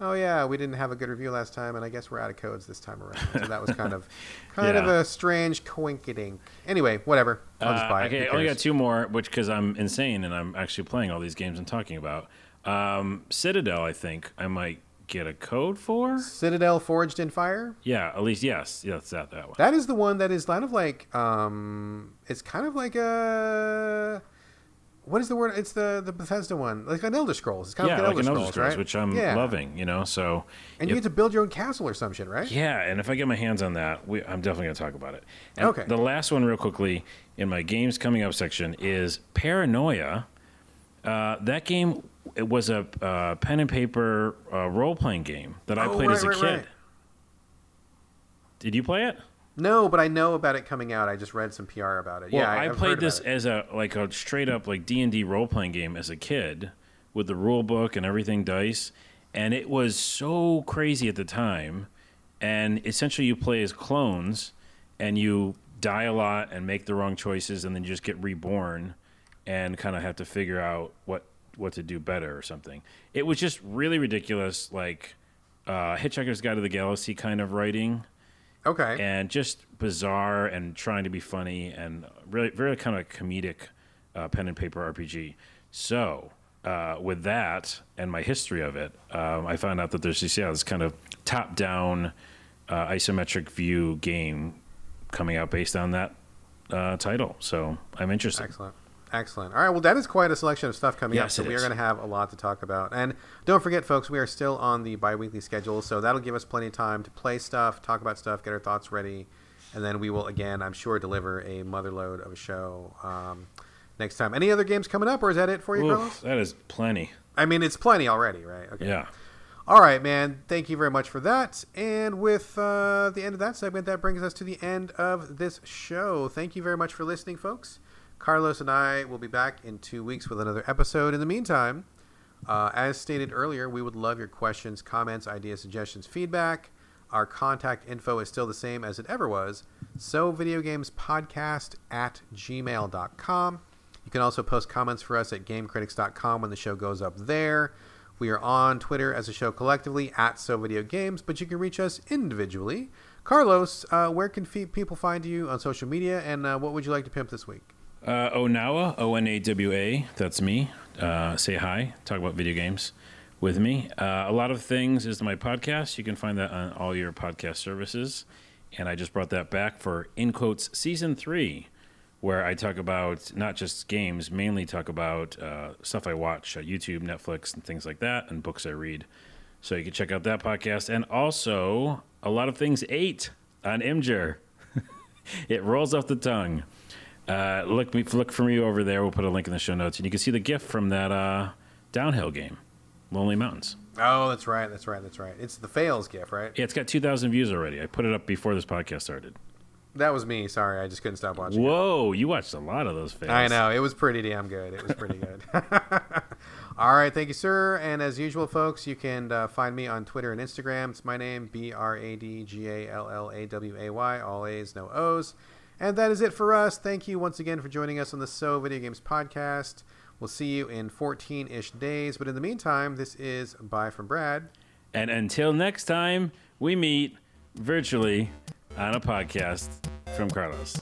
oh yeah, we didn't have a good review last time, and I guess we're out of codes this time around. So that was kind of, kind of a strange coinkydink. Anyway, whatever. I'll just Uh, buy it. okay, I only got two more, which because I'm insane and I'm actually playing all these games I'm talking about. Um, Citadel, I think I might get a code for. Citadel Forged in Fire. Yeah, at least yes, yes, that that one. That is the one that is kind of like, um, it's kind of like a. what is the word? It's the the Bethesda one, like an Elder Scrolls. It's kind yeah, of like like an Elder Elder Scrolls, Scrolls, right? which I'm yeah. loving. You know, so And you get to build your own castle or some shit, right? Yeah, and if I get my hands on that, we, I'm definitely going to talk about it. And Okay. The last one, real quickly, in my games coming up section is Paranoia. Uh, that game it was a uh, pen and paper uh, role playing game that I Oh, played right, as a right, kid. right. Did you play it? No, but I know about it coming out. I just read some PR about it. Well, yeah, I, I've played this as a like a straight up like D and D role playing game as a kid with the rule book and everything dice, and it was so crazy at the time. And essentially, you play as clones, and you die a lot and make the wrong choices, and then you just get reborn, and kind of have to figure out what what to do better or something. It was just really ridiculous, like uh, Hitchhiker's Guide to the Galaxy kind of writing Okay. and just bizarre and trying to be funny and really very kind of comedic uh, pen and paper RPG. So uh, with that and my history of it, um, I found out that there's this yeah this kind of top down uh, isometric view game coming out based on that uh, title. So I'm interested. Excellent. Excellent. All right. Well, that is quite a selection of stuff coming up. So we are going to have a lot to talk about. And don't forget, folks, we are still on the bi weekly schedule. So that'll give us plenty of time to play stuff, talk about stuff, get our thoughts ready. And then we will, again, I'm sure, deliver a motherload of a show um, next time. Any other games coming up, or is that it for you, Oof, Carlos? that is plenty. I mean, it's plenty already, right? Okay. Yeah. All right, man. Thank you very much for that. And with uh, the end of that segment, that brings us to the end of this show. Thank you very much for listening, folks. Carlos and I will be back in two weeks with another episode. In the meantime, uh, as stated earlier, we would love your questions, comments, ideas, suggestions, feedback. Our contact info is still the same as it ever was. So, videogamespodcast at gmail.com. You can also post comments for us at gamecritics.com when the show goes up there. We are on Twitter as a show collectively at So Video Games, but you can reach us individually. Carlos, uh, where can people find you on social media, and uh, what would you like to pimp this week? Uh, Onawa, O N A W A, that's me. Uh, say hi, talk about video games with me. Uh, a lot of things is my podcast. You can find that on all your podcast services. And I just brought that back for In Quotes Season 3, where I talk about not just games, mainly talk about uh, stuff I watch, YouTube, Netflix, and things like that, and books I read. So you can check out that podcast. And also, a lot of things eight on Imgur. it rolls off the tongue. Uh, look me look for me over there. We'll put a link in the show notes, and you can see the GIF from that uh, downhill game, Lonely Mountains. Oh, that's right, that's right, that's right. It's the fails GIF, right? Yeah, it's got two thousand views already. I put it up before this podcast started. That was me. Sorry, I just couldn't stop watching. it. Whoa, you watched a lot of those fails. I know it was pretty damn good. It was pretty good. All right, thank you, sir. And as usual, folks, you can uh, find me on Twitter and Instagram. It's my name, B R A D G A L L A W A Y, all A's, no O's. And that is it for us. Thank you once again for joining us on the So Video Games podcast. We'll see you in 14 ish days. But in the meantime, this is Bye from Brad. And until next time, we meet virtually on a podcast from Carlos.